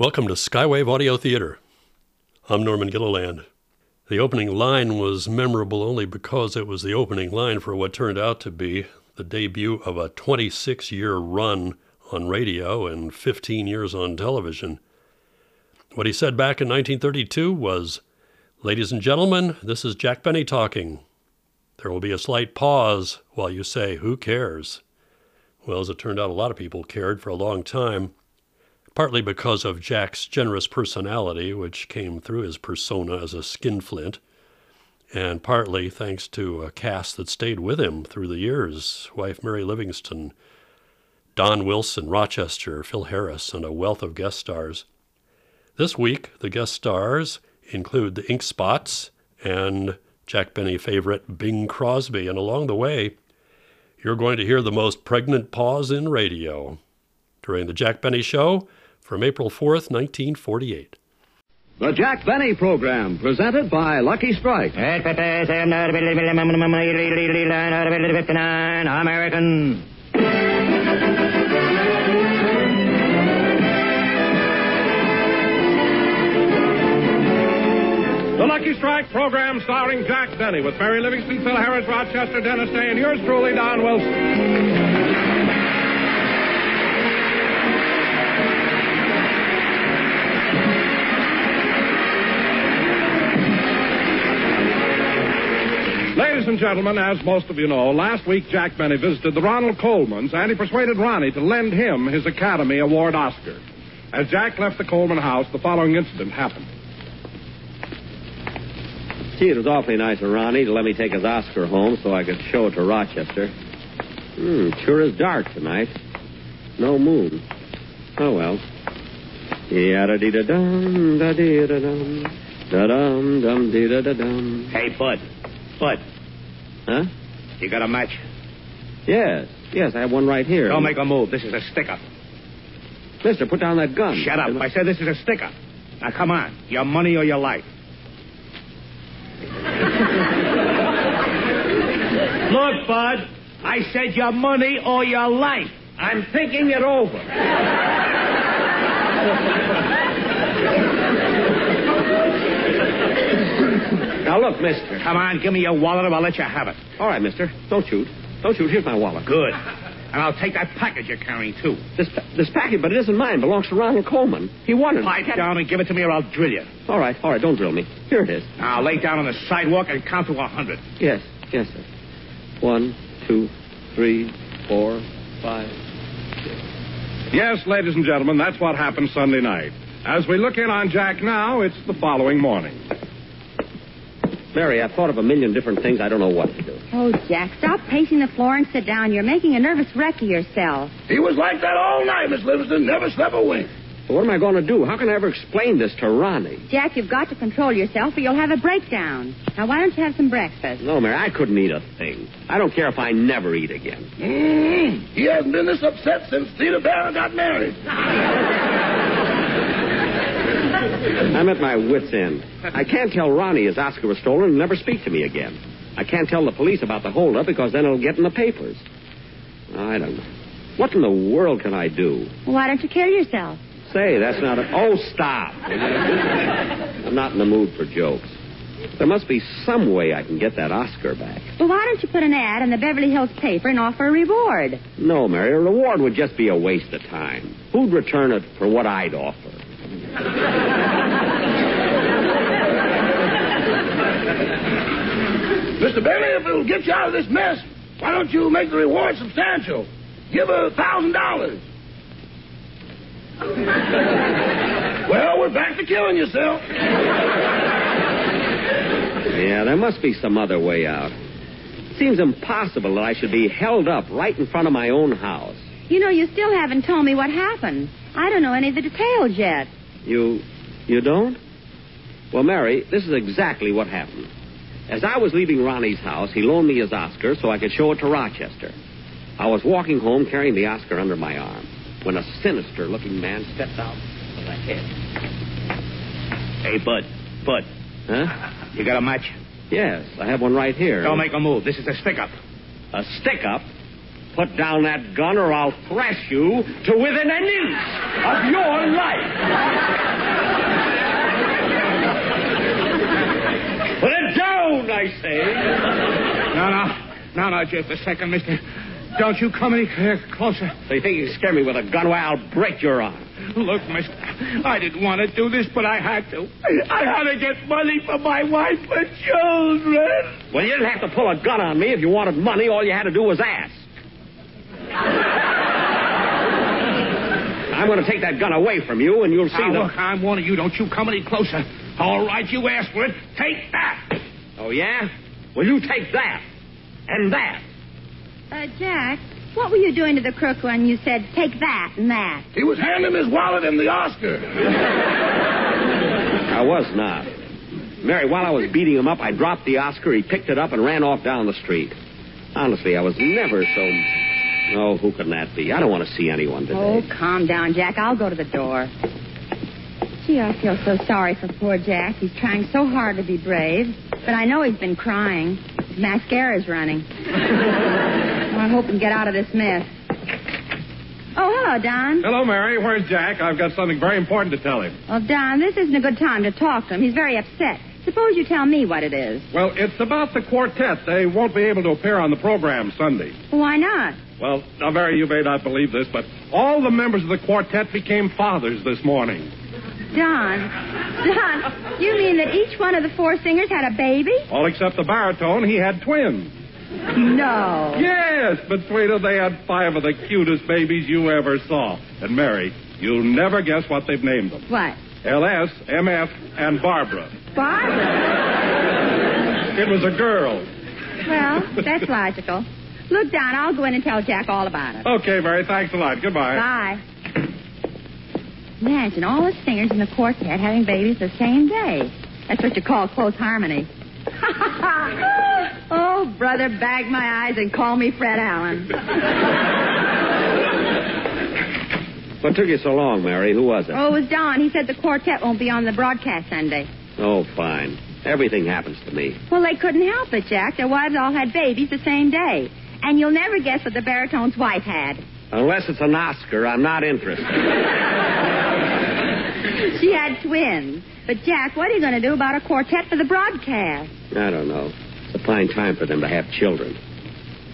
Welcome to Skywave Audio Theater. I'm Norman Gilliland. The opening line was memorable only because it was the opening line for what turned out to be the debut of a 26 year run on radio and 15 years on television. What he said back in 1932 was Ladies and gentlemen, this is Jack Benny talking. There will be a slight pause while you say, Who cares? Well, as it turned out, a lot of people cared for a long time partly because of Jack's generous personality, which came through his persona as a skinflint, and partly thanks to a cast that stayed with him through the years wife Mary Livingstone, Don Wilson, Rochester, Phil Harris, and a wealth of guest stars. This week, the guest stars include the Ink Spots and Jack Benny favorite Bing Crosby, and along the way, you're going to hear the most pregnant pause in radio. During the Jack Benny Show, from April 4th, 1948. The Jack Benny Program, presented by Lucky Strike. American. The Lucky Strike program starring Jack Benny with Mary Livingstone, Phil Harris, Rochester, Dennis Day, and yours truly, Don Wilson. Ladies and gentlemen, as most of you know, last week Jack Benny visited the Ronald Colmans and he persuaded Ronnie to lend him his Academy Award Oscar. As Jack left the Colman house, the following incident happened. Gee, it was awfully nice of Ronnie to let me take his Oscar home so I could show it to Rochester. Hmm, sure is dark tonight. No moon. Oh, well. Yada-dee-da-dum, da-dee-da-dum, da-dum, dum-dee-da-da-dum. Hey, Bud. Bud, Huh? you got a match? Yes, yes, I have one right here. Don't make a move. This is a stick up. Mister, put down that gun. Shut up. I said this is a stick up. Now, come on. Your money or your life. Look, Bud. I said your money or your life. I'm thinking it over. Now, look, mister. Come on, give me your wallet or I'll let you have it. All right, mister. Don't shoot. Don't shoot. Here's my wallet. Good. And I'll take that package you're carrying, too. This, pa- this package, but it isn't mine. It belongs to Ronald Colman. He won it. Pipe down and give it to me or I'll drill you. All right, all right. Don't drill me. Here it is. Now, lay down on the sidewalk and count to a hundred. Yes, yes, sir. One, two, three, four, five. Yes, ladies and gentlemen, that's what happened Sunday night. As we look in on Jack now, it's the following morning. Mary, I've thought of a million different things. I don't know what to do. Oh, Jack, stop pacing the floor and sit down. You're making a nervous wreck of yourself. He was like that all night, Miss Livingstone. Never slept a wink. But what am I going to do? How can I ever explain this to Ronnie? Jack, you've got to control yourself or you'll have a breakdown. Now, why don't you have some breakfast? No, Mary, I couldn't eat a thing. I don't care if I never eat again. Mm, he hasn't been this upset since Theda Bara got married. I'm at my wit's end. I can't tell Ronnie his Oscar was stolen and never speak to me again. I can't tell the police about the holdup because then it'll get in the papers. I don't know. What in the world can I do? Well, why don't you kill yourself? Say, that's not a. Oh, stop. I'm not in the mood for jokes. There must be some way I can get that Oscar back. Well, why don't you put an ad in the Beverly Hills paper and offer a reward? No, Mary, a reward would just be a waste of time. Who'd return it for what I'd offer? Mr. Bailey, if it'll get you out of this mess, why don't you make the reward substantial? Give a thousand dollars. Well, we're back to killing yourself. Yeah, there must be some other way out. It seems impossible that I should be held up right in front of my own house. You know, you still haven't told me what happened. I don't know any of the details yet. You. you don't? Well, Mary, this is exactly what happened. As I was leaving Ronnie's house, he loaned me his Oscar so I could show it to Rochester. I was walking home carrying the Oscar under my arm when a sinister looking man stepped out of the head. Hey, Bud. Bud, Huh? you got a match? Yes, I have one right here. Don't make a move. This is a stick up. A stick up? Put down that gun or I'll thrash you to within an inch of your life. Put it down, I say. No, no. No, no, just a second, mister. Don't you come any closer. So you think you can scare me with a gun? Well, I'll break your arm. Look, mister, I didn't want to do this, but I had to. I had to get money for my wife and children. Well, you didn't have to pull a gun on me. If you wanted money, all you had to do was ask. I'm going to take that gun away from you, and you'll see Now, the. look, I'm warning you. Don't you come any closer. All right, you asked for it. Take that. Oh, yeah? Well, you take that. And that. Uh, Jack, what were you doing to the crook when you said, take that and that? He was handing his wallet and the Oscar. I was not. Mary, while I was beating him up, I dropped the Oscar. He picked it up and ran off down the street. Honestly, I was never so. Oh, who can that be? I don't want to see anyone today. Oh, calm down, Jack. I'll go to the door. Gee, I feel so sorry for poor Jack. He's trying so hard to be brave. But I know he's been crying. His mascara's running. well, I hope he can get out of this mess. Oh, hello, Don. Hello, Mary. Where's Jack? I've got something very important to tell him. Well, Don, this isn't a good time to talk to him. He's very upset. Suppose you tell me what it is. Well, it's about the quartet. They won't be able to appear on the program Sunday. Why not? Well, now, Mary, you may not believe this, but all the members of the quartet became fathers this morning. Don, Don, you mean that each one of the four singers had a baby? All except the baritone, he had twins. No. Yes, between them they had five of the cutest babies you ever saw. And Mary, you'll never guess what they've named them. What? LS, MF, and Barbara. Barbara? It was a girl. Well, that's logical. Look, Don, I'll go in and tell Jack all about it. Okay, Mary, thanks a lot. Goodbye. Bye. Imagine all the singers in the quartet having babies the same day. That's what you call close harmony. oh, brother, bag my eyes and call me Fred Allen. What took you so long, Mary? Who was it? Oh, it was Don. He said the quartet won't be on the broadcast Sunday. Oh, fine. Everything happens to me. Well, they couldn't help it, Jack. Their wives all had babies the same day. And you'll never guess what the baritone's wife had. Unless it's an Oscar, I'm not interested. She had twins. But, Jack, what are you going to do about a quartet for the broadcast? I don't know. It's a fine time for them to have children.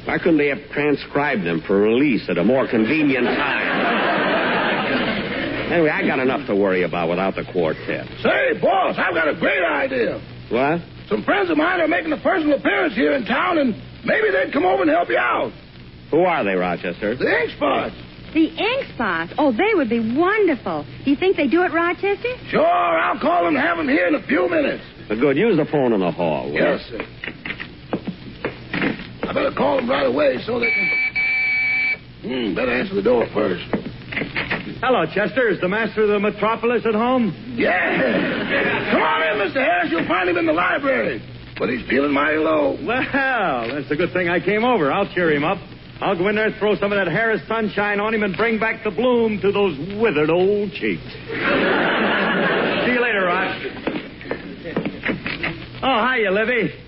Why couldn't they have transcribed them for release at a more convenient time? Anyway, I got enough to worry about without the quartet. Say, boss, I've got a great idea. What? Some friends of mine are making a personal appearance here in town, and maybe they'd come over and help you out. Who are they, Rochester? The ink spots. The ink spots. Oh, they would be wonderful. Do you think they do it, Rochester? Sure, I'll call them and have them here in a few minutes. Uh, Good. Use the phone in the hall. will you? Yes, sir. I better call them right away so they can. Hmm, better answer the door first. Hello, Chester. Is the master of the metropolis at home? Yeah. Come on in, Mr. Harris. You'll find him in the library. But he's feeling mighty low. Well, that's a good thing I came over. I'll cheer him up. I'll go in there, throw some of that Harris sunshine on him, and bring back the bloom to those withered old cheeks. See you later, Roch. Oh, hiya, Livy.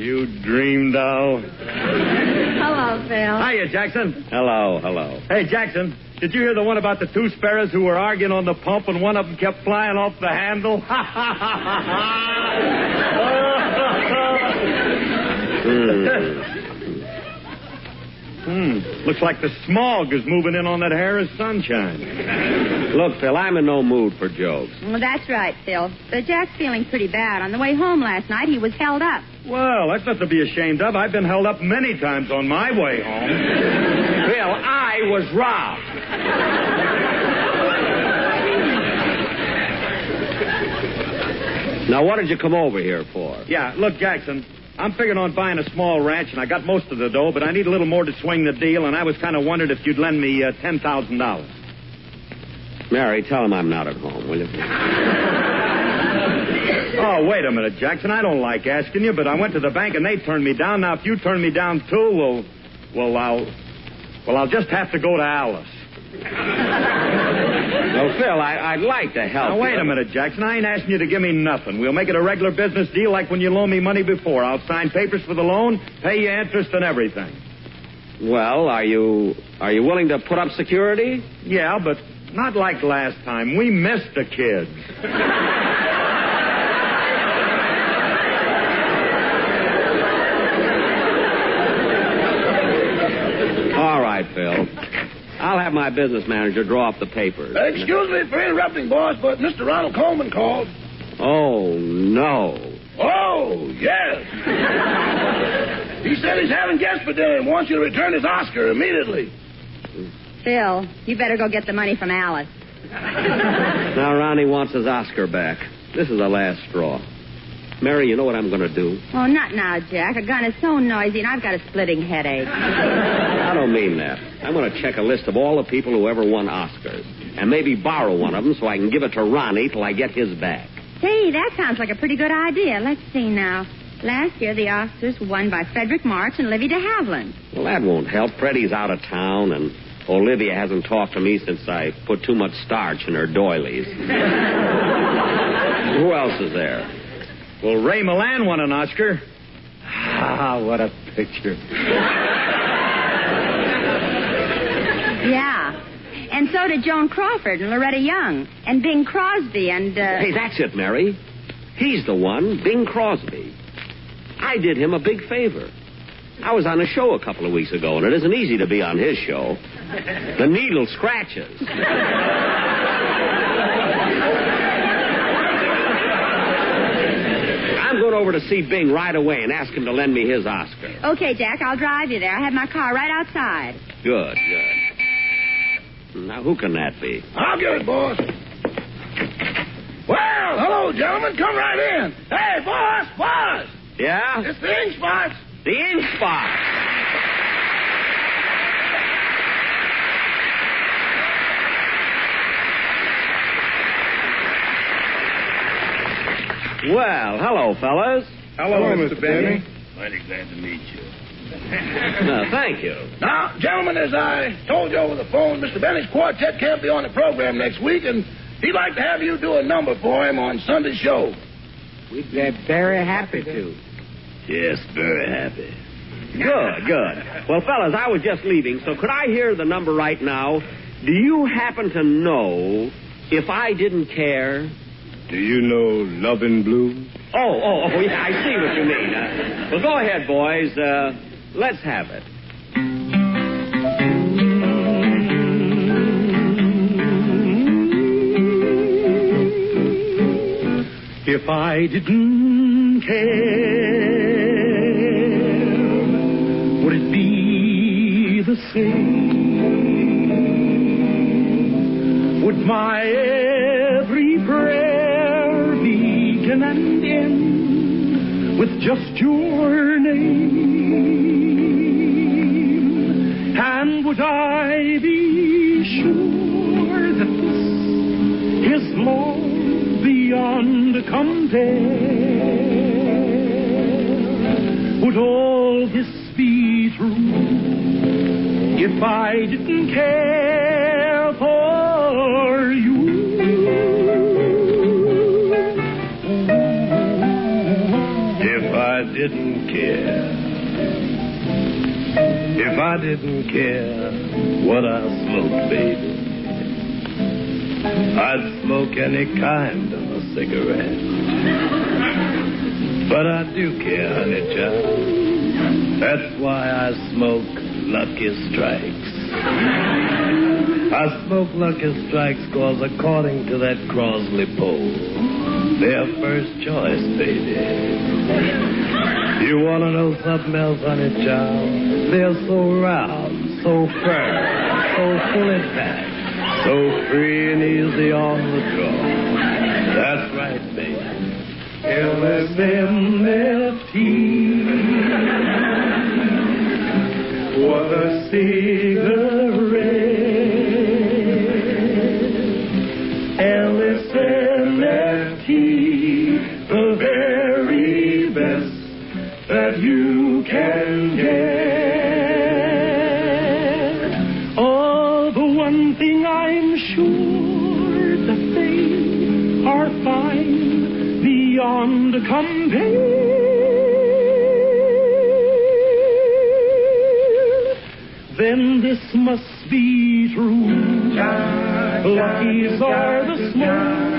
You dream doll. Hello, Phil. Hiya, Jackson. Hello, hello. Hey, Jackson, did you hear the one about the two sparrows who were arguing on the pump and one of them kept flying off the handle? Ha Ha, ha, ha, ha, Hmm. Looks like the smog is moving in on that Harris sunshine. Look, Phil, I'm in no mood for jokes. Well, that's right, Phil. But Jack's feeling pretty bad. On the way home last night, he was held up. Well, that's not to be ashamed of. I've been held up many times on my way home. Phil, I was robbed. Now, what did you come over here for? Yeah, look, Jackson, I'm figuring on buying a small ranch, and I got most of the dough, but I need a little more to swing the deal, and I was kind of wondering if you'd lend me uh, $10,000. Mary, tell him I'm not at home, will you? Oh, wait a minute, Jackson. I don't like asking you, but I went to the bank and they turned me down. Now, if you turn me down too, well, well, I'll, well, I'll just have to go to Alice. No, Phil, I, I'd like to help. Now, wait you. a minute, Jackson. I ain't asking you to give me nothing. We'll make it a regular business deal like when you loaned me money before. I'll sign papers for the loan, pay you interest and everything. Well, are you are you willing to put up security? Yeah, but not like last time. We missed the kids. All right, Phil. I'll have my business manager draw up the papers. Uh, excuse me for interrupting, boss, but Mr. Ronald Colman called. Oh, no. Oh, yes. he said he's having guests for dinner and wants you to return his Oscar immediately. Phil, you better go get the money from Alice. Now Ronnie wants his Oscar back. This is the last straw. Mary, you know what I'm going to do? Oh, not now, Jack. A gun is so noisy, and I've got a splitting headache. I don't mean that. I'm going to check a list of all the people who ever won Oscars. And maybe borrow one of them so I can give it to Ronnie till I get his back. Say, that sounds like a pretty good idea. Let's see now. Last year, the Oscars were won by Fredric March and Livy de Havilland. Well, that won't help. Freddie's out of town, and Olivia hasn't talked to me since I put too much starch in her doilies. Who else is there? Well, Ray Milland won an Oscar. Ah, what a picture. Yeah. And so did Joan Crawford and Loretta Young and Bing Crosby and, uh... Hey, that's it, Mary. He's the one, Bing Crosby. I did him a big favor. I was on a show a couple of weeks ago, and it isn't easy to be on his show. The needle scratches. Going over to see Bing right away and ask him to lend me his Oscar. Okay, Jack, I'll drive you there. I have my car right outside. Good, good. Now, who can that be? I'll get it, boss. Well, hello, gentlemen. Come right in. Hey, boss, boss. Yeah? It's the ink spots. The ink spot. Well, hello, fellas. Hello, Mr. Benny. Mighty glad to meet you. No, thank you. Now, gentlemen, as I told you over the phone, Mr. Benny's quartet can't be on the program next week, and he'd like to have you do a number for him on Sunday's show. We'd be very happy to. Yes, very happy. Good, good. Well, fellas, I was just leaving, so could I hear the number right now? Do you happen to know if I didn't care? Do you know Lovin' Blue? Oh, oh, oh, yeah, I see what you mean. Uh, well, go ahead, boys. Uh, let's have it. If I didn't care, would it be the same? Would my begin and end with just your name? And would I be sure that this is love beyond compare. Would all this be true if I didn't care for you? I didn't care what I smoked, baby. I'd smoke any kind of a cigarette. But I do care, honey child. That's why I smoke Lucky Strikes. I smoke Lucky Strikes cause according to that Crossley poll, they're first choice, baby. You want to know something else, honey child? They're so round, so firm, so fully packed. So free and easy on the draw. That's right, baby. LSMFT. What a cigarette. Then this must be true. Lucky's are the smoke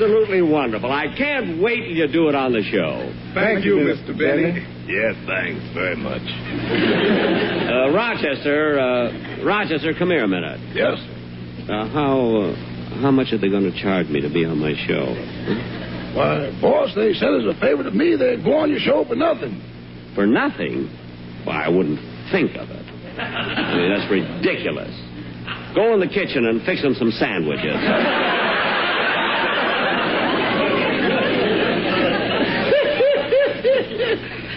absolutely wonderful. I can't wait till you do it on the show. Thank, you, Mr. Benny. Yes, thanks very much. Uh, Rochester, uh, Rochester, come here a minute. Yes. Uh, how uh, how much are they going to charge me to be on my show? Why, boss, they said as a favor to me they'd go on your show for nothing. For nothing? Why, I wouldn't think of it. I mean, that's ridiculous. Go in the kitchen and fix them some sandwiches.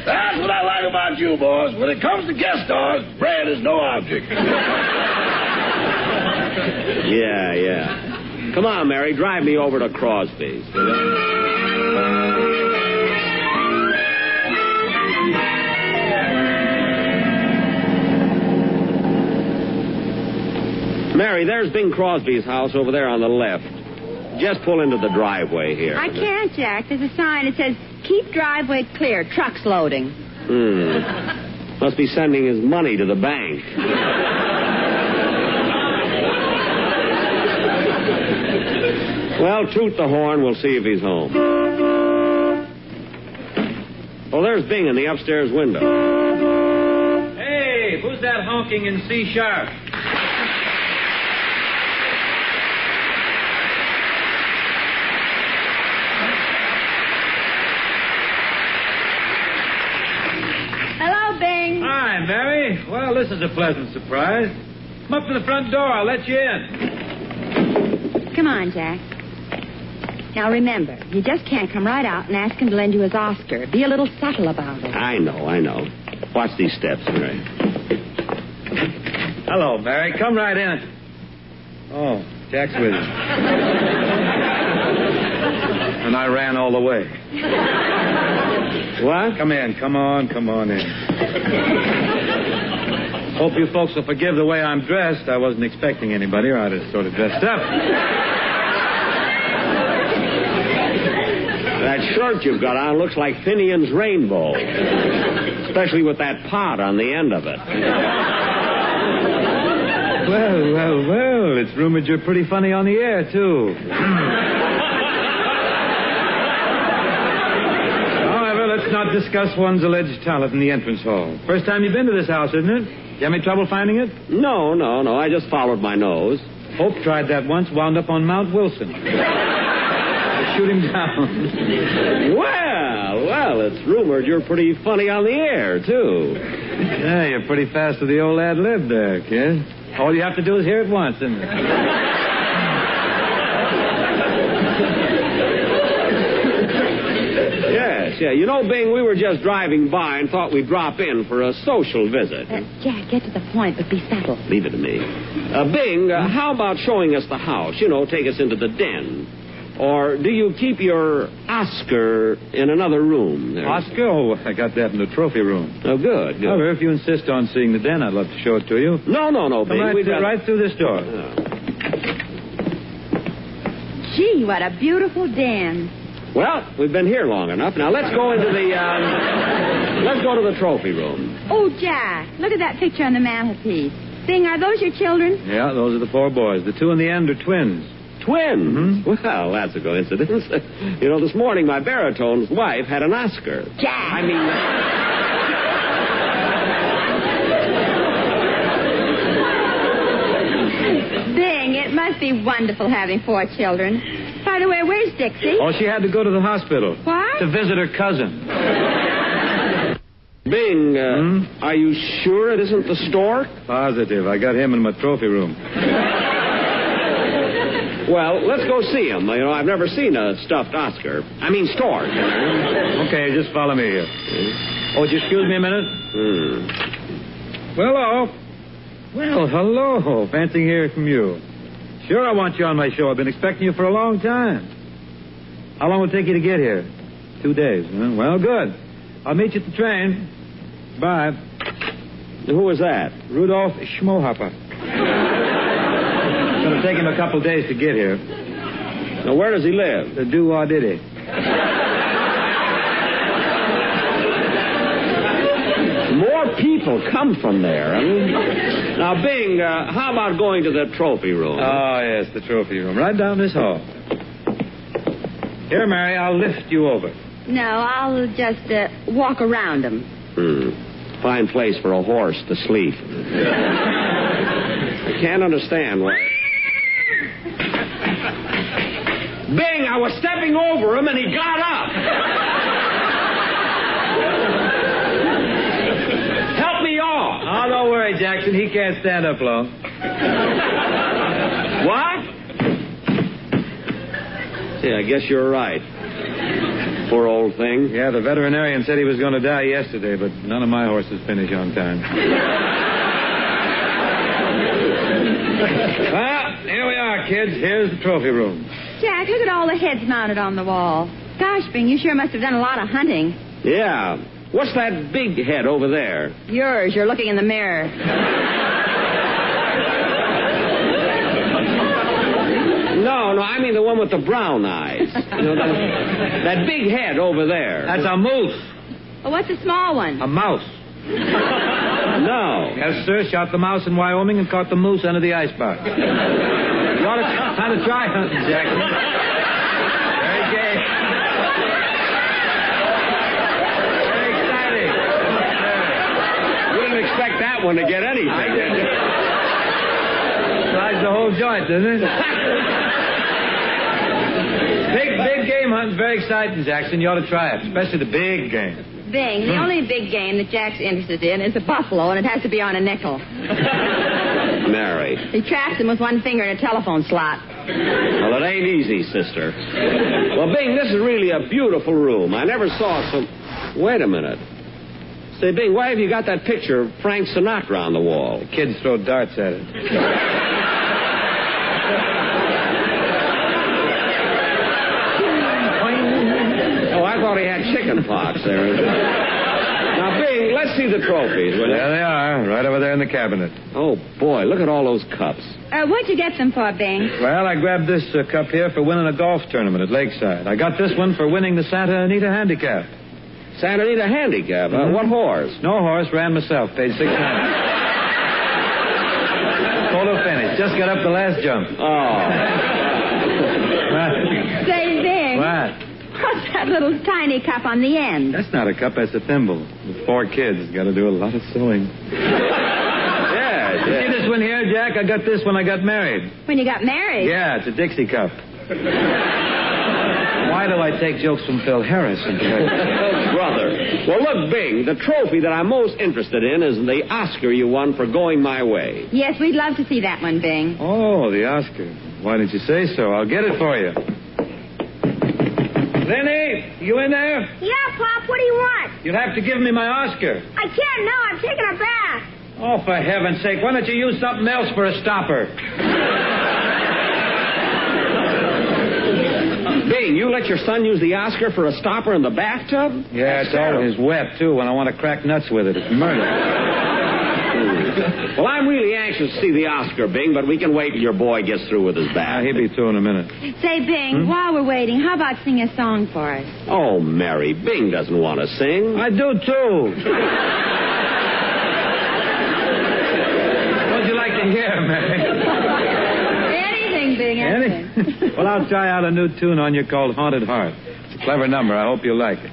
That's what I like about you, boss. When it comes to guest stars, bread is no object. Yeah, yeah. Come on, Mary, drive me over to Crosby's. Mary, there's Bing Crosby's house over there on the left. Just pull into the driveway here. I can't, Jack. There's a sign that says, keep driveway clear, trucks loading. Hmm. Must be sending his money to the bank. well, toot the horn. We'll see if he's home. Oh, there's Bing in the upstairs window. Hey, who's that honking in C sharp? Hello, Bing. Hi, Mary. Well, this is a pleasant surprise. Come up to the front door. I'll let you in. Come on, Jack. Now remember, you just can't come right out and ask him to lend you his Oscar. Be a little subtle about it. I know, I know. Watch these steps, Mary. Hello, Mary. Come right in. Oh, Jack's with you. and I ran all the way. What? Come in. Come on. Come on in. Hope you folks will forgive the way I'm dressed. I wasn't expecting anybody, or I'd have sort of dressed up. That shirt you've got on looks like Finian's rainbow. Especially with that pot on the end of it. Well, well, well. It's rumored you're pretty funny on the air, too. However, let's not discuss one's alleged talent in the entrance hall. First time you've been to this house, isn't it? You have any trouble finding it? No, no, no. I just followed my nose. Hope tried that once, wound up on Mount Wilson. Shoot him down. Well, well, it's rumored you're pretty funny on the air, too. Yeah, you're pretty fast with the old ad lib there, kid. All you have to do is hear it once, isn't it? Yes, yeah. You know, Bing, we were just driving by and thought we'd drop in for a social visit. Uh, Jack, get to the point, but be subtle. Leave it to me. Uh, Bing, uh, how about showing us the house? You know, take us into the den. Or do you keep your Oscar in another room? There? Oscar? Oh, I got that in the trophy room. Oh, good, good. However, if you insist on seeing the den, I'd love to show it to you. No, no, no, Come Bing. right, We'd through, rather- right through this door. Gee, what a beautiful den. Well, we've been here long enough. Now let's go into the um, let's go to the trophy room. Oh, Jack, look at that picture on the mantelpiece. Bing, are those your children? Yeah, those are the four boys. The two in the end are twins. Twins? Well, that's a coincidence. you know, this morning my baritone's wife had an Oscar. Jack. I mean, Bing, it must be wonderful having four children. By the way, where's Dixie? Oh, she had to go to the hospital. What? To visit her cousin. Bing, uh, Hmm? are you sure it isn't the stork? Positive. I got him in my trophy room. Well, let's go see him. You know, I've never seen a stuffed Oscar. I mean, stork. Okay, just follow me here. Oh, would you excuse me a minute? Hmm. Well, hello. Well, hello. Fancy hearing from you. Sure, I want you on my show. I've been expecting you for a long time. How long will it take you to get here? Two days. Huh? Well, good. I'll meet you at the train. Bye. Who was that? Rudolph Schmohopper. It's going to take him a couple days to get here. Now, where does he live? The do people come from there. I mean, now, Bing, uh, how about going to the trophy room? Oh, yes, the trophy room. Right down this hall. Here, Mary, I'll lift you over. No, I'll just uh, walk around him. Hmm. Fine place for a horse to sleep. I can't understand why. Bing, I was stepping over him and he got up. Help me off. Oh, don't worry, Jackson. He can't stand up long. What? See, I guess you're right. Poor old thing. Yeah, the veterinarian said he was going to die yesterday, but none of my horses finish on time. well, here we are, kids. Here's the trophy room. Jack, look at all the heads mounted on the wall. Gosh, Bing, you sure must have done a lot of hunting. Yeah. What's that big head over there? Yours, you're looking in the mirror. No, no, I mean the one with the brown eyes. You know, that, that big head over there. That's a moose. Oh, what's a small one? A mouse. No. Yes, sir. Shot the mouse in Wyoming and caught the moose under the icebox. you ought to, ought to try hunting, Jackson. Very gay. Very exciting. You didn't expect that one to get anything, did you? Slides the whole joint, doesn't it? big, big game hunting's very exciting, Jackson. You ought to try it, especially the big game. Bing, the only big game that Jack's interested in is a buffalo, and it has to be on a nickel. Mary. He traps him with one finger in a telephone slot. Well, it ain't easy, sister. Well, Bing, this is really a beautiful room. I never saw some. Wait a minute. Say, Bing, why have you got that picture of Frank Sinatra on the wall? The kids throw darts at it. Oh, I thought he had chicken pox there. Now, Bing, let's see the trophies, will you? There they are, right over there in the cabinet. Oh, boy, look at all those cups. Uh, what'd you get them for, Bing? Well, I grabbed this uh, cup here for winning a golf tournament at Lakeside. I got this one for winning the Santa Anita Handicap. Santa Anita Handicap, huh? Mm-hmm. What horse? No horse, ran myself, paid six hundred. Photo finish. Just got up the last jump. Oh. What? Say, Bing. What? What's that little tiny cup on the end? That's not a cup, that's a thimble. With four kids, got to do a lot of sewing. Yeah, You see this one here, Jack? I got this when I got married. When you got married? Yeah, it's a Dixie cup. Why do I take jokes from Phil Harris? Brother. Well, look, Bing, the trophy that I'm most interested in is the Oscar you won for going my way. Yes, we'd love to see that one, Bing. Oh, the Oscar. Why didn't you say so? I'll get it for you. Lenny, you in there? Yeah, Pop, what do you want? You'll have to give me my Oscar. I can't now. I'm taking a bath. Oh, for heaven's sake, why don't you use something else for a stopper? Bing, you let your son use the Oscar for a stopper in the bathtub? Yeah, it's always wet, too, when I want to crack nuts with it. It's murder. Well, I'm really anxious to see the Oscar, Bing, but we can wait till your boy gets through with his Ah, bath. he'll be through in a minute. Say, Bing, while we're waiting, how about sing a song for us? Oh, Mary, Bing doesn't want to sing. I do, too. What'd you like to hear, Mary? Well, I'll try out a new tune on you called Haunted Heart. It's a clever number. I hope you'll like it.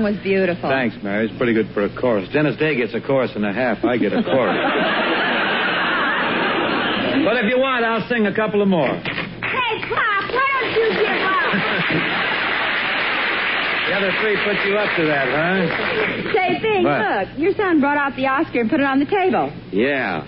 Song was beautiful. Thanks, Mary. It's pretty good for a chorus. Dennis Day gets a chorus and a half. I get a chorus. but if you want, I'll sing a couple of more. Hey, Pop, why don't you give up? The other three put you up to that, huh? Say, Bing, What? look. Your son brought out the Oscar and put it on the table. Yeah.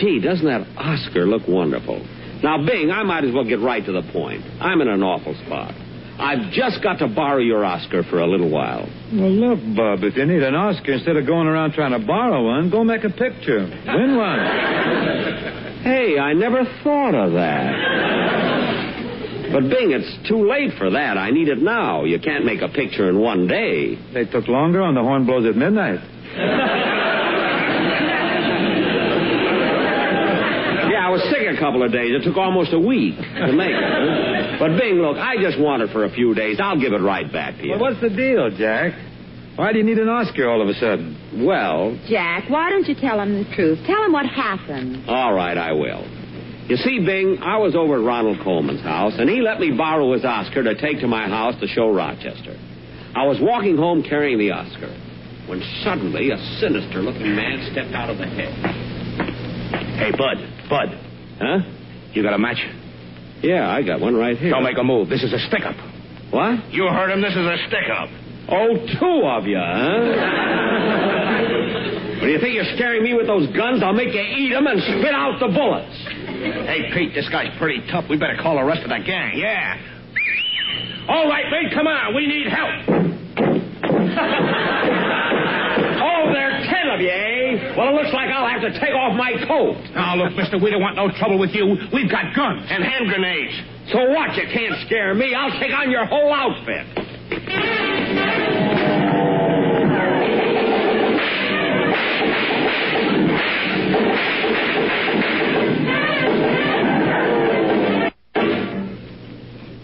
Gee, doesn't that Oscar look wonderful? Now, Bing, I might as well get right to the point. I'm in an awful spot. I've just got to borrow your Oscar for a little while. Well, look, Bub, if you need an Oscar, instead of going around trying to borrow one, go make a picture. Win one. Hey, I never thought of that. But Bing, it's too late for that. I need it now. You can't make a picture in one day. They took longer on the horn blows at midnight. Yeah, I was sick a couple of days. It took almost a week to make it. Huh? But Bing, look, I just want it for a few days. I'll give it right back to you. Well, what's the deal, Jack? Why do you need an Oscar all of a sudden? Well, Jack, why don't you tell him the truth? Tell him what happened. all right, I will. You see, Bing, I was over at Ronald Colman's house, and he let me borrow his Oscar to take to my house to show Rochester. I was walking home carrying the Oscar when suddenly a sinister looking man stepped out of the hedge. Hey, Bud, Bud, Huh? you got a match? Yeah, I got one right here. Don't make a move. This is a stick up. What? You heard him. This is a stick up. Oh, two of you, huh? When you think you're scaring me with those guns, I'll make you eat 'em and spit out the bullets. Hey, Pete, this guy's pretty tough. We better call the rest of the gang. Yeah. All right, Pete, come on. We need help. Well, it looks like I'll have to take off my coat. Now, look, mister, we don't want no trouble with you. We've got guns. And hand grenades. So what? You can't scare me. I'll take on your whole outfit.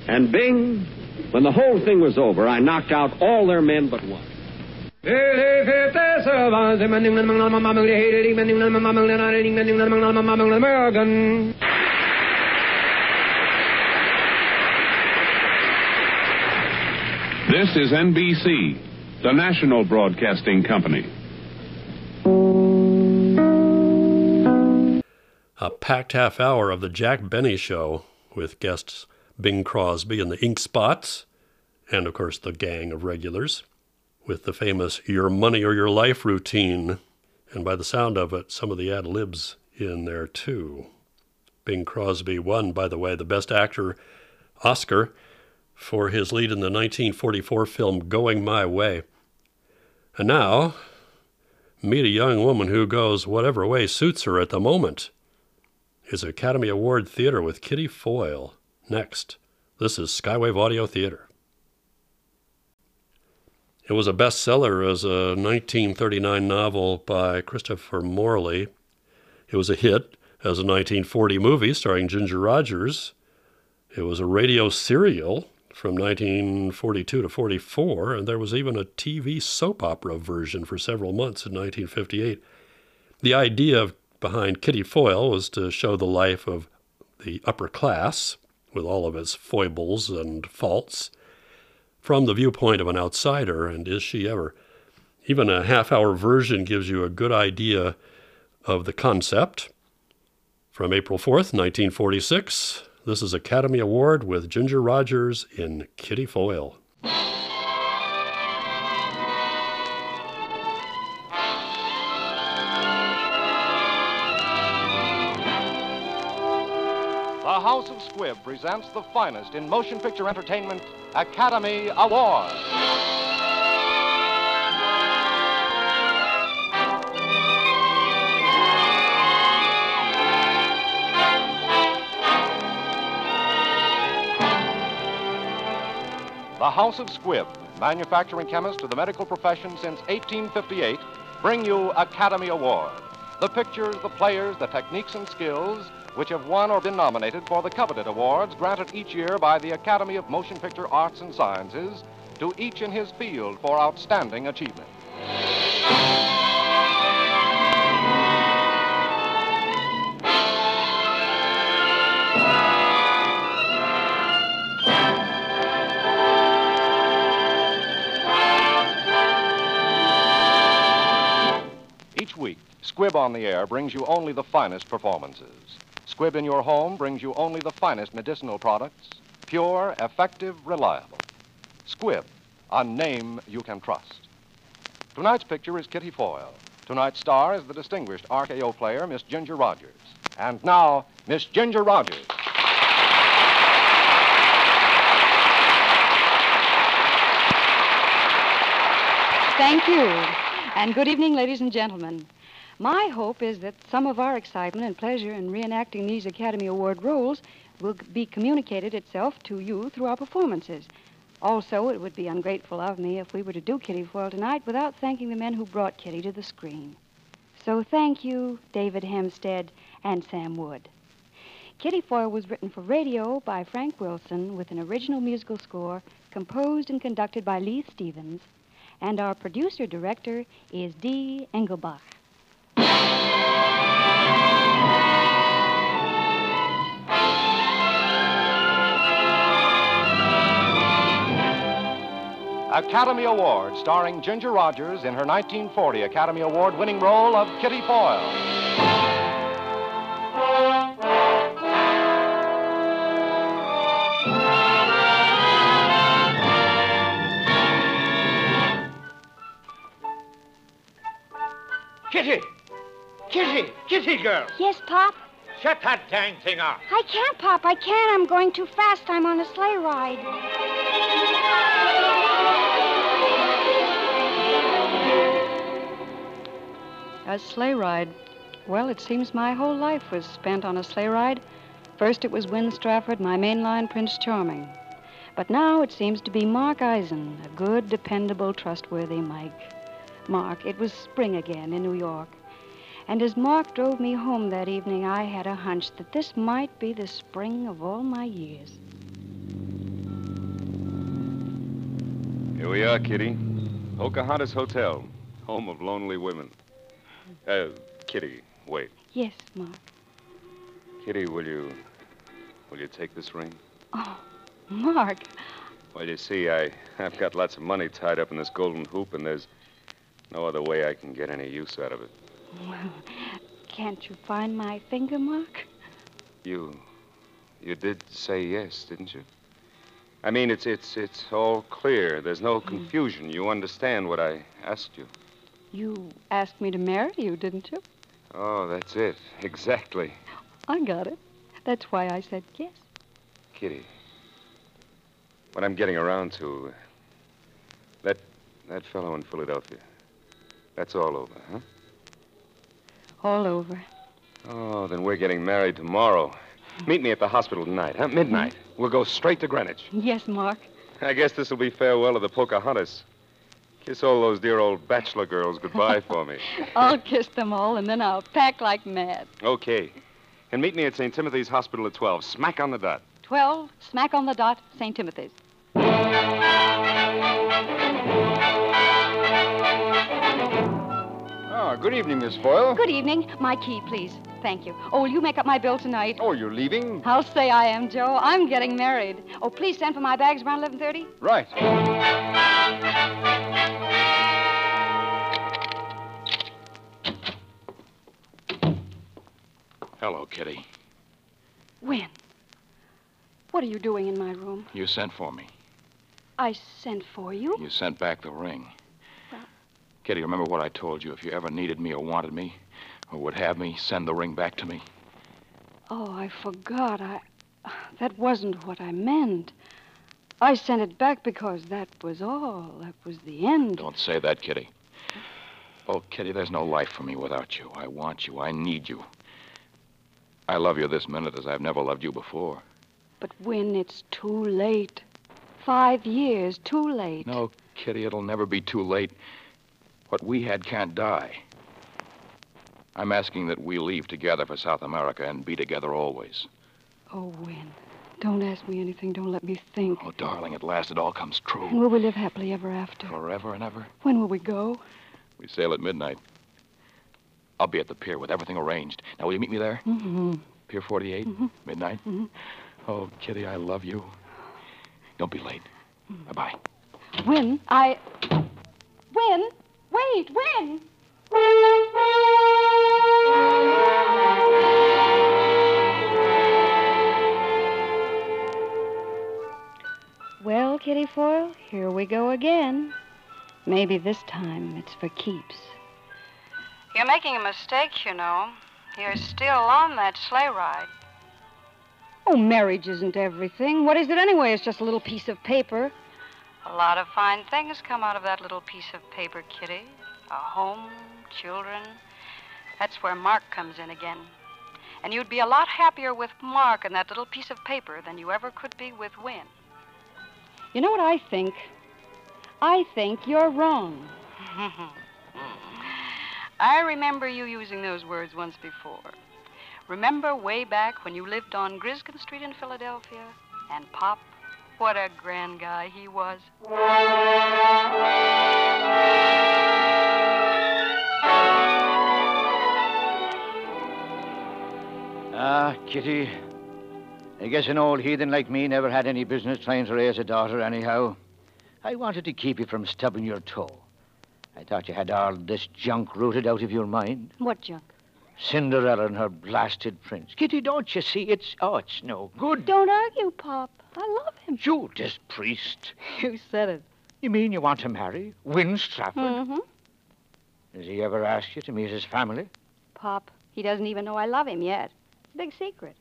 And Bing, when the whole thing was over, I knocked out all their men but one. This is NBC, the national broadcasting company. A packed half hour of the Jack Benny Show with guests Bing Crosby and the Ink Spots, and of course the gang of regulars, with the famous Your Money or Your Life routine, and by the sound of it, some of the ad libs in there too. Bing Crosby won, by the way, the Best Actor Oscar for his lead in the 1944 film Going My Way. And now, meet a young woman who goes whatever way suits her at the moment. Is Academy Award Theater with Kitty Foyle. Next, this is Skywave Audio Theater. It was a bestseller as a 1939 novel by Christopher Morley. It was a hit as a 1940 movie starring Ginger Rogers. It was a radio serial from 1942 to 44, and there was even a TV soap opera version for several months in 1958. The idea behind Kitty Foyle was to show the life of the upper class, with all of its foibles and faults, from the viewpoint of an outsider, and is she ever? Even a half hour version gives you a good idea of the concept. From April 4th, 1946, this is Academy Award with Ginger Rogers in Kitty Foyle. Squibb presents the finest in motion picture entertainment, Academy Award. The House of Squibb, manufacturing chemist to the medical profession since 1858, bring you Academy Award. The pictures, the players, the techniques and skills which have won or been nominated for the coveted awards granted each year by the Academy of Motion Picture Arts and Sciences to each in his field for outstanding achievement. Each week, Squibb on the Air brings you only the finest performances. Squibb in your home brings you only the finest medicinal products, pure, effective, reliable. Squibb, a name you can trust. Tonight's picture is Kitty Foyle. Tonight's star is the distinguished RKO player, Miss Ginger Rogers. And now, Miss Ginger Rogers. Thank you. And good evening, ladies and gentlemen. My hope is that some of our excitement and pleasure in reenacting these Academy Award roles will be communicated itself to you through our performances. Also, it would be ungrateful of me if we were to do Kitty Foyle tonight without thanking the men who brought Kitty to the screen. So thank you, David Hempstead and Sam Wood. Kitty Foyle was written for radio by Frank Wilson with an original musical score composed and conducted by Leith Stevens, and our producer director is Dee Engelbach. Academy Award, starring Ginger Rogers in her 1940 Academy Award winning role of Kitty Foyle. Kitty! Kitty! Kitty girl! Yes, Pop? Shut that dang thing off. I can't, Pop. I can't. I'm going too fast. I'm on a sleigh ride. A sleigh ride. Well, it seems my whole life was spent on a sleigh ride. First it was Win Strafford, my mainline Prince Charming. But now it seems to be Mark Eisen, a good, dependable, trustworthy Mike. Mark, it was spring again in New York. And as Mark drove me home that evening, I had a hunch that this might be the spring of all my years. Here we are, Kitty. Pocahontas Hotel, home of lonely women. Uh, Kitty, wait. Yes, Mark. Kitty, will you. Will you take this ring? Oh, Mark. Well, you see, I, I've got lots of money tied up in this golden hoop, and there's no other way I can get any use out of it. Well, can't you find my finger mark? You. You did say yes, didn't you? I mean, it's it's it's all clear. There's no confusion. You understand what I asked you. You asked me to marry you, didn't you? Oh, that's it. Exactly. I got it. That's why I said yes. Kitty. What I'm getting around to. That that fellow in Philadelphia. That's all over, huh? All over. Oh, then we're getting married tomorrow. Meet me at the hospital tonight, huh? Midnight. Mm. We'll go straight to Greenwich. Yes, Mark. I guess this will be farewell to the Pocahontas. Kiss all those dear old bachelor girls goodbye for me. I'll kiss them all, and then I'll pack like mad. Okay. And meet me at St. Timothy's Hospital at 12, smack on the dot. Twelve, smack on the dot, St. Timothy's. Ah, good evening, Miss Foyle. Good evening. My key, please. Thank you. Oh, will you make up my bill tonight? Oh, you're leaving? I'll say I am, Joe. I'm getting married. Oh, please send for my bags around 11.30. Right. Hello, Kitty. Win? What are you doing in my room? You sent for me. I sent for you. You sent back the ring. Well... Kitty, remember what I told you? If you ever needed me or wanted me, or would have me, send the ring back to me. Oh, I forgot. I. That wasn't what I meant. I sent it back because that was all. That was the end. Don't say that, Kitty. Oh, Kitty, there's no life for me without you. I want you. I need you. I love you this minute as I've never loved you before. But when it's too late. Five years too late. No, Kitty, it'll never be too late. What we had can't die. I'm asking that we leave together for South America and be together always. Oh, Win. Don't ask me anything. Don't let me think. Oh, darling, at last it all comes true. And will we live happily ever after? Forever and ever. When will we go? We sail at midnight. I'll be at the pier with everything arranged. Now, will you meet me there? Mm-hmm. Pier 48, Mhm. midnight. Mm-hmm. Oh, Kitty, I love you. Don't be late. Bye bye. Win, I. Win! Wait, Win! Well, Kitty Foyle, here we go again. Maybe this time it's for keeps. You're making a mistake, you know. You're still on that sleigh ride. Oh, marriage isn't everything. What is it anyway? It's just a little piece of paper. A lot of fine things come out of that little piece of paper, Kitty. A home, children. That's where Mark comes in again. And you'd be a lot happier with Mark and that little piece of paper than you ever could be with Win. You know what I think? I think you're wrong. I remember you using those words once before. Remember way back when you lived on Griscom Street in Philadelphia? And Pop, what a grand guy he was. Ah, Kitty. I guess an old heathen like me never had any business trying to raise a daughter, anyhow. I wanted to keep you from stubbing your toe. I thought you had all this junk rooted out of your mind. What junk? Cinderella and her blasted prince. Kitty, don't you see? It's oh, it's no good. Don't argue, Pop. I love him. Judas Priest. You said it. You mean you want to marry Win Strafford? Mm-hmm. Has he ever asked you to meet his family? Pop, he doesn't even know I love him yet. It's a big secret.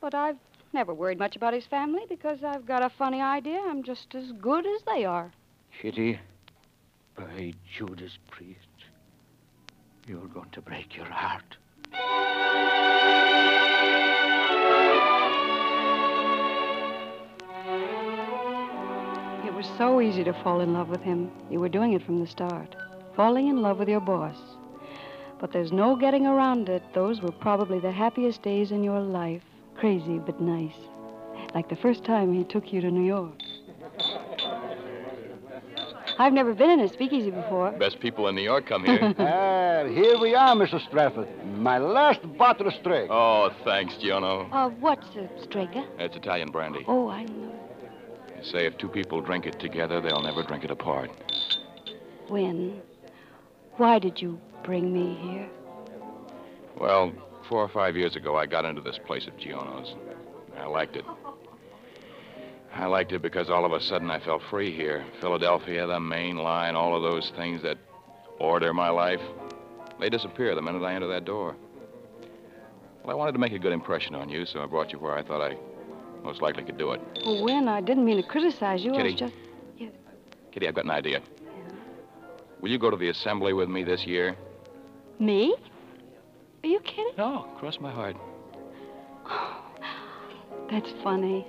But I've never worried much about his family because I've got a funny idea I'm just as good as they are. Kitty, by Judas Priest, you're going to break your heart. It was so easy to fall in love with him. You were doing it from the start, falling in love with your boss. But there's no getting around it. Those were probably the happiest days in your life. Crazy but nice. Like the first time he took you to New York. I've never been in a speakeasy before. Best people in New York come here. Ah, here we are, Mr. Strafford. My last bottle of straight. oh, thanks, Giono. Uh, what's a Strega? It's Italian brandy. Oh, I know. They say if two people drink it together, they'll never drink it apart. Win? Why did you bring me here? Well, four or five years ago, I got into this place at Giono's. I liked it. I liked it because all of a sudden I felt free here. Philadelphia, the main line, all of those things that order my life, they disappear the minute I enter that door. Well, I wanted to make a good impression on you, so I brought you where I thought I most likely could do it. Well, Win? I didn't mean to criticize you. I was just. Kitty, I've got an idea. Will you go to the assembly with me this year? Me? Are you kidding? No, cross my heart. That's funny.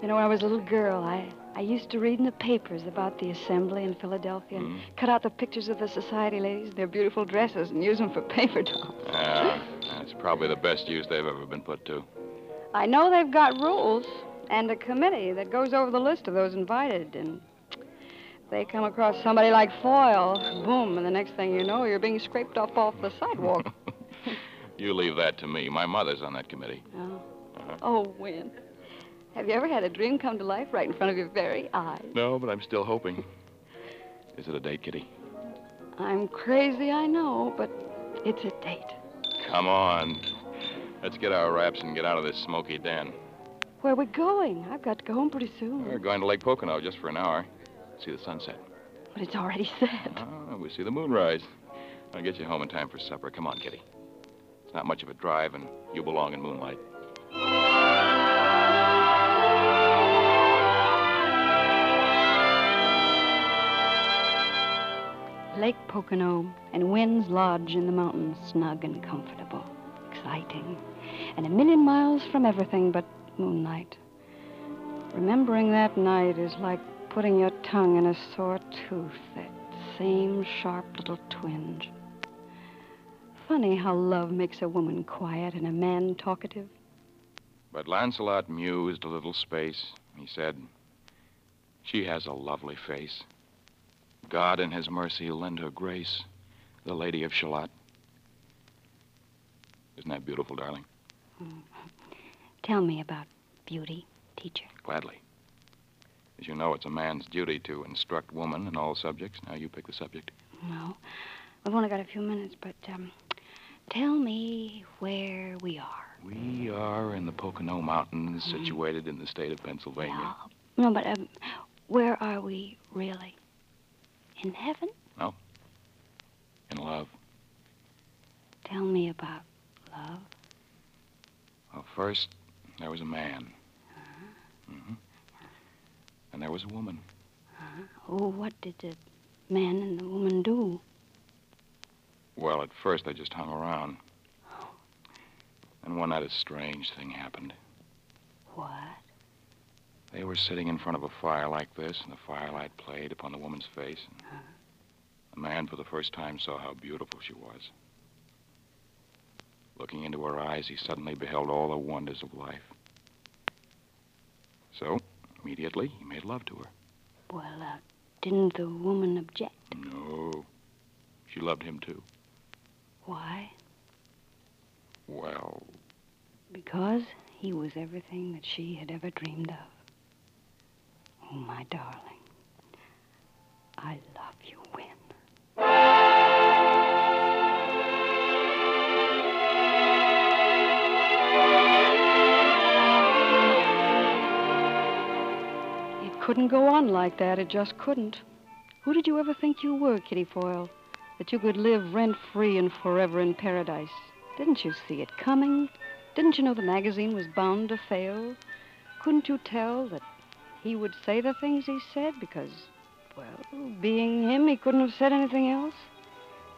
You know, when I was a little girl, I, I used to read in the papers about the assembly in Philadelphia and cut out the pictures of the society ladies, in their beautiful dresses, and use them for paper dolls. Yeah, that's probably the best use they've ever been put to. I know they've got rules and a committee that goes over the list of those invited, and they come across somebody like Foyle, boom, and the next thing you know, you're being scraped up off the sidewalk. You leave that to me. My mother's on that committee. oh. Uh-huh. oh, Win. Have you ever had a dream come to life right in front of your very eyes? No, but I'm still hoping. Is it a date, Kitty? I'm crazy, I know, but it's a date. Come on. Let's get our wraps and get out of this smoky den. Where are we going? I've got to go home pretty soon. We're going to Lake Pocono just for an hour. See the sunset. But it's already set. Oh, we see the moonrise. I'll get you home in time for supper. Come on, Kitty. It's not much of a drive, and you belong in moonlight. Lake Pocono and Win's Lodge in the mountains, snug and comfortable, exciting, and a million miles from everything but moonlight. Remembering that night is like putting your tongue in a sore tooth, that same sharp little twinge. Funny how love makes a woman quiet and a man talkative. But Lancelot mused a little space. He said, She has a lovely face. God in his mercy lend her grace, the Lady of Shalott. Isn't that beautiful, darling? Tell me about beauty, teacher. Gladly. As you know, it's a man's duty to instruct woman in all subjects. Now you pick the subject. No, We've only got a few minutes, but um, tell me where we are. We are in the Pocono Mountains, situated in the state of Pennsylvania. No, but um, where are we really? In heaven? No. In love. Tell me about love. Well, first, there was a man. Huh. Mm-hmm. And there was a woman. Huh. Oh, what did the man and the woman do? Well, at first, they just hung around. Oh. And one night, a strange thing happened. What? They were sitting in front of a fire like this, and the firelight played upon the woman's face. And the man, for the first time, saw how beautiful she was. Looking into her eyes, he suddenly beheld all the wonders of life. So, immediately, he made love to her. Well, uh, didn't the woman object? No. She loved him, too. Why? Well, Because he was everything that she had ever dreamed of. Oh, my darling. I love you, Win. It couldn't go on like that. It just couldn't. Who did you ever think you were, Kitty Foyle? That you could live rent free and forever in paradise? Didn't you see it coming? Didn't you know the magazine was bound to fail? Couldn't you tell that he would say the things he said because, well, being him, he couldn't have said anything else?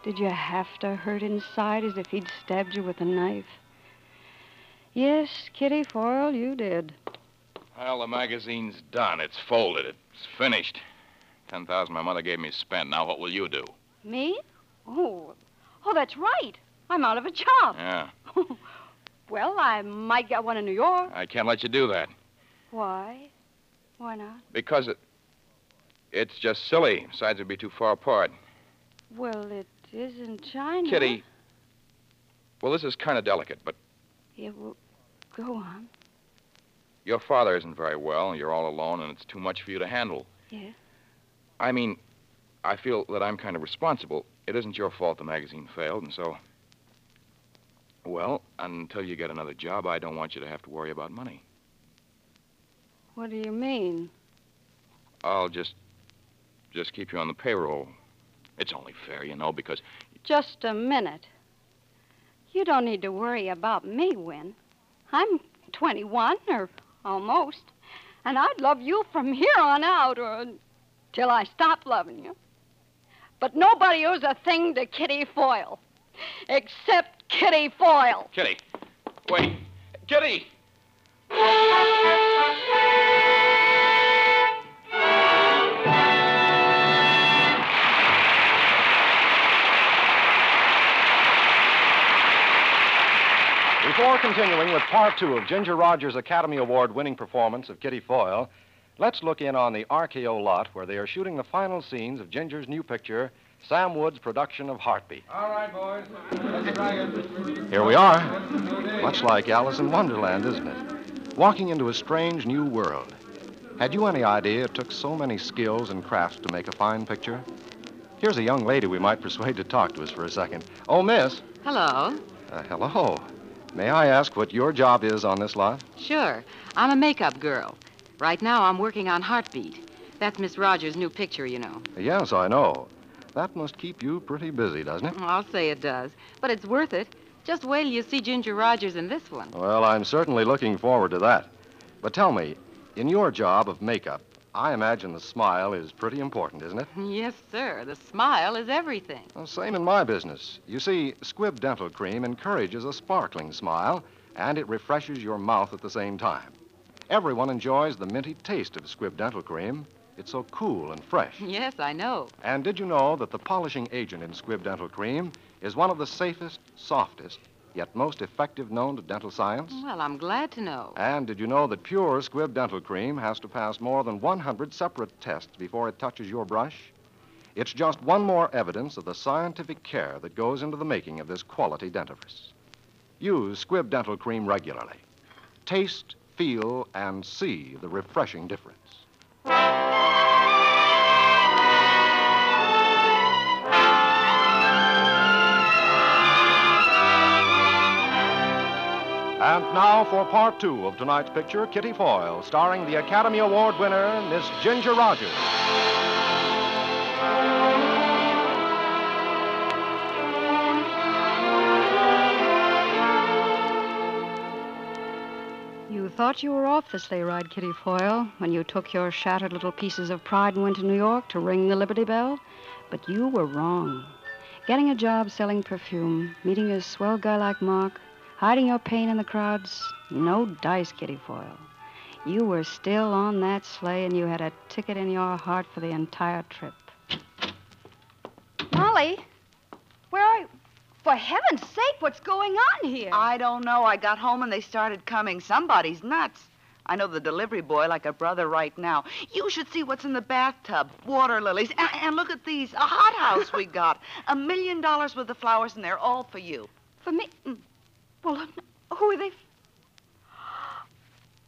Did you have to hurt inside as if he'd stabbed you with a knife? Yes, Kitty Foyle, you did. well, the magazine's done. It's folded. It's finished. Ten thousand my mother gave me spent. Now, what will you do? Me? Oh, oh, that's right. I'm out of a job. Yeah, Well, I might get one in New York. I can't let you do that Why? Why not? because it. It's just silly. Besides, it'd be too far apart. Well, it isn't China. Kitty. Well, this is kind of delicate, but Yeah, well, go on. your father isn't very well. And you're all alone, and it's too much for you to handle. Yeah. I mean, I feel that I'm kind of responsible. It isn't your fault the magazine failed, and so. Well, until you get another job, I don't want you to have to worry about money. What do you mean? I'll just. just keep you on the payroll. It's only fair, you know, because. Just a minute. You don't need to worry about me, Win. I'm 21, or almost. And I'd love you from here on out, or till I stop loving you. But nobody owes a thing to Kitty Foyle. Except Kitty Foyle. Kitty! Wait! Kitty! Before continuing with part two of Ginger Rogers' Academy Award winning performance of Kitty Foyle, let's look in on the RKO lot where they are shooting the final scenes of Ginger's new picture, Sam Wood's production of Heartbeat. All right, boys. Let's try it. Here we are. Much like Alice in Wonderland, isn't it? Walking into a strange new world. Had you any idea it took so many skills and crafts to make a fine picture? Here's a young lady we might persuade to talk to us for a second. Oh, miss. Hello. Uh, hello. May I ask what your job is on this lot? Sure. I'm a makeup girl. Right now, I'm working on Heartbeat. That's Miss Rogers' new picture, you know. Yes, I know. That must keep you pretty busy, doesn't it? I'll say it does. But it's worth it. Just wait till you see Ginger Rogers in this one. Well, I'm certainly looking forward to that. But tell me, in your job of makeup, I imagine the smile is pretty important, isn't it? Yes, sir. The smile is everything. Well, same in my business. You see, Squibb Dental Cream encourages a sparkling smile, and it refreshes your mouth at the same time. Everyone enjoys the minty taste of Squibb Dental Cream. It's so cool and fresh. Yes, I know. And did you know that the polishing agent in Squibb Dental Cream is one of the safest, softest, yet most effective known to dental science? Well, I'm glad to know. And did you know that pure Squibb Dental Cream has to pass more than 100 separate tests before it touches your brush? It's just one more evidence of the scientific care that goes into the making of this quality dentifrice. Use Squibb Dental Cream regularly. Taste, feel, and see the refreshing difference. And now for part two of tonight's picture, Kitty Foyle, starring the Academy Award winner, Miss Ginger Rogers. You thought you were off the sleigh ride, Kitty Foyle, when you took your shattered little pieces of pride and went to New York to ring the Liberty Bell. But you were wrong. Getting a job selling perfume, meeting a swell guy like Mark, hiding your pain in the crowds, no dice, Kitty Foyle. You were still on that sleigh and you had a ticket in your heart for the entire trip. Molly, where are you? For heaven's sake, what's going on here? I don't know. I got home and they started coming. Somebody's nuts. I know the delivery boy like a brother right now. You should see what's in the bathtub. Water lilies. And, and look at these. A hothouse we got. A million dollars worth of flowers, and they're all for you. For me? Mm. Well, who are they?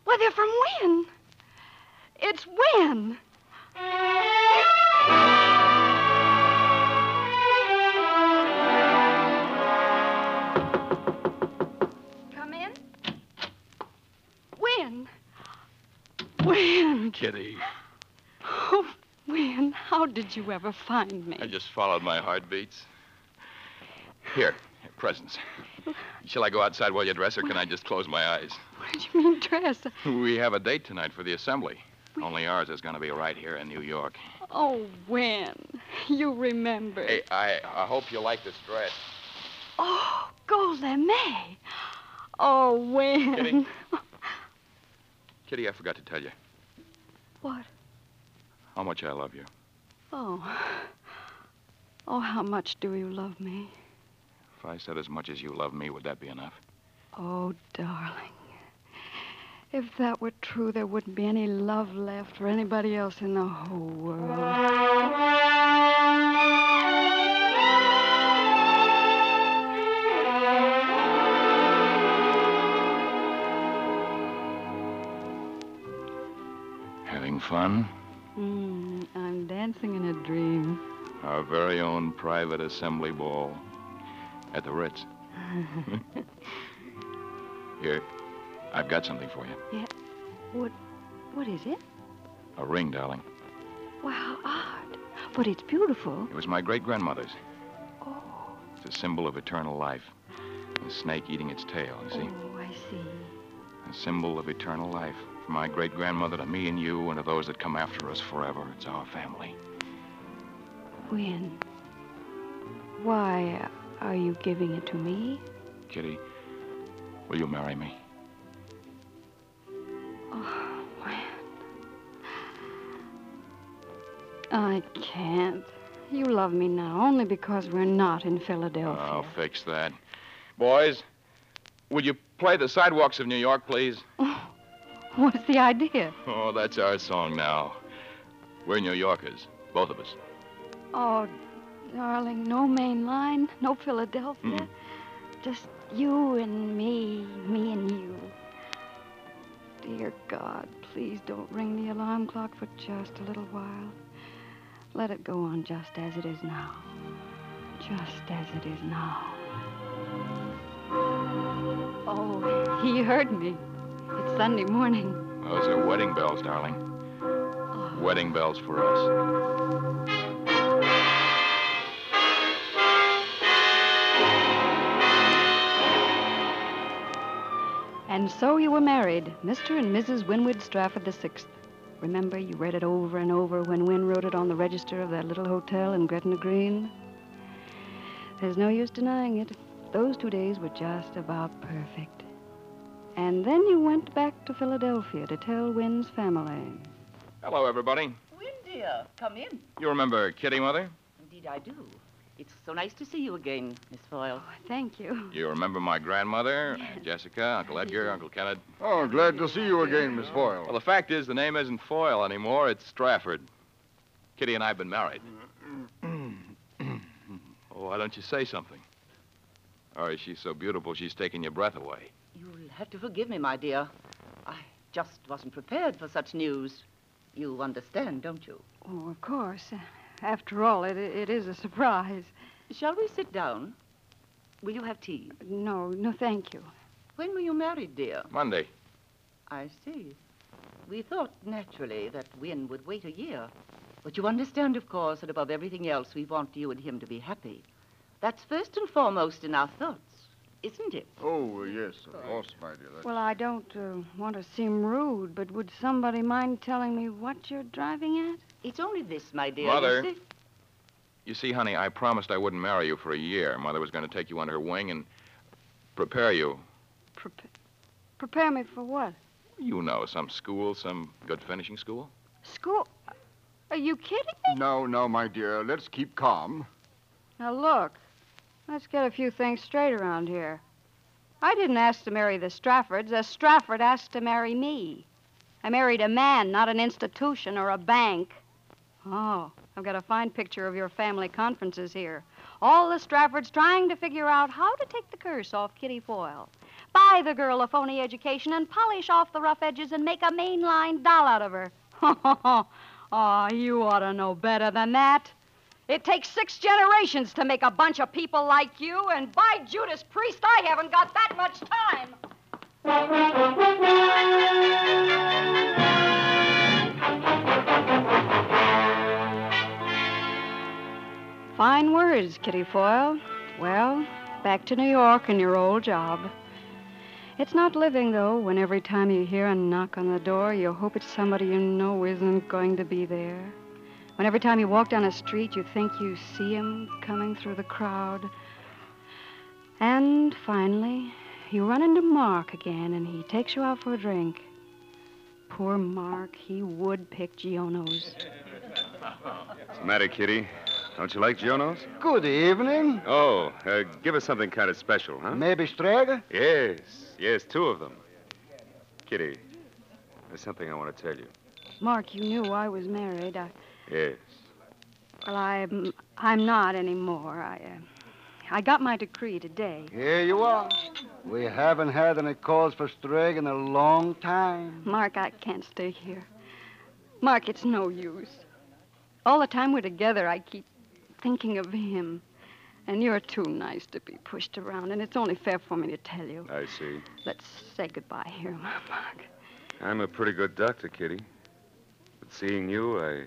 Well, they're from Win? It's Win? Come in. Win? Win? Kitty, Oh, Win, how did you ever find me? I just followed my heartbeats. Here, presents. Shall I go outside while you dress, or can I just close my eyes? What do you mean dress? We have a date tonight for the assembly. Only ours is going to be right here in New York. Oh, Win? you remember. Hey, I, I hope you like this dress. Oh, Golden May. Oh, Win? Kitty. Kitty, I forgot to tell you What? how much I love you. Oh. Oh, how much do you love me? If I said as much as you love me, would that be enough? Oh, darling. If that were true, there wouldn't be any love left for anybody else in the whole world. Having fun? Mm, I'm dancing in a dream. Our very own private assembly ball at the Ritz. Here, I've got something for you. yeah. What? What is it? A ring, darling. Wow, odd. But it's beautiful. It was my great grandmother's. Oh. It's a symbol of eternal life. A snake eating its tail, you see? Oh, I see. A symbol of eternal life. From my great grandmother to me and you and to those that come after us forever. It's our family. Win? Why are you giving it to me? Kitty, will you marry me? Oh, Win. I can't. You love me now only because we're not in Philadelphia. I'll fix that. Boys, would you play the sidewalks of New York, please? Oh, what's the idea? Oh, that's our song now. We're New Yorkers, both of us. Oh, darling, no main line, no Philadelphia. Just you and me, me and you. Dear God, please don't ring the alarm clock for just a little while. Let it go on just as it is now. Just as it is now. Oh, he heard me. It's Sunday morning. Those are wedding bells, darling. Oh. Wedding bells for us. And so you were married, Mr. and Mrs. Winwood Strafford the Sixth. Remember, you read it over and over when Win wrote it on the register of that little hotel in Gretna Green. There's no use denying it. Those two days were just about perfect. And then you went back to Philadelphia to tell Win's family. Hello, everybody. Win, dear, come in. You remember Kitty, Mother? Indeed, I do. It's so nice to see you again, Miss Foyle. Oh, thank you. You remember my grandmother, Aunt Jessica, Uncle Edgar, Uncle Kenneth? Oh, glad to see you again, Miss Foyle. Well, the fact is, the name isn't Foyle anymore. It's Strafford. Kitty and I have been married. oh, why don't you say something? Or is she so beautiful she's taking your breath away? You'll have to forgive me, my dear. I just wasn't prepared for such news. You understand, don't you? Oh, of course. After all, it, it is a surprise. Shall we sit down? Will you have tea? No, no, thank you. When were you married, dear? Monday. I see. We thought, naturally, that Wynne would wait a year. But you understand, of course, that above everything else, we want you and him to be happy. That's first and foremost in our thoughts, isn't it? Oh, yes, of course, my dear. That's... Well, I don't uh, want to seem rude, but would somebody mind telling me what you're driving at? It's only this, my dear. Mother. You see- You see, honey, I promised I wouldn't marry you for a year. Mother was going to take you under her wing and prepare you. Prepare me for what? You know, some school, some good finishing school. School? Are you kidding? No, no, my dear. Let's keep calm. Now, look. Let's get a few things straight around here. I didn't ask to marry the Straffords. The Strafford asked to marry me. I married a man, not an institution or a bank. Oh, I've got a fine picture of your family conferences here. All the Straffords trying to figure out how to take the curse off Kitty Foyle. Buy the girl a phony education and polish off the rough edges and make a mainline doll out of her. oh, you ought to know better than that. It takes six generations to make a bunch of people like you, and by Judas Priest, I haven't got that much time. Fine words, Kitty Foyle. Well, back to New York and your old job. It's not living, though, when every time you hear a knock on the door, you hope it's somebody you know isn't going to be there. When every time you walk down a street, you think you see him coming through the crowd. And finally, you run into Mark again, and he takes you out for a drink. Poor Mark, he would pick Giono's. What's the matter, Kitty? Don't you like Giono's? Good evening. Oh, uh, give us something kind of special, huh? Maybe Strega? Yes, yes, two of them. Kitty, there's something I want to tell you. Mark, you knew I was married. I, Yes. well, I'm I'm not anymore. I uh, I got my decree today. Here you are. We haven't had any calls for Strega in a long time. Mark, I can't stay here. Mark, it's no use. All the time we're together, I keep thinking of him. And you're too nice to be pushed around, and it's only fair for me to tell you. I see. Let's say goodbye here, Mark. I'm a pretty good doctor, Kitty. But seeing you, I.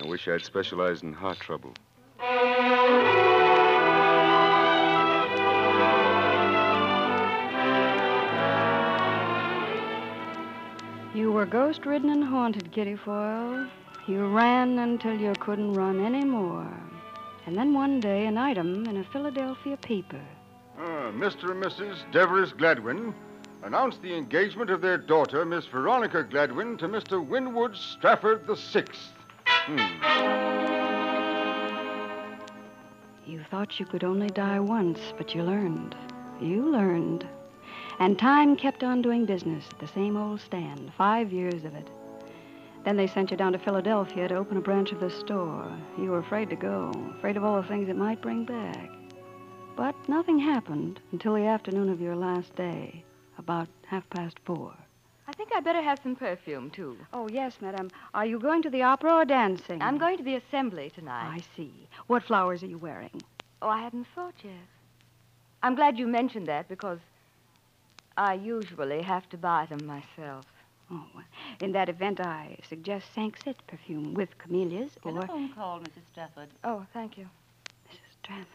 I wish I'd specialized in heart trouble. You were ghost ridden and haunted, Kitty Foyle. You ran until you couldn't run any more. And then one day, an item in a Philadelphia paper. Uh, Mr. and Mrs. Devereux Gladwin announced the engagement of their daughter, Miss Veronica Gladwin, to Mr. Winwood Strafford the Sixth. Hmm. You thought you could only die once, but you learned. You learned. And time kept on doing business at the same old stand, five years of it. Then they sent you down to Philadelphia to open a branch of the store. You were afraid to go, afraid of all the things it might bring back. But nothing happened until the afternoon of your last day, about half past four. I think I'd better have some perfume, too. Oh, yes, madam. Are you going to the opera or dancing? I'm going to the assembly tonight. I see. What flowers are you wearing? Oh, I hadn't thought yet. I'm glad you mentioned that because I usually have to buy them myself. Oh, in that event, I suggest Sanxit perfume with camellias or... Telephone call, Mrs. Strafford. Oh, thank you. Mrs. Strafford.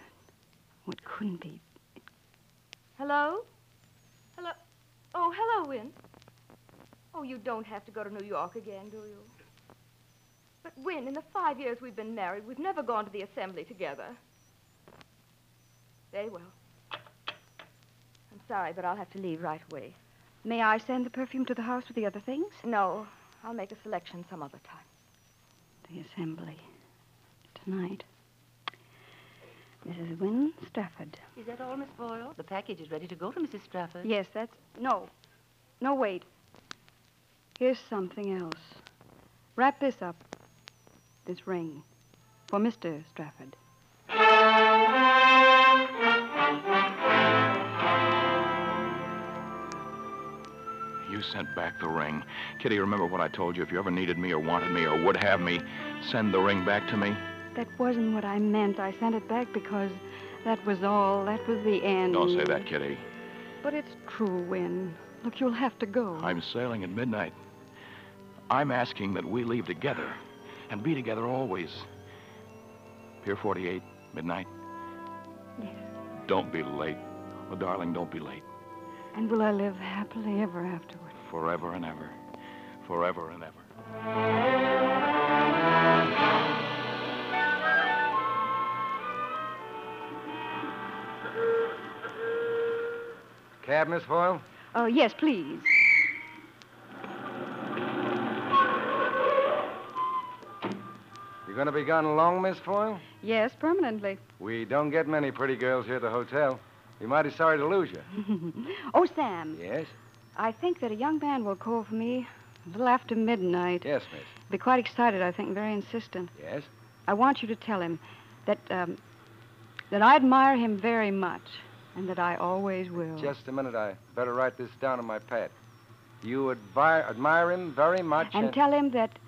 What couldn't be? Hello? Hello? Oh, hello, Win. Oh, you don't have to go to New York again, do you? But, Win, in the five years we've been married, we've never gone to the assembly together. Very well. I'm sorry, but I'll have to leave right away. May I send the perfume to the house with the other things? No, I'll make a selection some other time. The assembly. Tonight. Mrs. Win Strafford. Is that all, Miss Foyle? The package is ready to go to Mrs. Strafford. Yes, that's. No. No, wait. Here's something else. Wrap this up. This ring. For Mr. Strafford. You sent back the ring. Kitty, remember what I told you. If you ever needed me or wanted me or would have me, send the ring back to me. That wasn't what I meant. I sent it back because that was all. That was the end. Don't say that, Kitty. But it's true, Win. Look, you'll have to go. I'm sailing at midnight. I'm asking that we leave together and be together always. Pier 48, midnight. Yes. Don't be late. Oh, darling, don't be late. And will I live happily ever afterward? Forever and ever. Forever and ever. Cab, Miss Foyle? Oh, yes, please. You're going to be gone long, Miss Foyle? Yes, permanently. We don't get many pretty girls here at the hotel. Be mighty sorry to lose you. oh, Sam. Yes? I think that a young man will call for me a little after midnight. Yes, miss. Be quite excited, I think, very insistent. Yes? I want you to tell him that um, that I admire him very much, and that I always will. Just a minute. I better write this down on my pad. You admire, admire him very much. and tell him that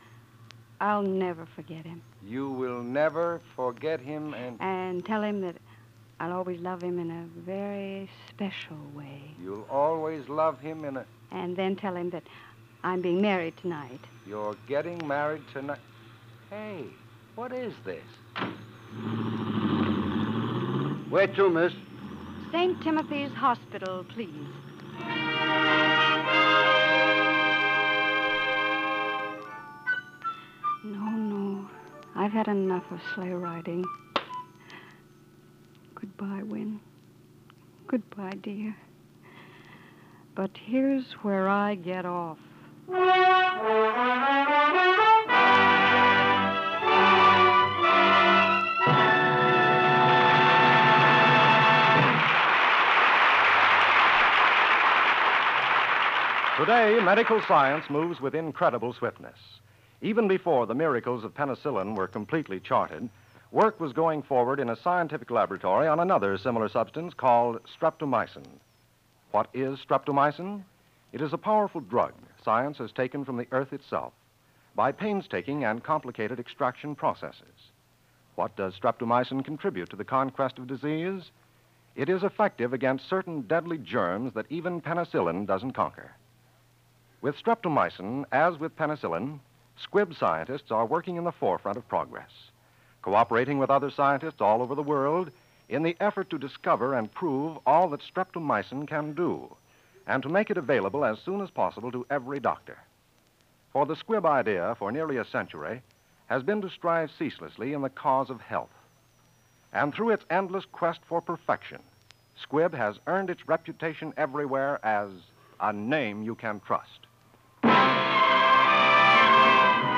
I'll never forget him. You will never forget him and. And tell him that I'll always love him in a very special way. You'll always love him in a. And then tell him that I'm being married tonight. You're getting married tonight. Hey, what is this? Where to, miss? St. Timothy's Hospital, please. No, no. I've had enough of sleigh riding. Goodbye, Win. Goodbye, dear. But here's where I get off. Today, medical science moves with incredible swiftness. Even before the miracles of penicillin were completely charted, work was going forward in a scientific laboratory on another similar substance called streptomycin. What is streptomycin? It is a powerful drug science has taken from the earth itself by painstaking and complicated extraction processes. What does streptomycin contribute to the conquest of disease? It is effective against certain deadly germs that even penicillin doesn't conquer. With streptomycin, as with penicillin, Squibb scientists are working in the forefront of progress, cooperating with other scientists all over the world in the effort to discover and prove all that streptomycin can do, and to make it available as soon as possible to every doctor. For the Squibb idea, for nearly a century, has been to strive ceaselessly in the cause of health. And through its endless quest for perfection, Squibb has earned its reputation everywhere as a name you can trust.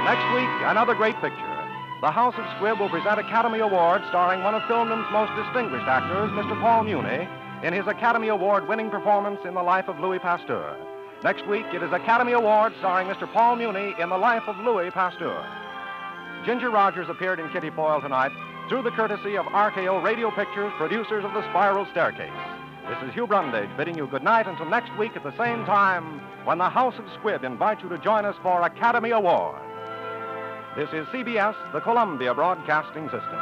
Next week, another great picture. The House of Squibb will present Academy Awards starring one of filmdom's most distinguished actors, Mr. Paul Muni, in his Academy Award winning performance in the life of Louis Pasteur. Next week, it is Academy Award starring Mr. Paul Muni in the life of Louis Pasteur. Ginger Rogers appeared in Kitty Foyle tonight through the courtesy of RKO Radio Pictures, producers of The Spiral Staircase. This is Hugh Brundage bidding you good night until next week at the same time when the House of Squibb invites you to join us for Academy Award. This is CBS, the Columbia Broadcasting System.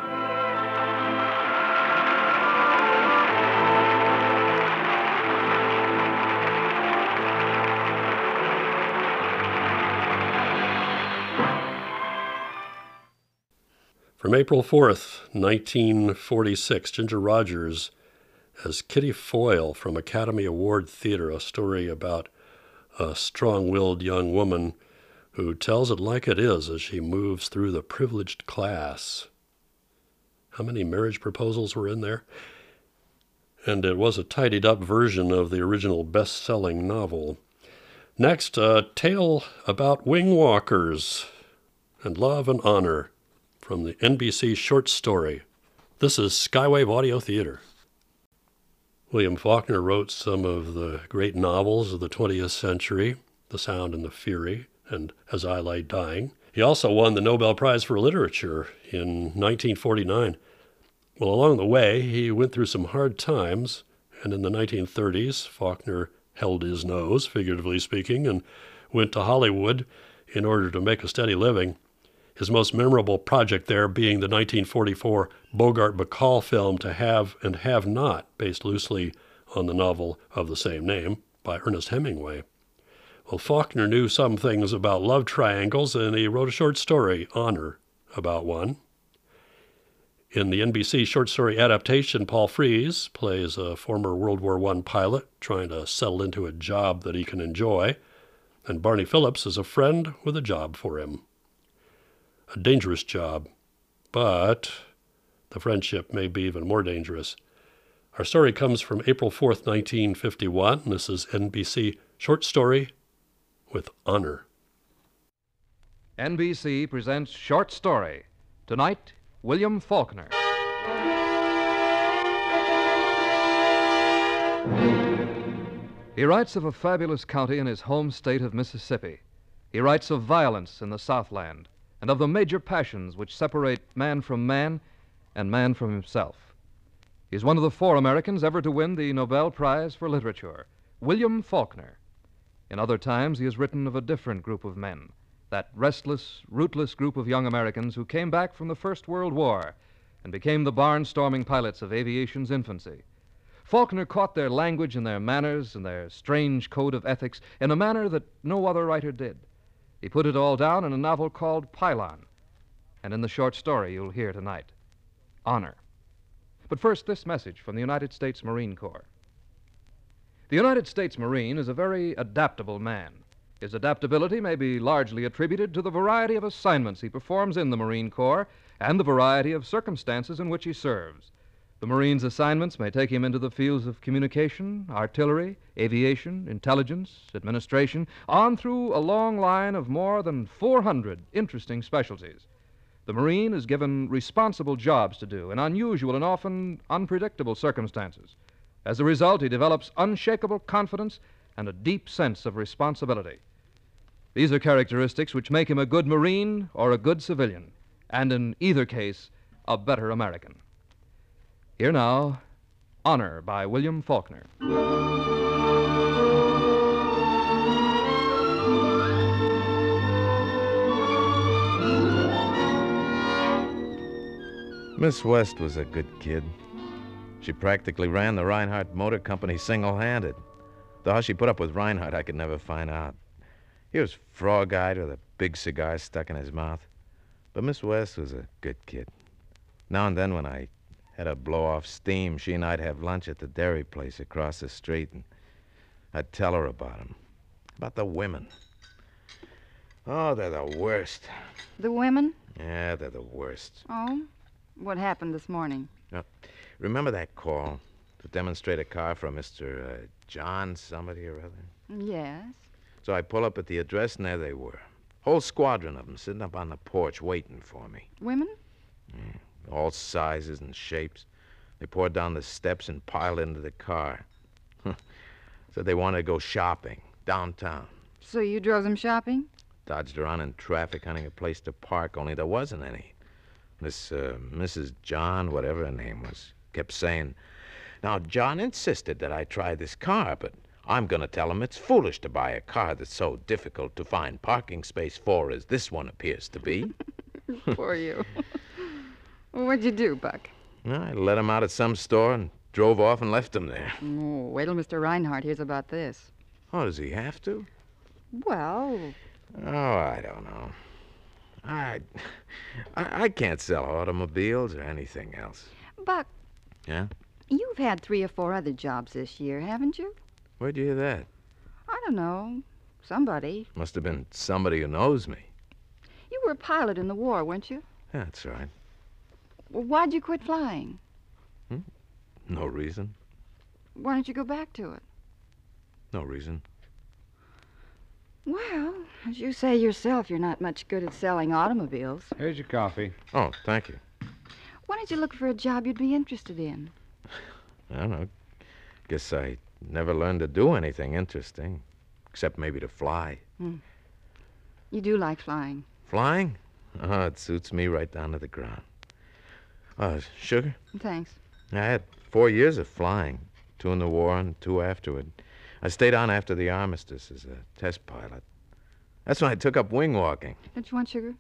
From April 4th, 1946, Ginger Rogers as Kitty Foyle from Academy Award Theater, a story about a strong willed young woman who tells it like it is as she moves through the privileged class. How many marriage proposals were in there? And it was a tidied up version of the original best selling novel. Next, a tale about wing walkers and love and honor from the NBC short story. This is Skywave Audio Theater. William Faulkner wrote some of the great novels of the 20th century The Sound and the Fury and As I Lay Dying. He also won the Nobel Prize for Literature in 1949. Well, along the way, he went through some hard times, and in the 1930s, Faulkner held his nose, figuratively speaking, and went to Hollywood in order to make a steady living. His most memorable project there being the 1944 Bogart Bacall film To Have and Have Not, based loosely on the novel of the same name by Ernest Hemingway. Well, Faulkner knew some things about love triangles, and he wrote a short story, Honor, about one. In the NBC short story adaptation, Paul Frees plays a former World War I pilot trying to settle into a job that he can enjoy, and Barney Phillips is a friend with a job for him. A dangerous job, but the friendship may be even more dangerous. Our story comes from April 4th, 1951. This is NBC Short Story with Honor. NBC presents Short Story. Tonight, William Faulkner. He writes of a fabulous county in his home state of Mississippi. He writes of violence in the Southland and of the major passions which separate man from man and man from himself. He's one of the four Americans ever to win the Nobel Prize for Literature, William Faulkner. In other times, he has written of a different group of men, that restless, rootless group of young Americans who came back from the First World War and became the barnstorming pilots of aviation's infancy. Faulkner caught their language and their manners and their strange code of ethics in a manner that no other writer did. He put it all down in a novel called Pylon, and in the short story you'll hear tonight Honor. But first, this message from the United States Marine Corps. The United States Marine is a very adaptable man. His adaptability may be largely attributed to the variety of assignments he performs in the Marine Corps and the variety of circumstances in which he serves. The Marine's assignments may take him into the fields of communication, artillery, aviation, intelligence, administration, on through a long line of more than 400 interesting specialties. The Marine is given responsible jobs to do in unusual and often unpredictable circumstances. As a result, he develops unshakable confidence and a deep sense of responsibility. These are characteristics which make him a good Marine or a good civilian, and in either case, a better American. Here now, Honor by William Faulkner. Miss West was a good kid. She practically ran the Reinhardt Motor Company single handed. Though how she put up with Reinhardt, I could never find out. He was frog eyed with a big cigar stuck in his mouth. But Miss West was a good kid. Now and then, when I had a blow off steam, she and I'd have lunch at the dairy place across the street, and I'd tell her about him. About the women. Oh, they're the worst. The women? Yeah, they're the worst. Oh? What happened this morning? Now, remember that call to demonstrate a car for Mr. Uh, John somebody or other? Yes. So I pull up at the address, and there they were. Whole squadron of them sitting up on the porch waiting for me. Women? Yeah, all sizes and shapes. They poured down the steps and piled into the car. Said they wanted to go shopping downtown. So you drove them shopping? Dodged around in traffic hunting a place to park, only there wasn't any. This uh, Mrs. John, whatever her name was, kept saying, Now, John insisted that I try this car, but I'm going to tell him it's foolish to buy a car that's so difficult to find parking space for as this one appears to be. Poor you. well, what'd you do, Buck? I let him out at some store and drove off and left him there. Oh, wait till Mr. Reinhardt hears about this. Oh, does he have to? Well. Oh, I don't know. I, I, I can't sell automobiles or anything else. Buck, Yeah? you've had three or four other jobs this year, haven't you? Where'd you hear that? I don't know. Somebody. Must have been somebody who knows me. You were a pilot in the war, weren't you? Yeah, that's right. Well, why'd you quit flying? Hmm? No reason. Why don't you go back to it? No reason. Well, as you say yourself, you're not much good at selling automobiles. Here's your coffee. Oh, thank you. Why don't you look for a job you'd be interested in? I don't know. Guess I never learned to do anything interesting, except maybe to fly. Hmm. You do like flying. Flying? Oh, it suits me right down to the ground. Uh, sugar? Thanks. I had four years of flying, two in the war and two afterward. I stayed on after the armistice as a test pilot. That's when I took up wing walking. Don't you want sugar?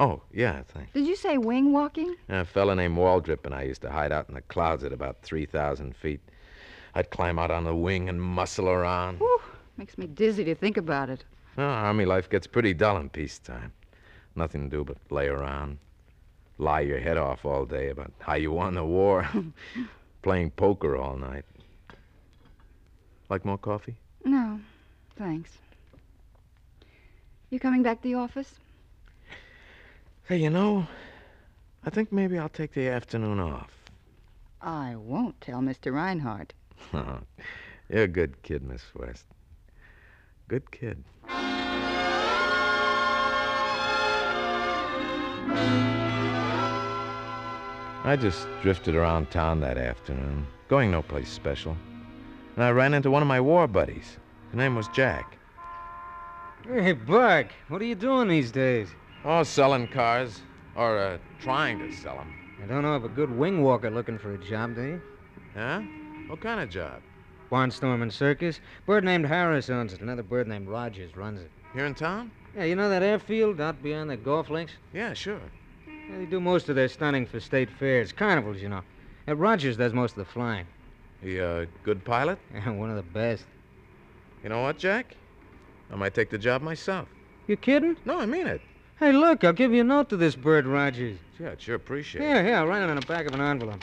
Oh, yeah, thanks. Did you say wing walking? A fella named Waldrip and I used to hide out in the clouds at about 3,000 feet. I'd climb out on the wing and muscle around. Whew, makes me dizzy to think about it. Oh, army life gets pretty dull in peacetime. Nothing to do but lay around, lie your head off all day about how you won the war, playing poker all night. Like more coffee? No, thanks. You coming back to the office? Hey, you know, I think maybe I'll take the afternoon off. I won't tell Mr. Reinhardt. You're a good kid, Miss West. Good kid. I just drifted around town that afternoon, going no place special. And I ran into one of my war buddies. His name was Jack. Hey, Buck, what are you doing these days? Oh, selling cars. Or, uh, trying to sell them. I don't know of a good wing walker looking for a job, do you? Huh? What kind of job? Barnstorming Circus. Bird named Harris owns it. Another bird named Rogers runs it. Here in town? Yeah, you know that airfield out beyond the golf links? Yeah, sure. Yeah, they do most of their stunning for state fairs. Carnivals, you know. And Rogers does most of the flying. He a good pilot? Yeah, one of the best. You know what, Jack? I might take the job myself. You kidding? No, I mean it. Hey, look, I'll give you a note to this bird, Rogers. Yeah, I'd sure appreciate Here, Yeah, here, I'll write it on the back of an envelope.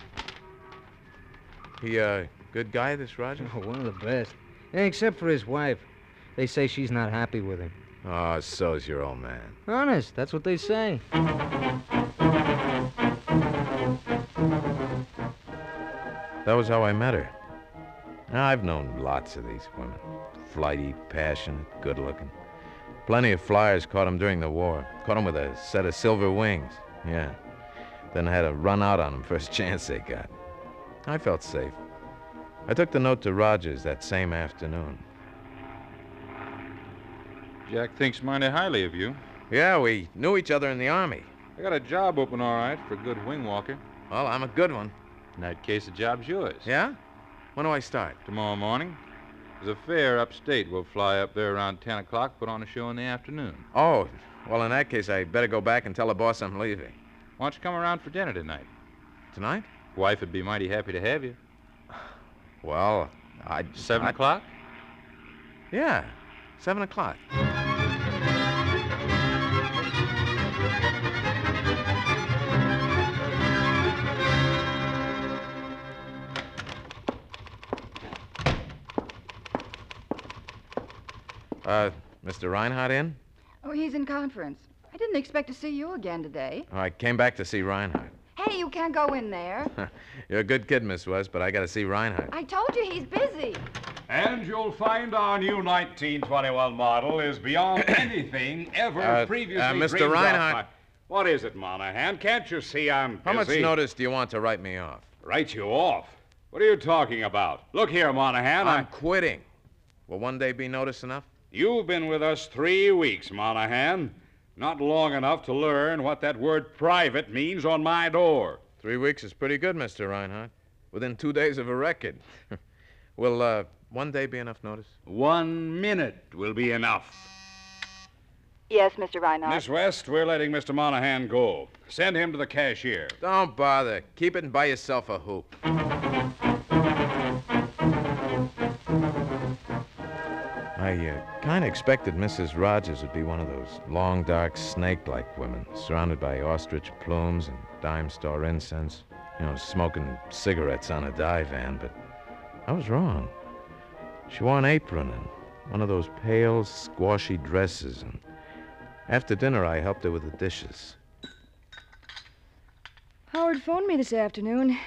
He uh, good guy, this Rogers? Oh, one of the best. Yeah, except for his wife. They say she's not happy with him. Oh, so's your old man. Honest, that's what they say. That was how I met her. Now, I've known lots of these women. Flighty, passionate, good looking. Plenty of flyers caught him during the war. Caught him with a set of silver wings. Yeah. Then had to run out on him first chance they got. I felt safe. I took the note to Rogers that same afternoon. Jack thinks mighty highly of you. Yeah, we knew each other in the Army. I got a job open, all right, for a good wing walker. Well, I'm a good one. In that case, the job's yours. Yeah? When do I start? Tomorrow morning. There's a fair upstate. We'll fly up there around 10 o'clock, put on a show in the afternoon. Oh, well, in that case, I better go back and tell the boss I'm leaving. Why don't you come around for dinner tonight? Tonight? Wife would be mighty happy to have you. Well, I. Seven I- o'clock? Yeah, seven o'clock. Uh, Mr. Reinhardt in? Oh, he's in conference. I didn't expect to see you again today. Oh, I came back to see Reinhardt. Hey, you can't go in there. You're a good kid, Miss West, but I gotta see Reinhardt. I told you he's busy. And you'll find our new 1921 model is beyond anything ever Uh, previously uh, Mr. dreamed of Reinhardt. by- What is it, Monahan? Can't you see I'm busy? How much notice do you want to write me off? Write you off? What are you talking about? Look here, Monahan. I'm I... quitting. Will one day be notice enough? You've been with us three weeks, Monahan. Not long enough to learn what that word private means on my door. Three weeks is pretty good, Mr. Reinhardt. Within two days of a record. Will uh, one day be enough notice? One minute will be enough. Yes, Mr. Reinhardt. Miss West, we're letting Mr. Monahan go. Send him to the cashier. Don't bother. Keep it and buy yourself a hoop. I uh, kind of expected Mrs. Rogers would be one of those long, dark, snake like women, surrounded by ostrich plumes and dime store incense, you know, smoking cigarettes on a divan, but I was wrong. She wore an apron and one of those pale, squashy dresses, and after dinner, I helped her with the dishes. Howard phoned me this afternoon.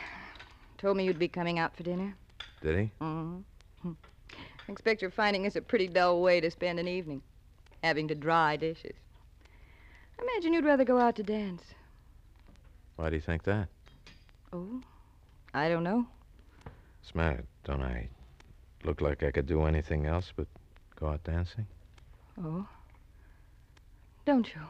Told me you'd be coming out for dinner. Did he? Mm-hmm. I expect you're finding this a pretty dull way to spend an evening, having to dry dishes. I imagine you'd rather go out to dance. Why do you think that? Oh, I don't know. Smart, don't I look like I could do anything else but go out dancing? Oh, don't you?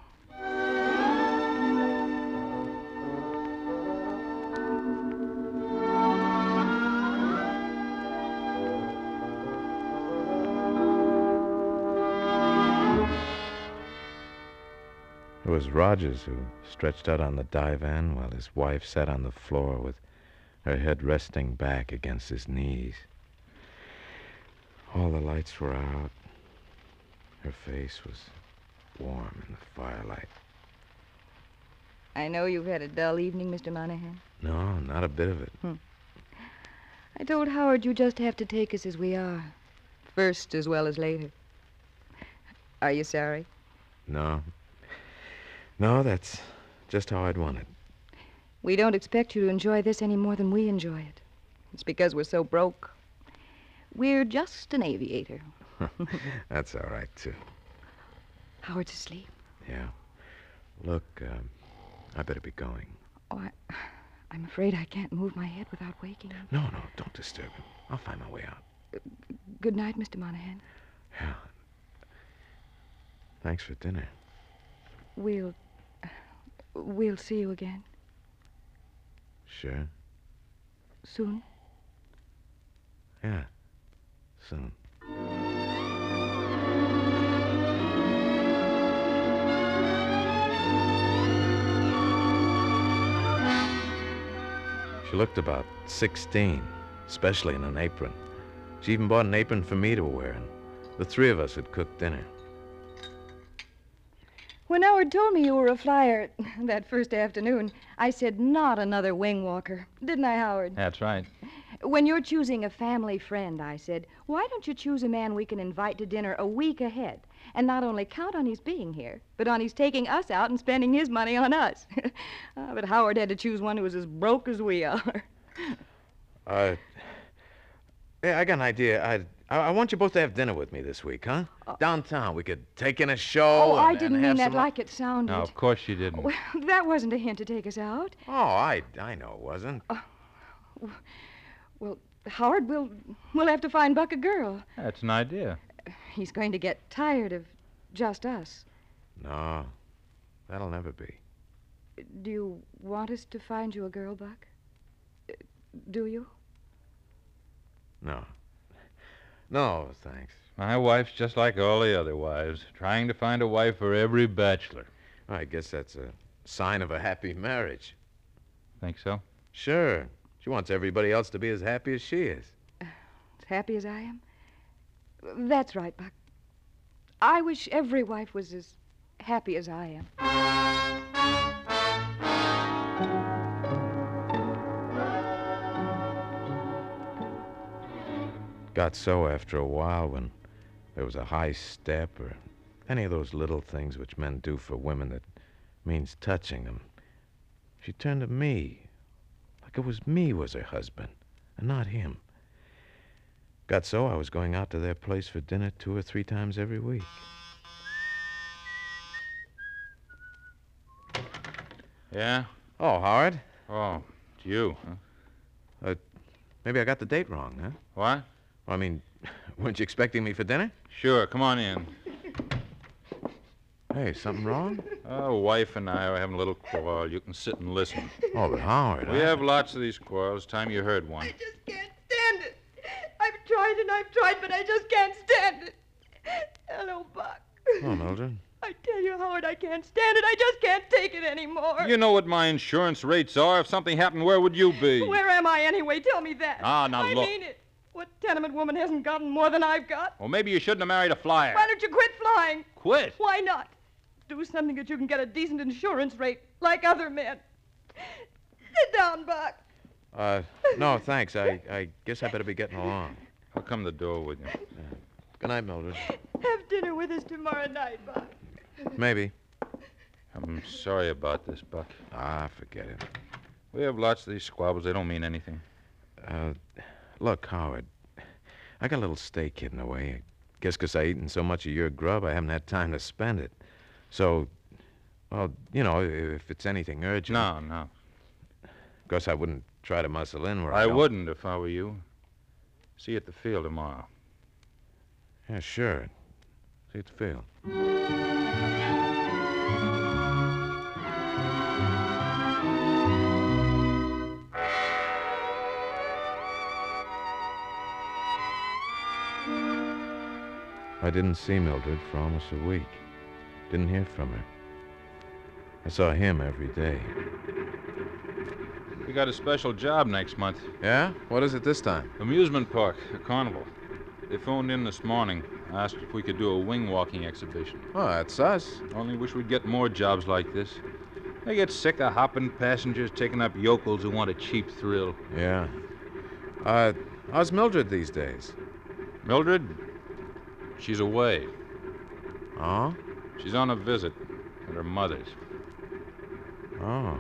It was Rogers who stretched out on the divan while his wife sat on the floor with her head resting back against his knees. All the lights were out. Her face was warm in the firelight. I know you've had a dull evening, Mr. Monahan. No, not a bit of it. Hmm. I told Howard you just have to take us as we are. First as well as later. Are you sorry? No. No, that's just how I'd want it. We don't expect you to enjoy this any more than we enjoy it. It's because we're so broke. We're just an aviator. That's all right, too. Howard's asleep. Yeah. Look, um, I better be going. Oh, I, I'm afraid I can't move my head without waking him. No, no, don't disturb him. I'll find my way out. Good night, Mr. Monahan. Yeah. Thanks for dinner. We'll. We'll see you again Sure. soon. Yeah. Soon. She looked about 16, especially in an apron. She even bought an apron for me to wear, and the three of us had cooked dinner. When Howard told me you were a flyer that first afternoon, I said, not another wing walker. Didn't I, Howard? That's right. When you're choosing a family friend, I said, why don't you choose a man we can invite to dinner a week ahead and not only count on his being here, but on his taking us out and spending his money on us? Ah, but Howard had to choose one who was as broke as we are. Uh, yeah, I got an idea. I, I I want you both to have dinner with me this week, huh? Downtown. We could take in a show. oh, I didn't and mean that some- like it sounded. No, of course you didn't. Well, that wasn't a hint to take us out. Oh, I I know it wasn't. Well, Howard, we'll we'll have to find Buck a girl. That's an idea. He's going to get tired of just us. No, that'll never be. Do you want us to find you a girl, Buck? Uh, Do you? No. No, thanks. My wife's just like all the other wives, trying to find a wife for every bachelor. I guess that's a sign of a happy marriage. Think so? Sure. She wants everybody else to be as happy as she is. As happy as I am? That's right, Buck. I wish every wife was as happy as I am. Got so after a while when there was a high step or any of those little things which men do for women that means touching them. She turned to me, like it was me was her husband, and not him. Got so I was going out to their place for dinner two or three times every week. Yeah? Oh, Howard. Oh, it's you, huh? Uh, maybe I got the date wrong, huh? What? I mean, weren't you expecting me for dinner? Sure, come on in. Hey, something wrong? Oh, wife and I are having a little quarrel. You can sit and listen. Oh, but Howard. We I- have lots of these quarrels. Time you heard one. I just can't stand it. I've tried and I've tried, but I just can't stand it. Hello, Buck. Oh, Mildred. I tell you, Howard, I can't stand it. I just can't take it anymore. You know what my insurance rates are. If something happened, where would you be? Where am I anyway? Tell me that. Ah, now I look. mean it. What tenement woman hasn't gotten more than I've got? Well, maybe you shouldn't have married a flyer. Why don't you quit flying? Quit? Why not? Do something that you can get a decent insurance rate, like other men. Sit down, Buck. Uh, no, thanks. I, I guess I better be getting along. I'll come to the door with you. Good night, Mildred. Have dinner with us tomorrow night, Buck. Maybe. I'm sorry about this, Buck. Ah, forget it. We have lots of these squabbles. They don't mean anything. Uh, look, Howard. I got a little stake hidden away. I guess 'cause I eaten so much of your grub, I haven't had time to spend it. So, well, you know, if it's anything urgent. No, no. Of course, I wouldn't try to muscle in where I, I don't- wouldn't if I were you. See you at the field tomorrow. Yeah, sure. See you at the field. I didn't see Mildred for almost a week. Didn't hear from her. I saw him every day. We got a special job next month. Yeah? What is it this time? Amusement park, a carnival. They phoned in this morning, asked if we could do a wing walking exhibition. Oh, that's us. Only wish we'd get more jobs like this. They get sick of hopping passengers taking up yokels who want a cheap thrill. Yeah. Uh, how's Mildred these days? Mildred? She's away. Oh? She's on a visit at her mother's. Oh.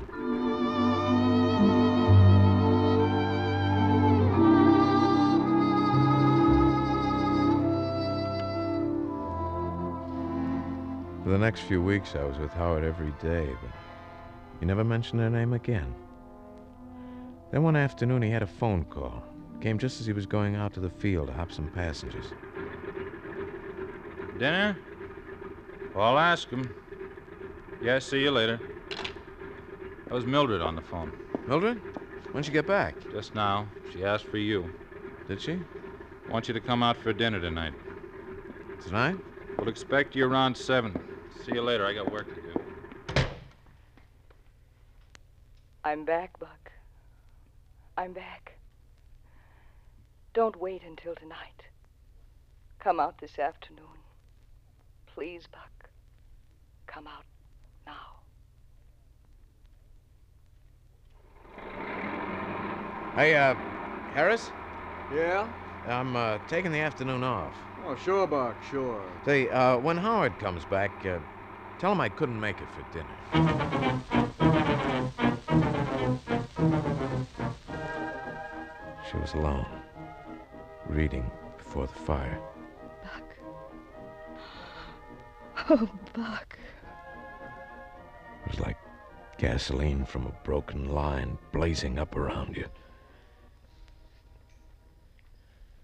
For the next few weeks, I was with Howard every day, but he never mentioned her name again. Then one afternoon, he had a phone call. Came just as he was going out to the field to hop some passengers. Dinner? Well, I'll ask him. Yeah, see you later. That was Mildred on the phone. Mildred? When'd she get back? Just now. She asked for you. Did she? Want you to come out for dinner tonight. Tonight? We'll expect you around seven. See you later. I got work to do. I'm back, Buck. I'm back. Don't wait until tonight. Come out this afternoon. Please, Buck. Come out now. Hey, uh, Harris? Yeah? I'm, uh, taking the afternoon off. Oh, sure, Buck, sure. Say, uh, when Howard comes back, uh, tell him I couldn't make it for dinner. She was alone, reading before the fire. Oh, Buck. It was like gasoline from a broken line blazing up around you.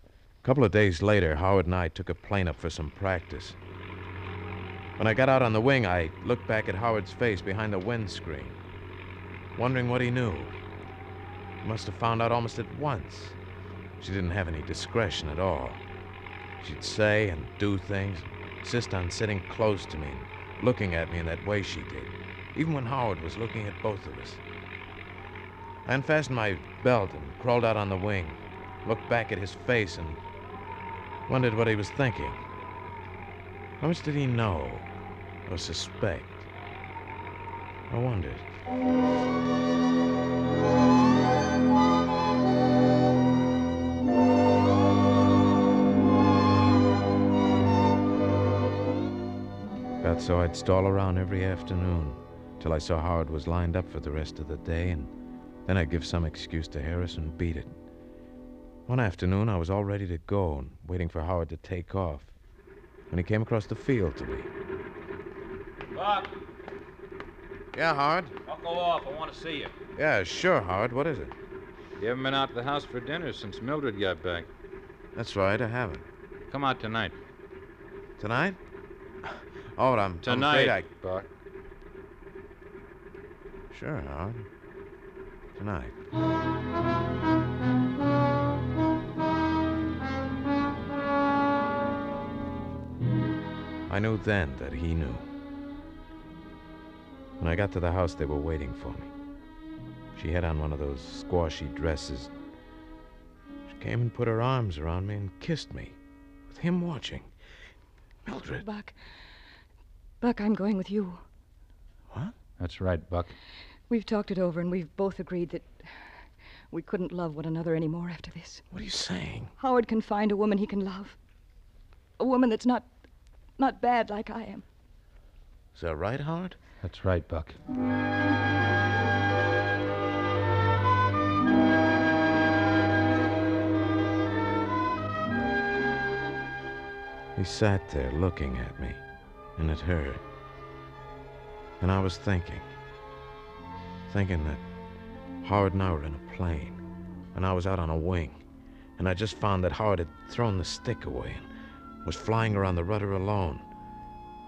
A couple of days later, Howard and I took a plane up for some practice. When I got out on the wing, I looked back at Howard's face behind the windscreen, wondering what he knew. He must have found out almost at once. She didn't have any discretion at all. She'd say and do things, insist on sitting close to me and looking at me in that way she did, even when Howard was looking at both of us. I unfastened my belt and crawled out on the wing, looked back at his face and wondered what he was thinking. How much did he know or suspect? I wondered. So I'd stall around every afternoon till I saw Howard was lined up for the rest of the day, and then I'd give some excuse to Harris and beat it. One afternoon, I was all ready to go and waiting for Howard to take off when he came across the field to me. Buck, Yeah, Howard? I'll go off. I want to see you. Yeah, sure, Howard. What is it? You haven't been out to the house for dinner since Mildred got back. That's right, I haven't. Come out tonight. Tonight? Oh, I'm, I'm Tonight, afraid I... Buck. Sure, Howard. Tonight. I knew then that he knew. When I got to the house, they were waiting for me. She had on one of those squashy dresses. She came and put her arms around me and kissed me, with him watching. Mildred. Buck. Buck, I'm going with you. What? That's right, Buck. We've talked it over, and we've both agreed that we couldn't love one another anymore after this. What are you saying? Howard can find a woman he can love. A woman that's not not bad like I am. Is that right, Howard? That's right, Buck. He sat there looking at me and at her. And I was thinking, thinking that Howard and I were in a plane, and I was out on a wing, and I just found that Howard had thrown the stick away and was flying around the rudder alone,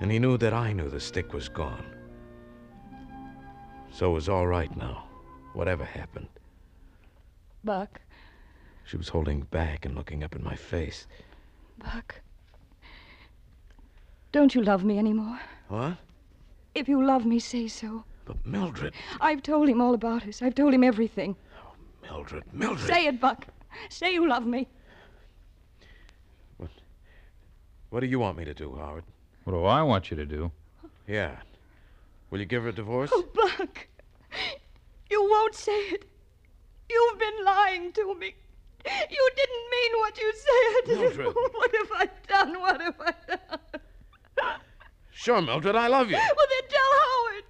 and he knew that I knew the stick was gone. So it was all right now, whatever happened. Buck, She was holding back and looking up in my face. Buck. Don't you love me anymore? What? If you love me, say so. But Mildred, I've told him all about us. I've told him everything. Oh, Mildred, Mildred. Say it, Buck. Say you love me. What, What do you want me to do, Howard? What do I want you to do? Yeah. Will you give her a divorce? Oh, Buck. You won't say it. You've been lying to me. You didn't mean what you said. Mildred. what have I done? What have I done? Sure, Mildred, I love you. Well, then tell Howard.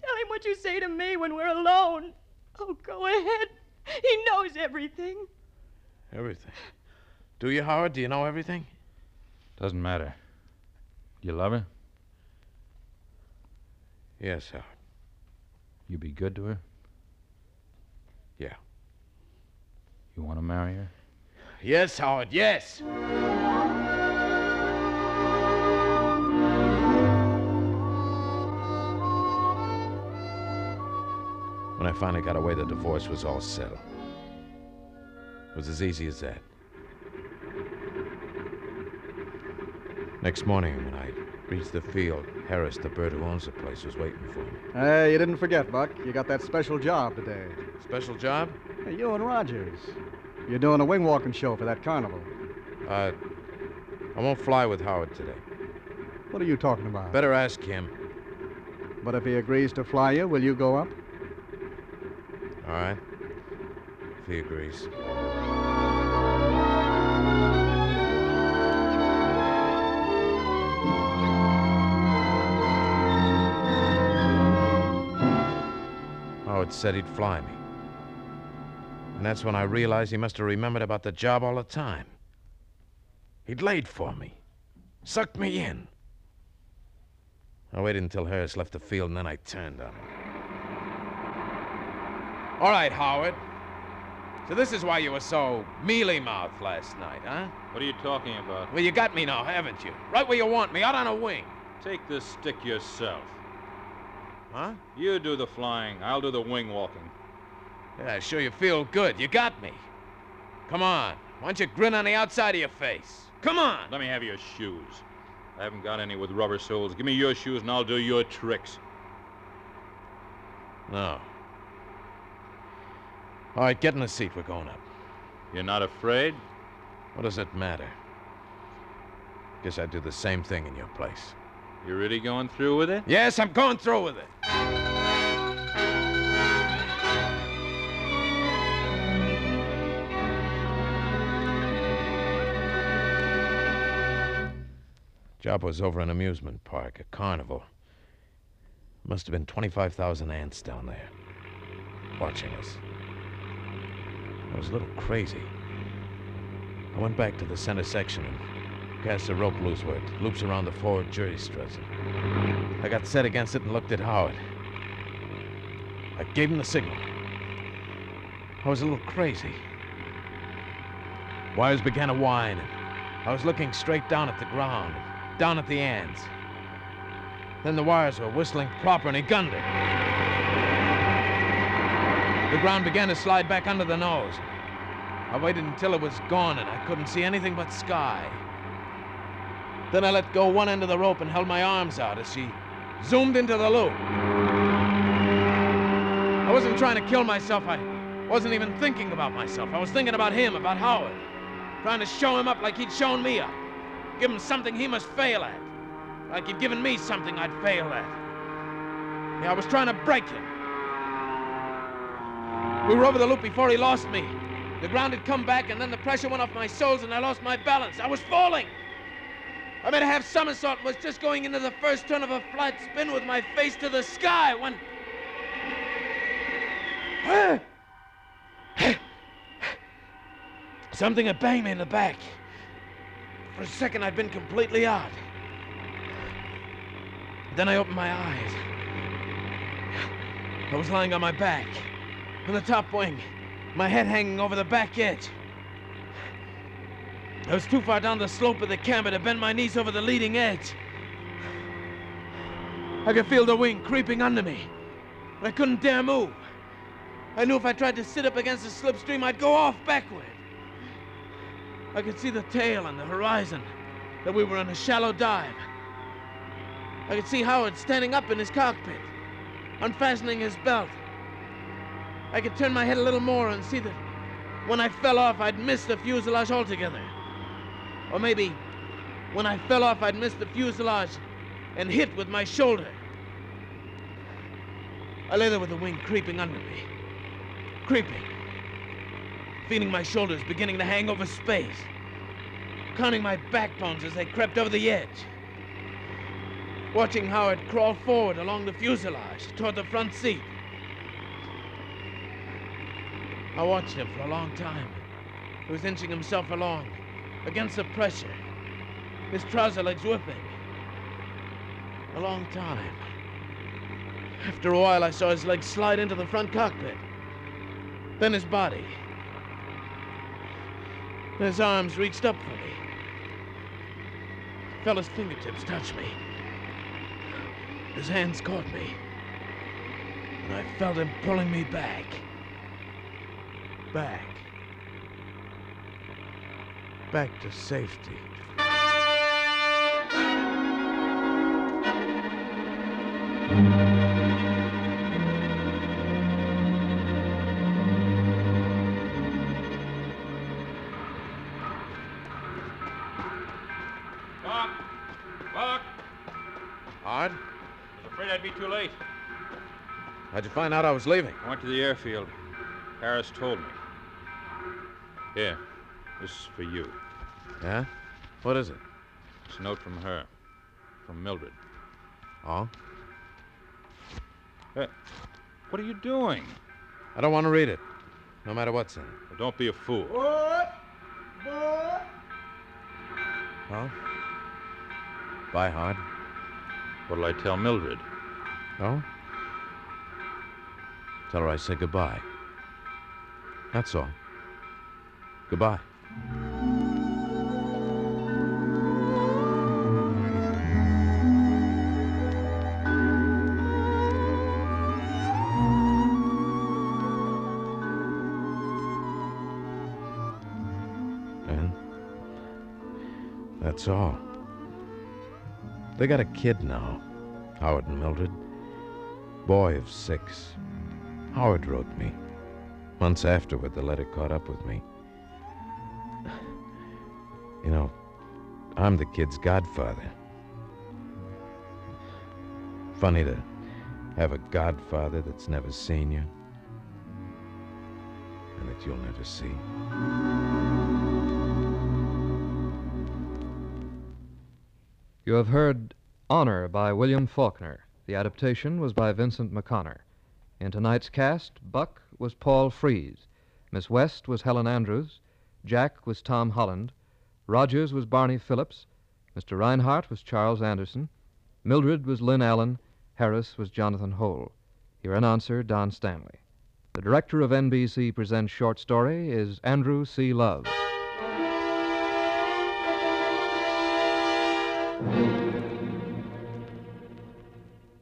Tell him what you say to me when we're alone. Oh, go ahead. He knows everything. Everything. Do you, Howard? Do you know everything? Doesn't matter. You love her? Yes, Howard. You be good to her? Yeah. You want to marry her? Yes, Howard, yes. I finally got away, the divorce was all settled. It was as easy as that. Next morning, when I reached the field, Harris, the bird who owns the place, was waiting for me. Hey, you didn't forget, Buck. You got that special job today. Special job? Hey, you and Rogers. You're doing a wing walking show for that carnival. Uh, I won't fly with Howard today. What are you talking about? Better ask him. But if he agrees to fly you, will you go up? All right. If he agrees. Oh, Howard said he'd fly me. And that's when I realized he must have remembered about the job all the time. He'd laid for me, sucked me in. I waited until Harris left the field, and then I turned on him. All right, Howard. So this is why you were so mealy-mouthed last night, huh? What are you talking about? Well, you got me now, haven't you? Right where you want me, out on a wing. Take this stick yourself. Huh? You do the flying. I'll do the wing walking. Yeah, I sure you feel good. You got me. Come on. Why don't you grin on the outside of your face? Come on. Let me have your shoes. I haven't got any with rubber soles. Give me your shoes and I'll do your tricks. No. All right, get in the seat. We're going up. You're not afraid? What does it matter? Guess I'd do the same thing in your place. You really going through with it? Yes, I'm going through with it. Job was over an amusement park, a carnival. Must have been 25,000 ants down there, watching us. I was a little crazy. I went back to the center section and cast the rope loose where it loops around the forward jury struts. I got set against it and looked at Howard. I gave him the signal. I was a little crazy. Wires began to whine, and I was looking straight down at the ground, down at the ants. Then the wires were whistling proper, and he gunned it. The ground began to slide back under the nose. I waited until it was gone, and I couldn't see anything but sky. Then I let go one end of the rope and held my arms out as she zoomed into the loop. I wasn't trying to kill myself. I wasn't even thinking about myself. I was thinking about him, about Howard. Trying to show him up like he'd shown me up. Give him something he must fail at. Like he'd given me something I'd fail at. Yeah, I was trying to break him. We were over the loop before he lost me. The ground had come back, and then the pressure went off my soles, and I lost my balance. I was falling. I made a half somersault and was just going into the first turn of a flat spin with my face to the sky when. Something had banged me in the back. For a second, I'd been completely out. Then I opened my eyes. I was lying on my back, on the top wing, my head hanging over the back edge. I was too far down the slope of the camber to bend my knees over the leading edge. I could feel the wing creeping under me. but I couldn't dare move. I knew if I tried to sit up against the slipstream, I'd go off backward. I could see the tail and the horizon, that we were in a shallow dive. I could see Howard standing up in his cockpit, unfastening his belt. I could turn my head a little more and see that when I fell off, I'd missed the fuselage altogether. Or maybe When I fell off, I'd missed the fuselage and hit with my shoulder. I lay there with the wing creeping under me. Creeping. Feeling my shoulders beginning to hang over space. Counting my backbones as they crept over the edge. Watching Howard crawl forward along the fuselage toward the front seat. I watched him for a long time. He was inching himself along against the pressure, his trouser legs whipping. A long time. After a while, I saw his legs slide into the front cockpit. Then his body. His arms reached up for me. Felt his fingertips touch me. His hands caught me. And I felt him pulling me back. Back. Back to safety. Buck! Buck! Hard? I was afraid I'd be too late. How'd you find out I was leaving? I went to the airfield. Harris told me. Here, this is for you. Yeah? What is it? It's a note from her. From Mildred. Oh? Hey, what are you doing? I don't want to read it, no matter what's in it. Well, don't be a fool. What? What? Well? Bye, Hard. What'll I tell Mildred? Oh? Tell her I said goodbye. That's all. Goodbye. And that's all. They got a kid now, Howard and Mildred. Boy of six. Howard wrote me. Months afterward, the letter caught up with me. You know, I'm the kid's godfather. Funny to have a godfather that's never seen you and that you'll never see. You have heard Honor by William Faulkner. The adaptation was by Vincent McConnor. In tonight's cast, Buck was Paul Frees, Miss West was Helen Andrews, Jack was Tom Holland, Rogers was Barney Phillips, Mr. Reinhardt was Charles Anderson, Mildred was Lynn Allen, Harris was Jonathan Hole. Your announcer, Don Stanley. The director of NBC Presents Short Story is Andrew C. Love.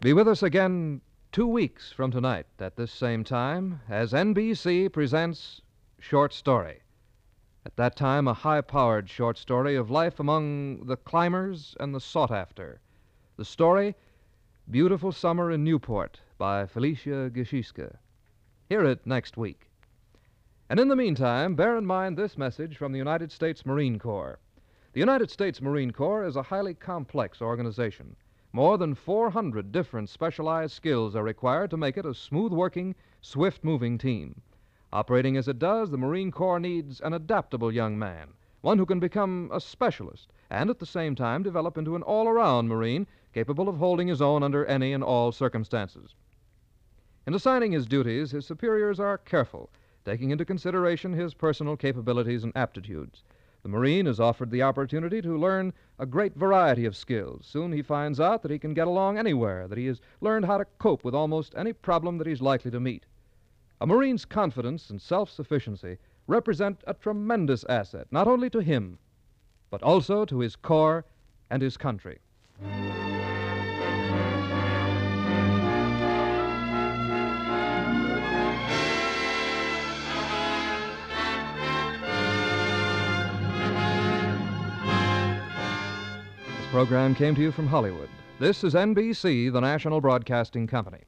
Be with us again two weeks from tonight at this same time as NBC presents Short Story. At that time, a high powered short story of life among the climbers and the sought after. The story, Beautiful Summer in Newport by Felicia Gizycka. Hear it next week. And in the meantime, bear in mind this message from the United States Marine Corps. The United States Marine Corps is a highly complex organization. More than 400 different specialized skills are required to make it a smooth working, swift moving team. Operating as it does, the Marine Corps needs an adaptable young man, one who can become a specialist and at the same time develop into an all around Marine capable of holding his own under any and all circumstances. In assigning his duties, his superiors are careful, taking into consideration his personal capabilities and aptitudes. The Marine is offered the opportunity to learn a great variety of skills. Soon he finds out that he can get along anywhere, that he has learned how to cope with almost any problem that he's likely to meet. A Marine's confidence and self sufficiency represent a tremendous asset, not only to him, but also to his corps and his country. This program came to you from Hollywood. This is NBC, the national broadcasting company.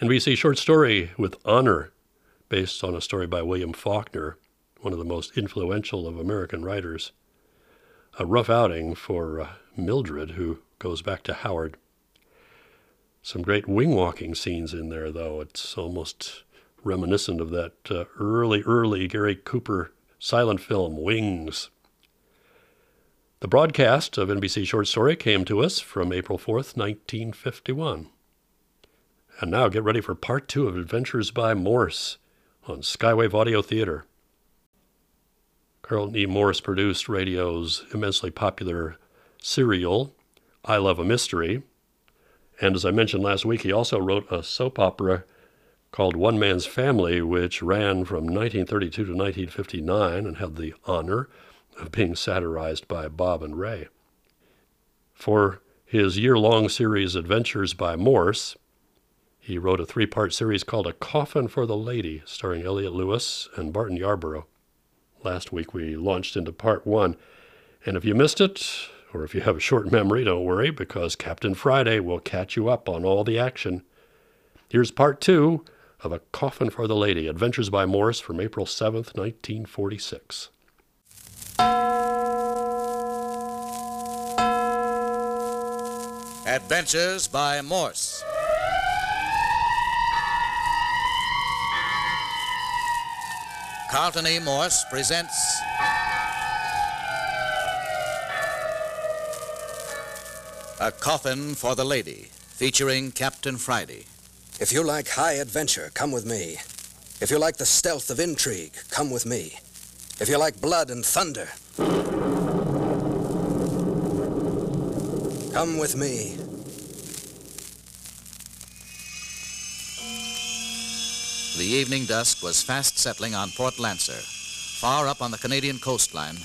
NBC short story with Honor, based on a story by William Faulkner, one of the most influential of American writers. A rough outing for uh, Mildred, who goes back to Howard. Some great wing walking scenes in there, though. It's almost reminiscent of that uh, early, early Gary Cooper silent film, Wings. The broadcast of NBC Short Story came to us from April 4th, 1951. And now get ready for part two of Adventures by Morse on Skywave Audio Theater. Carlton E. Morse produced radio's immensely popular serial, I Love a Mystery. And as I mentioned last week, he also wrote a soap opera called One Man's Family, which ran from 1932 to 1959 and had the honor of being satirized by Bob and Ray. For his year long series Adventures by Morse, he wrote a three part series called A Coffin for the Lady, starring Elliott Lewis and Barton Yarborough. Last week we launched into part one, and if you missed it, or if you have a short memory, don't worry, because Captain Friday will catch you up on all the action. Here's part two of A Coffin for the Lady Adventures by Morse from April 7th, 1946. Adventures by Morse. Carlton E. Morse presents A Coffin for the Lady, featuring Captain Friday. If you like high adventure, come with me. If you like the stealth of intrigue, come with me. If you like blood and thunder, come with me. The evening dusk was fast settling on Port Lancer, far up on the Canadian coastline,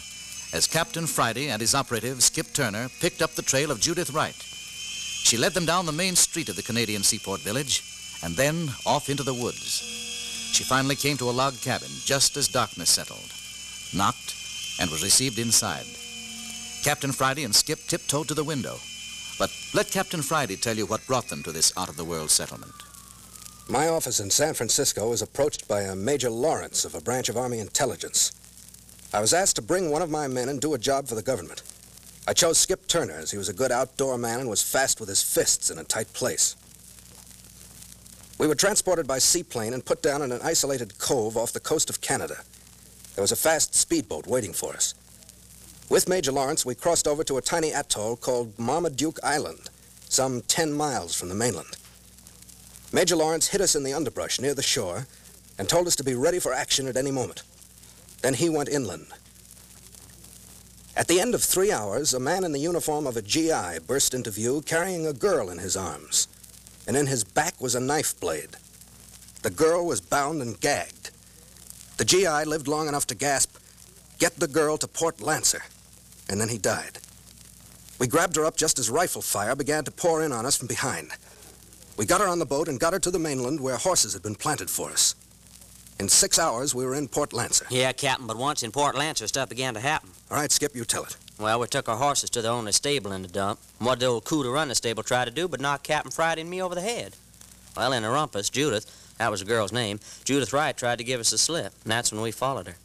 as Captain Friday and his operative, Skip Turner, picked up the trail of Judith Wright. She led them down the main street of the Canadian seaport village and then off into the woods. She finally came to a log cabin just as darkness settled, knocked, and was received inside. Captain Friday and Skip tiptoed to the window. But let Captain Friday tell you what brought them to this out of the world settlement. My office in San Francisco was approached by a Major Lawrence of a branch of Army intelligence. I was asked to bring one of my men and do a job for the government. I chose Skip Turner as he was a good outdoor man and was fast with his fists in a tight place. We were transported by seaplane and put down in an isolated cove off the coast of Canada. There was a fast speedboat waiting for us. With Major Lawrence, we crossed over to a tiny atoll called Marmaduke Island, some 10 miles from the mainland. Major Lawrence hid us in the underbrush near the shore and told us to be ready for action at any moment. Then he went inland. At the end of three hours, a man in the uniform of a GI burst into view carrying a girl in his arms, and in his back was a knife blade. The girl was bound and gagged. The GI lived long enough to gasp, Get the girl to Port Lancer, and then he died. We grabbed her up just as rifle fire began to pour in on us from behind. We got her on the boat and got her to the mainland where horses had been planted for us. In six hours, we were in Port Lancer. Yeah, Captain, but once in Port Lancer, stuff began to happen. All right, Skip, you tell it. Well, we took our horses to the only stable in the dump. What the old coup to run the stable tried to do but knock Captain Friday and me over the head. Well, in a rumpus, Judith, that was the girl's name, Judith Wright tried to give us a slip, and that's when we followed her.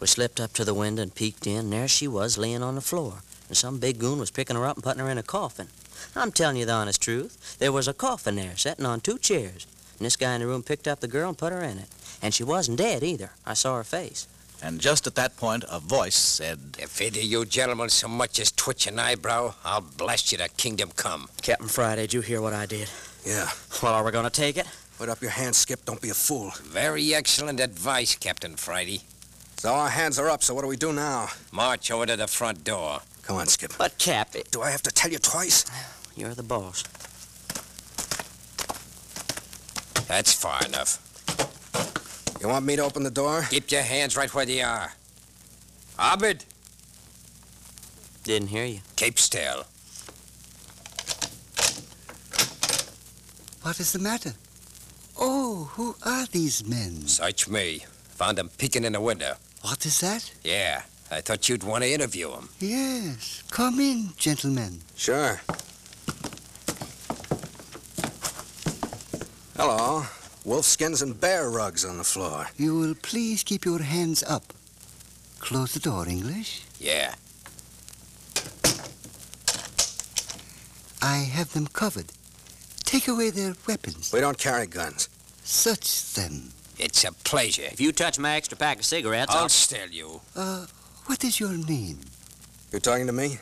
We slipped up to the window and peeked in, and there she was laying on the floor. And some big goon was picking her up and putting her in a coffin. I'm telling you the honest truth. There was a coffin there, sitting on two chairs. And this guy in the room picked up the girl and put her in it. And she wasn't dead either. I saw her face. And just at that point, a voice said, If either you gentlemen so much as twitch an eyebrow, I'll blast you to kingdom come. Captain Friday, did you hear what I did? Yeah. Well, are we going to take it? Put up your hands, Skip. Don't be a fool. Very excellent advice, Captain Friday. So our hands are up, so what do we do now? March over to the front door. Come on, Skip. But, Cap, it... Do I have to tell you twice? You're the boss. That's far enough. You want me to open the door? Keep your hands right where they are. Abed, Didn't hear you. keep still. What is the matter? Oh, who are these men? Search me. Found them peeking in the window. What is that? Yeah, I thought you'd want to interview them. Yes. Come in, gentlemen. Sure. Hello. Wolf skins and bear rugs on the floor. You will please keep your hands up. Close the door, English. Yeah. I have them covered. Take away their weapons. We don't carry guns. Search them. It's a pleasure. If you touch my extra pack of cigarettes, I'll I'll... still you. Uh, what is your name? You're talking to me?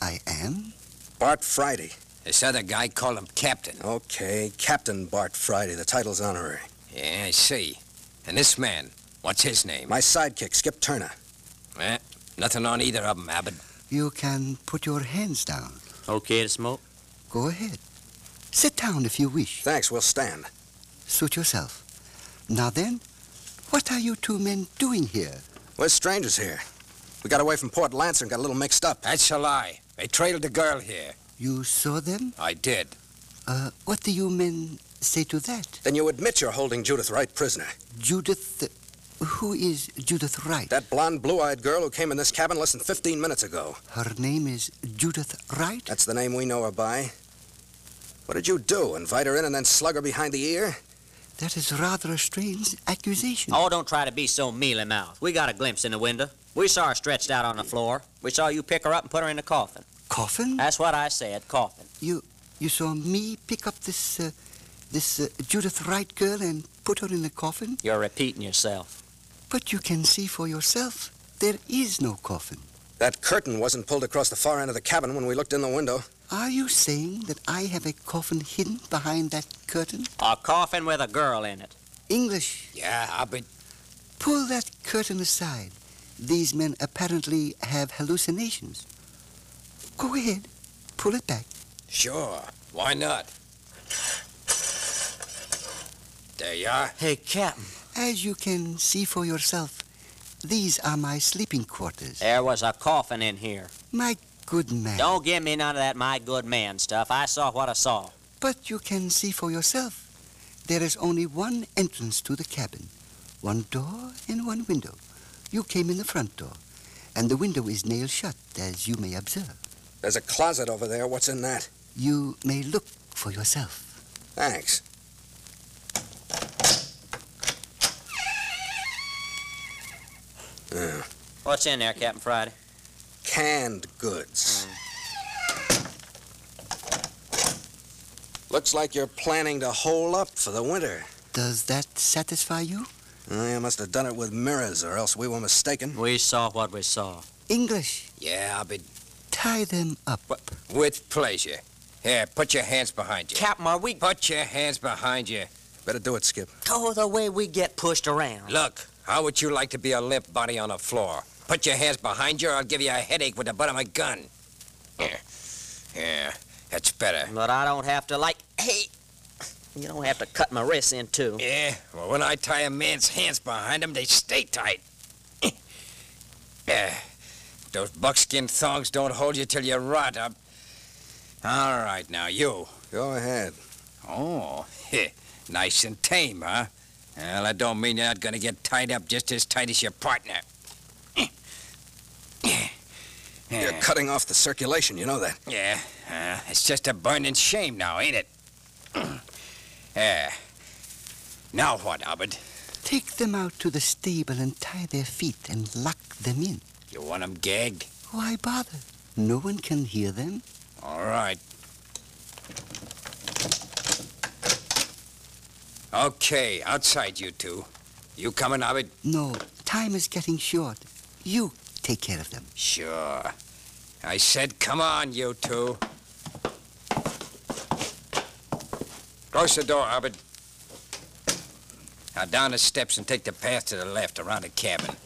I am. Bart Friday. This other guy called him Captain. Okay, Captain Bart Friday. The title's honorary. Yeah, I see. And this man, what's his name? My sidekick, Skip Turner. Eh, nothing on either of them, Abbott. You can put your hands down. Okay to smoke? Go ahead. Sit down if you wish. Thanks, we'll stand. Suit yourself. Now then, what are you two men doing here? We're strangers here. We got away from Port Lancer and got a little mixed up. That's a lie. They trailed the girl here. You saw them? I did. Uh, what do you men say to that? Then you admit you're holding Judith Wright prisoner. Judith. Who is Judith Wright? That blonde, blue-eyed girl who came in this cabin less than 15 minutes ago. Her name is Judith Wright? That's the name we know her by. What did you do? Invite her in and then slug her behind the ear? That is rather a strange accusation. Oh, don't try to be so mealy-mouthed. We got a glimpse in the window. We saw her stretched out on the floor. We saw you pick her up and put her in the coffin. Coffin? That's what I said, coffin. You you saw me pick up this uh, this uh, Judith Wright girl and put her in the coffin? You're repeating yourself. But you can see for yourself. There is no coffin. That curtain wasn't pulled across the far end of the cabin when we looked in the window. Are you saying that I have a coffin hidden behind that curtain? A coffin with a girl in it. English. Yeah, I Abbott. Pull that curtain aside. These men apparently have hallucinations. Go ahead. Pull it back. Sure. Why not? There you are. Hey, Captain. As you can see for yourself, these are my sleeping quarters. There was a coffin in here. My good man. Don't give me none of that my good man stuff. I saw what I saw. But you can see for yourself. There is only one entrance to the cabin. One door and one window. You came in the front door. And the window is nailed shut, as you may observe. There's a closet over there. What's in that? You may look for yourself. Thanks. Yeah. What's in there, Captain Friday? Canned goods. Looks like you're planning to hole up for the winter. Does that satisfy you? Oh, you must have done it with mirrors, or else we were mistaken. We saw what we saw. English. Yeah, I'll be... Tie them up. With pleasure. Here, put your hands behind you. Captain, are we... Put your hands behind you. Better do it, Skip. Oh, the way we get pushed around. Look, how would you like to be a limp body on the floor? Put your hands behind you, or I'll give you a headache with the butt of my gun. Yeah, yeah that's better. But I don't have to, like... Hey, you don't have to cut my wrists in, too. Yeah, well, when I tie a man's hands behind him, they stay tight. yeah, those buckskin thongs don't hold you till you rot up. All right, now, you. Go ahead. Oh, nice and tame, huh? Well, that don't mean you're not gonna get tied up just as tight as your partner. You're cutting off the circulation, you know that. Yeah, uh, it's just a burning shame now, ain't it? yeah. Now what, Abbott? Take them out to the stable and tie their feet and lock them in. You want them gagged? Why bother? No one can hear them. All right. Okay, outside, you two. You coming, Abbott? No, time is getting short. You take care of them. Sure. I said, come on, you two. Close the door, Abbott. Now down the steps and take the path to the left around the cabin.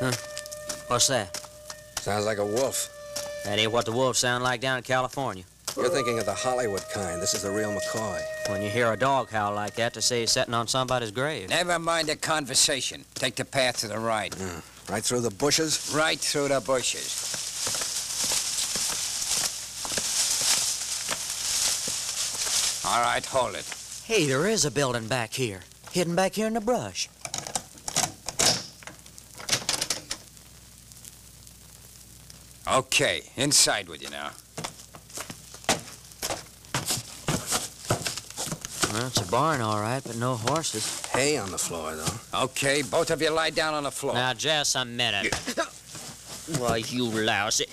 Huh? What's that? Sounds like a wolf. That ain't what the wolves sound like down in California. You're thinking of the Hollywood kind. This is the real McCoy. When you hear a dog howl like that, to say he's sitting on somebody's grave. Never mind the conversation. Take the path to the right. Yeah. Right through the bushes? Right through the bushes. All right, hold it. Hey, there is a building back here. Hidden back here in the brush. Okay, inside with you now. Well, it's a barn, all right, but no horses. Hay on the floor, though. Okay, both of you lie down on the floor. Now, just a minute. Why, you lousy.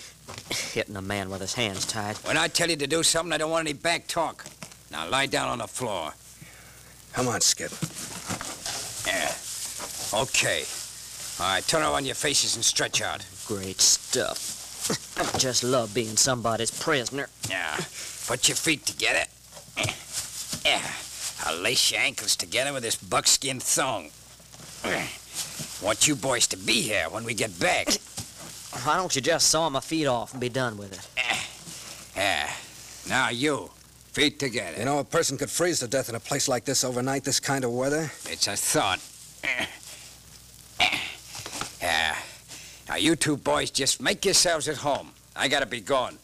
Hitting a man with his hands tied. When I tell you to do something, I don't want any back talk. Now lie down on the floor. Come on, Skip. Yeah. Okay. All right, turn around your faces and stretch out. Great stuff. I just love being somebody's prisoner. Yeah. Put your feet together. Yeah. I'll lace your ankles together with this buckskin thong. Want you boys to be here when we get back. Why don't you just saw my feet off and be done with it? Yeah. Now you, feet together. You know, a person could freeze to death in a place like this overnight, this kind of weather. It's a thought. Yeah. Now you two boys just make yourselves at home. I gotta be gone.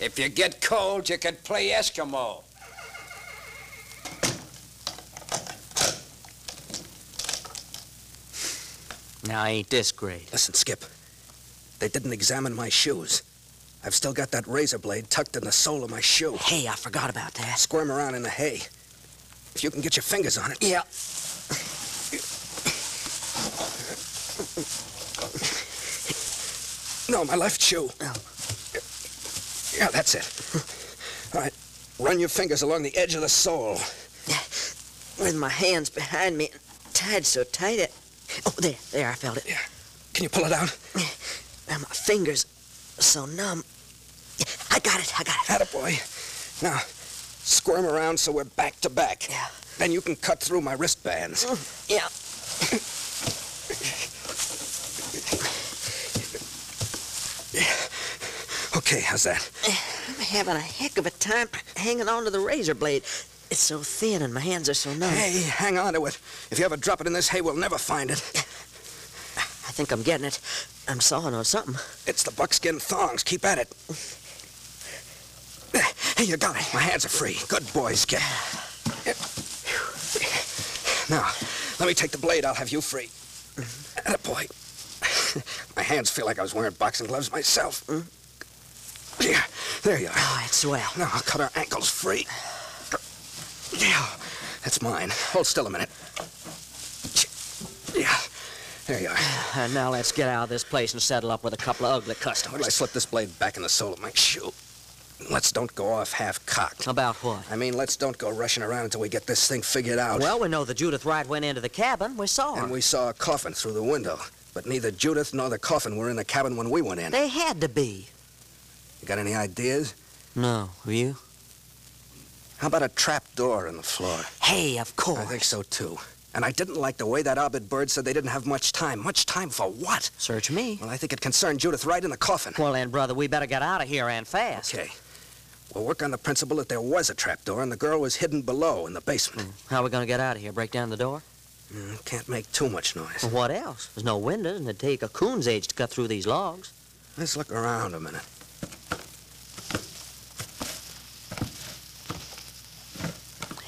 If you get cold, you can play Eskimo. Now, I ain't this great? Listen, Skip. They didn't examine my shoes. I've still got that razor blade tucked in the sole of my shoe. Hey, I forgot about that. Squirm around in the hay. If you can get your fingers on it. Yeah. No, my left shoe. Oh. Yeah, that's it. All right. Run your fingers along the edge of the sole. With my hands behind me, tied so tight it. Oh, there, there, I felt it. Yeah. Can you pull it out? Now my fingers are so numb. I got it, I got it. Attaboy. Now, squirm around so we're back to back. Yeah. Then you can cut through my wristbands. Mm, yeah. Okay, how's that? Eh, I'm having a heck of a time hanging on to the razor blade. It's so thin and my hands are so numb. Hey, hang on to it. If you ever drop it in this hay, we'll never find it. I think I'm getting it. I'm sawing on something. It's the buckskin thongs. Keep at it. Hey, you got it. My hands are free. Good boy, Skip. Now, let me take the blade. I'll have you free. boy. My hands feel like I was wearing boxing gloves myself. Mm. Yeah, there you are. Oh, it's swell. Now I'll cut our ankles free. Yeah, that's mine. Hold still a minute. Yeah, there you are. And now let's get out of this place and settle up with a couple of ugly customers. if I slip this blade back in the sole of my shoe? Let's don't go off half-cocked. About what? I mean, let's don't go rushing around until we get this thing figured out. Well, we know that Judith Wright went into the cabin. We saw her. And we saw a coffin through the window. But neither Judith nor the coffin were in the cabin when we went in. They had to be. You got any ideas? No, were you? How about a trap door in the floor? Hey, of course. I think so, too. And I didn't like the way that Abed bird said they didn't have much time. Much time for what? Search me. Well, I think it concerned Judith right in the coffin. Well, then, brother, we better get out of here and fast. Okay. We'll work on the principle that there was a trap door and the girl was hidden below in the basement. How are we going to get out of here? Break down the door? Mm, can't make too much noise. Well, what else? There's no windows, and it'd take a coon's age to cut through these logs. Let's look around a minute.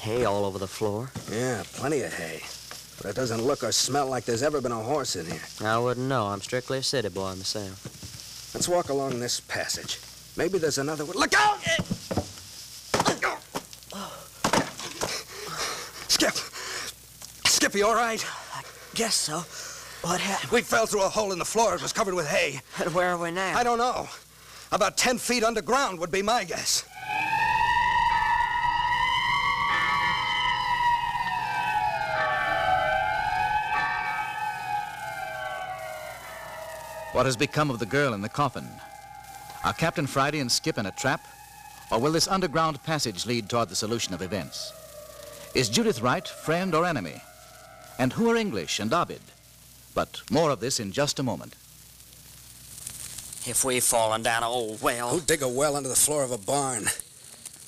Hay all over the floor. Yeah, plenty of hay. But it doesn't look or smell like there's ever been a horse in here. I wouldn't know. I'm strictly a city boy myself. Let's walk along this passage. Maybe there's another one. Look out! Skip! Skip, you all right? I guess so. What happened? We fell through a hole in the floor. It was covered with hay. And where are we now? I don't know. About ten feet underground would be my guess. What has become of the girl in the coffin? Are Captain Friday and Skip in a trap? Or will this underground passage lead toward the solution of events? Is Judith Wright friend or enemy? And who are English and Abid? But more of this in just a moment. If we've fallen down an old well. Who'd dig a well under the floor of a barn?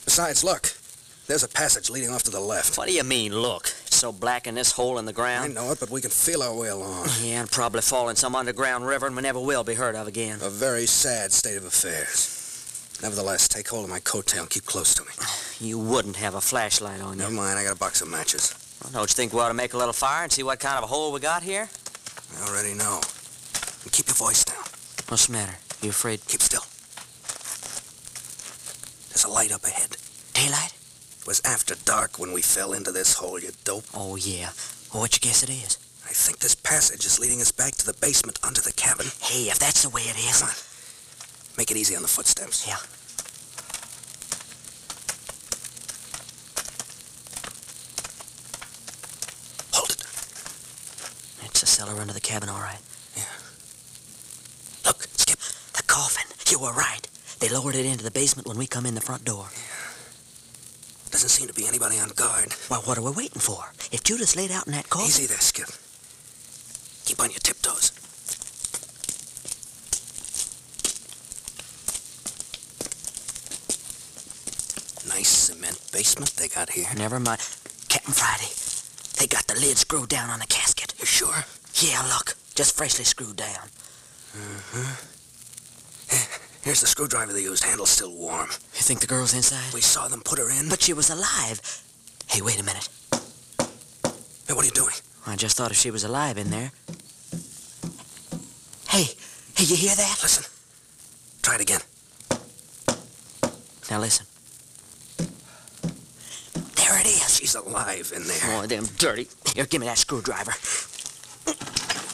Besides, look. There's a passage leading off to the left. What do you mean, look? So black in this hole in the ground. I know it, but we can feel our way along. Yeah, and probably fall in some underground river and we never will be heard of again. A very sad state of affairs. Nevertheless, take hold of my coattail and keep close to me. You wouldn't have a flashlight on you. Never mind, I got a box of matches. Well, don't you think we ought to make a little fire and see what kind of a hole we got here? I already know. And keep your voice down. What's the matter? You afraid? Keep still. There's a light up ahead. Daylight? It was after dark when we fell into this hole, you dope. Oh, yeah. Well, what you guess it is? I think this passage is leading us back to the basement under the cabin. Hey, if that's the way it is. Come on. Make it easy on the footsteps. Yeah. Hold it. It's a cellar under the cabin, all right. Yeah. Look, Skip. The coffin. You were right. They lowered it into the basement when we come in the front door. Doesn't seem to be anybody on guard. Well, what are we waiting for? If Judith's laid out in that coffin... Easy there, Skip. Keep on your tiptoes. Nice cement basement they got here. Never mind. Captain Friday, they got the lid screwed down on the casket. You sure? Yeah, look. Just freshly screwed down. Uh-huh. Here's the screwdriver they used. Handle's still warm. You think the girl's inside? We saw them put her in. But she was alive. Hey, wait a minute. Hey, what are you doing? I just thought if she was alive in there. Hey, hey, you hear that? Listen. Try it again. Now listen. There it is. She's alive in there. Oh, them dirty. Here, give me that screwdriver.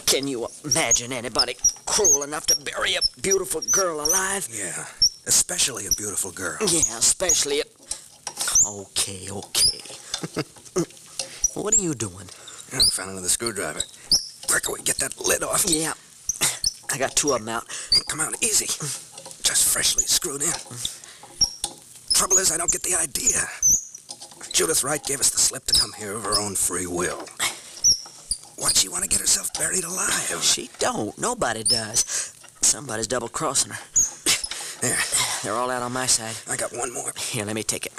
Can you imagine anybody cruel enough to bury a beautiful girl alive? Yeah, especially a beautiful girl. Yeah, especially a... Okay, okay. what are you doing? Yeah, found another screwdriver. Quicker, we get that lid off. Yeah. I got two of them out. Come out easy. Just freshly screwed in. Trouble is, I don't get the idea. Judith Wright gave us the slip to come here of her own free will. Why'd she want to get herself buried alive? She don't. Nobody does. Somebody's double-crossing her. There. They're all out on my side. I got one more. Here, let me take it.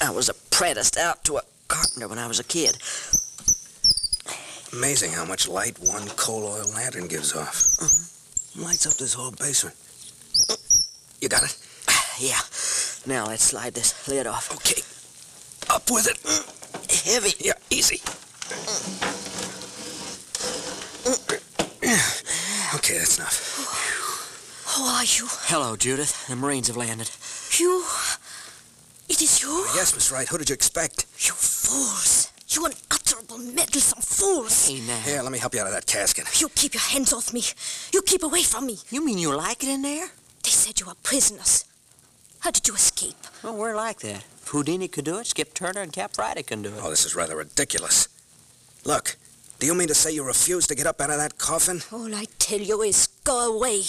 I was apprenticed out to a carpenter when I was a kid. Amazing how much light one coal oil lantern gives off. Mm-hmm. Lights up this whole basement. You got it? Yeah. Now let's slide this lid off. Okay. Up with it. Heavy. Yeah, easy. Okay, that's enough. Who are you? Hello, Judith. The Marines have landed. You? It is you? Yes, Miss Wright. Who did you expect? You fools. You unutterable meddlesome fools. Hey, now. Here, let me help you out of that casket. You keep your hands off me. You keep away from me. You mean you like it in there? They said you were prisoners. How did you escape? Well, we're like that. If Houdini could do it, Skip Turner and Cap Friday can do it. Oh, this is rather ridiculous. Look, do you mean to say you refuse to get up out of that coffin? All I tell you is go away.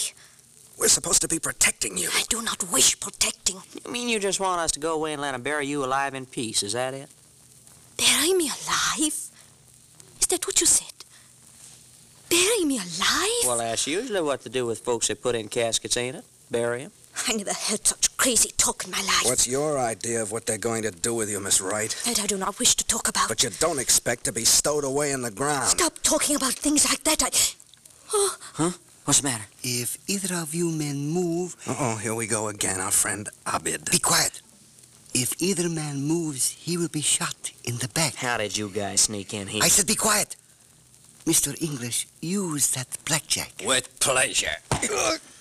We're supposed to be protecting you. I do not wish protecting. You mean you just want us to go away and let them bury you alive in peace? Is that it? Bury me alive? Is that what you said? Bury me alive? Well, that's usually what they do with folks they put in caskets, ain't it? Bury 'em. I never heard such crazy talk in my life. What's your idea of what they're going to do with you, Miss Wright? That I do not wish to talk about. But you don't expect to be stowed away in the ground. Stop talking about things like that. I... Oh, Huh? What's the matter? If either of you men move, Uh-oh, here we go again, our friend Abid. be quiet. If either man moves, he will be shot in the back. How did you guys sneak in here? I said be quiet. Mr. English, use that blackjack. With pleasure.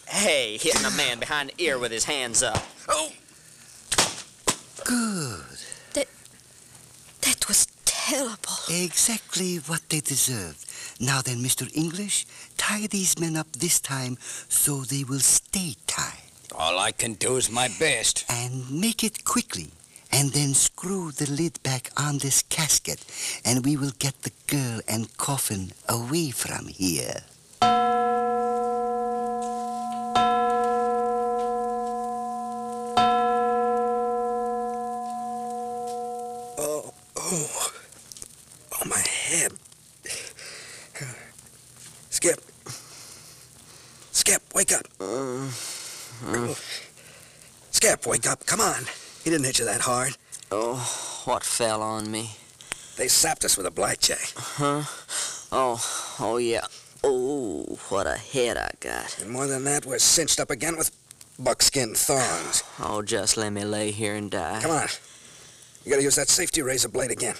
Hey, hitting a man behind the ear with his hands up. Oh, Good. that That was terrible. Exactly what they deserved. Now then, Mr. English, tie these men up this time so they will stay tied. all I can do is my best. And make it quickly. And then screw the lid back on this casket, and we will get the girl and coffin away from here. Oh, oh. My head. Skip. Skip, wake up. Skip, wake up. Come on. He didn't hit you that hard. Oh, what fell on me? They sapped us with a blackjack. Huh? Oh, oh yeah. Oh, what a head I got. And more than that, we're cinched up again with buckskin thongs. Oh, just let me lay here and die. Come on. You gotta use that safety razor blade again.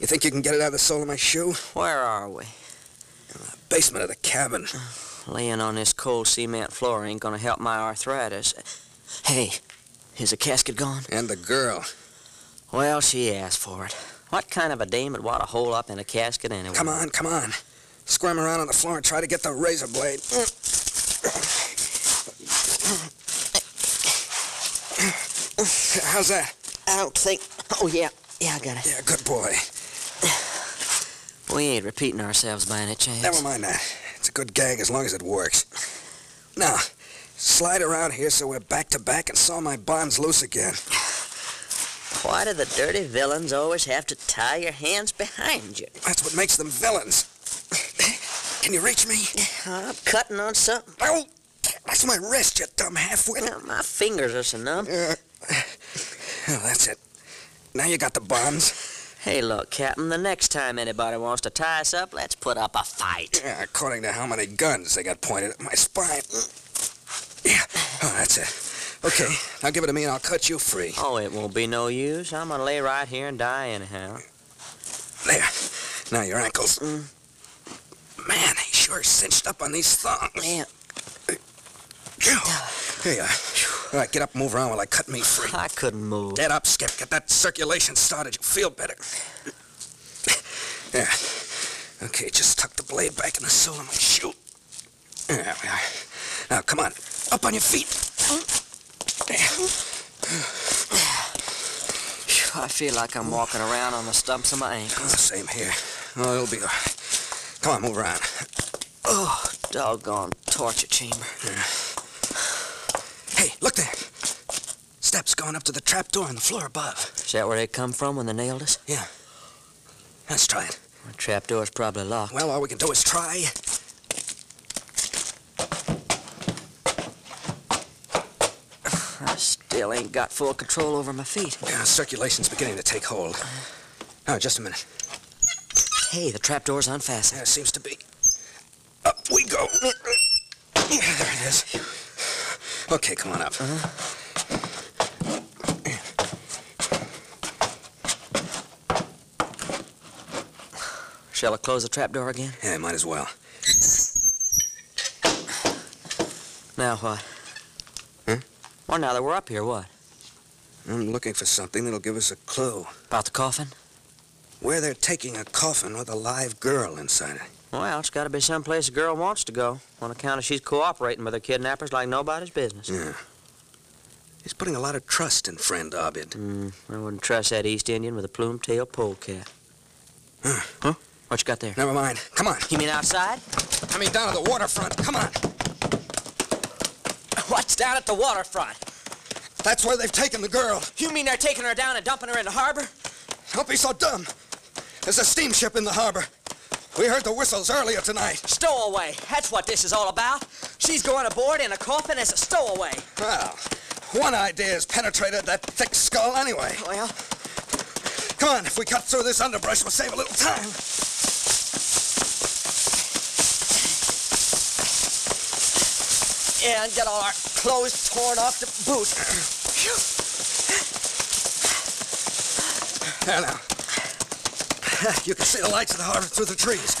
You think you can get it out of the sole of my shoe? Where are we? In the Basement of the cabin. Laying on this cold cement floor ain't gonna help my arthritis. Hey, is the casket gone? And the girl. Well, she asked for it. What kind of a dame would want to hole up in a casket anyway? Come on, come on. Squirm around on the floor and try to get the razor blade. How's that? I don't think. Oh, yeah. Yeah, I got it. Yeah, good boy. We ain't repeating ourselves by any chance. Never mind that. It's a good gag as long as it works. Now, slide around here so we're back to back and saw my bonds loose again. Why do the dirty villains always have to tie your hands behind you? That's what makes them villains. Can you reach me? I'm cutting on something. Oh, that's my wrist, you dumb halfwit. Well, my fingers are so numb. Uh, that's it. Now you got the bonds. Hey, look, Captain, the next time anybody wants to tie us up, let's put up a fight. Yeah, according to how many guns they got pointed at my spine. Yeah, oh, that's it. Okay, now give it to me and I'll cut you free. Oh, it won't be no use. I'm gonna lay right here and die anyhow. There. Now your ankles. Man, they sure cinched up on these thongs. Man. Here you are. All right, get up and move around while I cut me free. I couldn't move. Get up, Skip. Get that circulation started. You'll feel better. yeah. Okay, just tuck the blade back in the sole of my shoe. There we are. Now, come on. Up on your feet. I feel like I'm walking around on the stumps of my ankles. Oh, same here. Oh, it'll be all right. Come on, move around. Oh, doggone torture chamber. Hey, look there. Steps going up to the trap door on the floor above. Is that where they come from when they nailed us? Yeah. Let's try it. The trap door's probably locked. Well, all we can do is try. I still ain't got full control over my feet. Yeah, circulation's beginning to take hold. Now, just a minute. Hey, the trap door's unfastened. Yeah, it seems to be. Up we go. Yeah, there it is. Okay, come on up. Shall I close the trap door again? Yeah, might as well. Now what? Huh? Well, now that we're up here, what? I'm looking for something that'll give us a clue. About the coffin? Where they're taking a coffin with a live girl inside it. Well, it's got to be someplace a girl wants to go, on account of she's cooperating with her kidnappers like nobody's business. Yeah. He's putting a lot of trust in friend Abid. Mm, I wouldn't trust that East Indian with a plume-tailed polecat. Huh? Huh? What you got there? Never mind. Come on. You mean outside? I mean down at the waterfront. Come on. What's down at the waterfront? That's where they've taken the girl. You mean they're taking her down and dumping her in the harbor? Don't be so dumb. There's a steamship in the harbor. We heard the whistles earlier tonight. Stowaway. That's what this is all about. She's going aboard in a coffin as a stowaway. Well, one idea has penetrated that thick skull anyway. Well, Come on, if we cut through this underbrush, we'll save a little time. yeah, and get all our clothes torn off the boot. There now. You can see the lights of the harbor through the trees.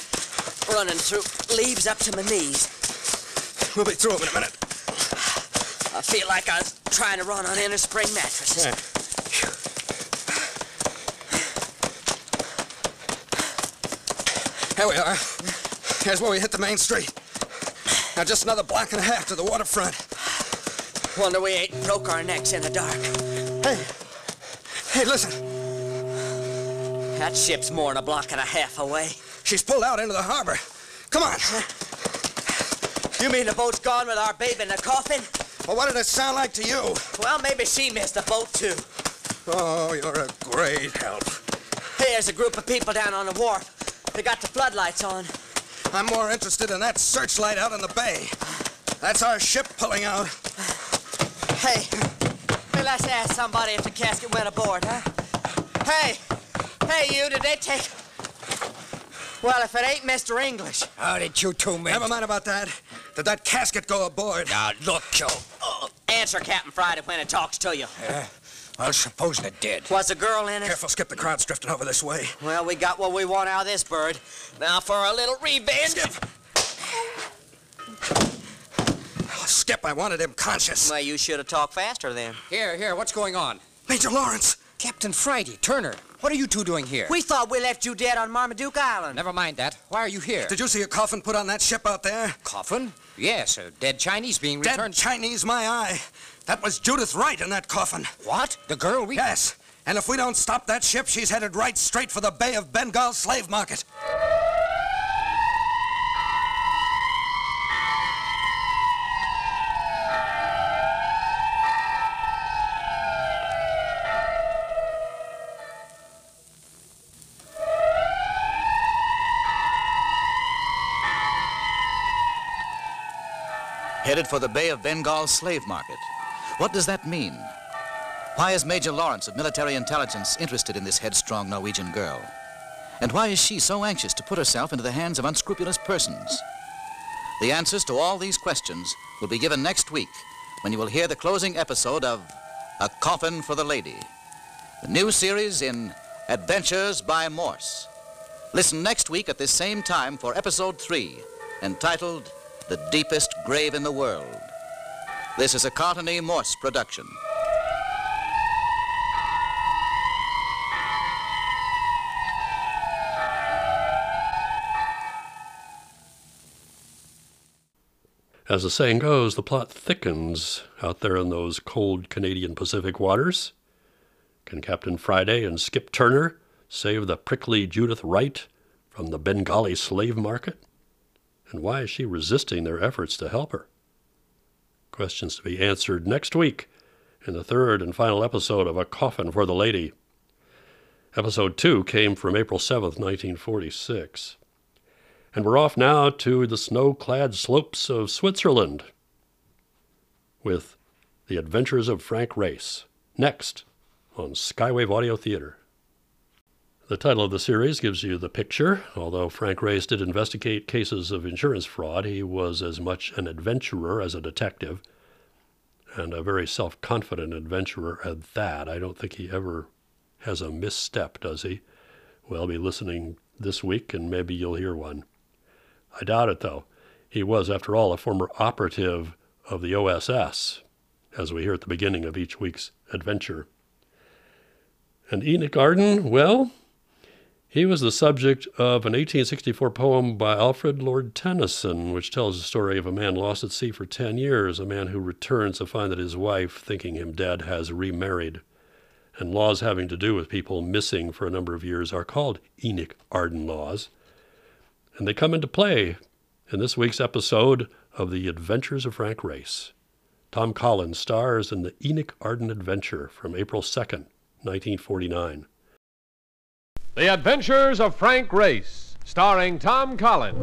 Running through leaves up to my knees. We'll be through them in a minute. I feel like I was trying to run on inner spring mattresses. Here we are. Here's where we hit the main street. Now just another block and a half to the waterfront. Wonder we ain't broke our necks in the dark. Hey, hey, listen. That ship's more than a block and a half away. She's pulled out into the harbor. Come on. You mean the boat's gone with our babe in the coffin? Well, what did it sound like to you? Well, maybe she missed the boat, too. Oh, you're a great help. Hey, there's a group of people down on the wharf. They got the floodlights on. I'm more interested in that searchlight out in the bay. That's our ship pulling out. Hey, hey, let's ask somebody if the casket went aboard, huh? Hey, hey, you, did they take... Well, if it ain't Mr. English. How did you two men... Never mind about that. Did that casket go aboard? Now, look, Joe. Answer Captain Friday when it talks to you. Uh, Well, supposing it did. Was the girl in it? Careful, Skip. The crowd's drifting over this way. Well, we got what we want out of this bird. Now for a little revenge. Skip! Oh, Skip, I wanted him conscious. Well, you should have talked faster then. Here, here, what's going on? Major Lawrence! Captain Friday, Turner, what are you two doing here? We thought we left you dead on Marmaduke Island. Never mind that. Why are you here? Did you see a coffin put on that ship out there? Coffin? Yes, a dead Chinese being Dead returned. Dead Chinese, my eye. That was Judith Wright in that coffin. What? The girl we. Yes. And if we don't stop that ship, she's headed right straight for the Bay of Bengal slave market. Headed for the Bay of Bengal slave market. What does that mean? Why is Major Lawrence of military intelligence interested in this headstrong Norwegian girl? And why is she so anxious to put herself into the hands of unscrupulous persons? The answers to all these questions will be given next week when you will hear the closing episode of A Coffin for the Lady, the new series in Adventures by Morse. Listen next week at this same time for episode three, entitled The Deepest Grave in the World. This is a E. Morse production. As the saying goes, the plot thickens out there in those cold Canadian Pacific waters. Can Captain Friday and Skip Turner save the prickly Judith Wright from the Bengali slave market? And why is she resisting their efforts to help her? Questions to be answered next week in the third and final episode of A Coffin for the Lady. Episode 2 came from April 7th, 1946. And we're off now to the snow clad slopes of Switzerland with The Adventures of Frank Race, next on Skywave Audio Theater. The title of the series gives you the picture. Although Frank Race did investigate cases of insurance fraud, he was as much an adventurer as a detective, and a very self confident adventurer at that. I don't think he ever has a misstep, does he? We'll be listening this week, and maybe you'll hear one. I doubt it, though. He was, after all, a former operative of the OSS, as we hear at the beginning of each week's adventure. And Enoch Arden, well, he was the subject of an 1864 poem by Alfred Lord Tennyson, which tells the story of a man lost at sea for 10 years, a man who returns to find that his wife, thinking him dead, has remarried. And laws having to do with people missing for a number of years are called Enoch Arden laws. And they come into play in this week's episode of The Adventures of Frank Race. Tom Collins stars in the Enoch Arden Adventure from April 2nd, 1949. The Adventures of Frank Race, starring Tom Collins.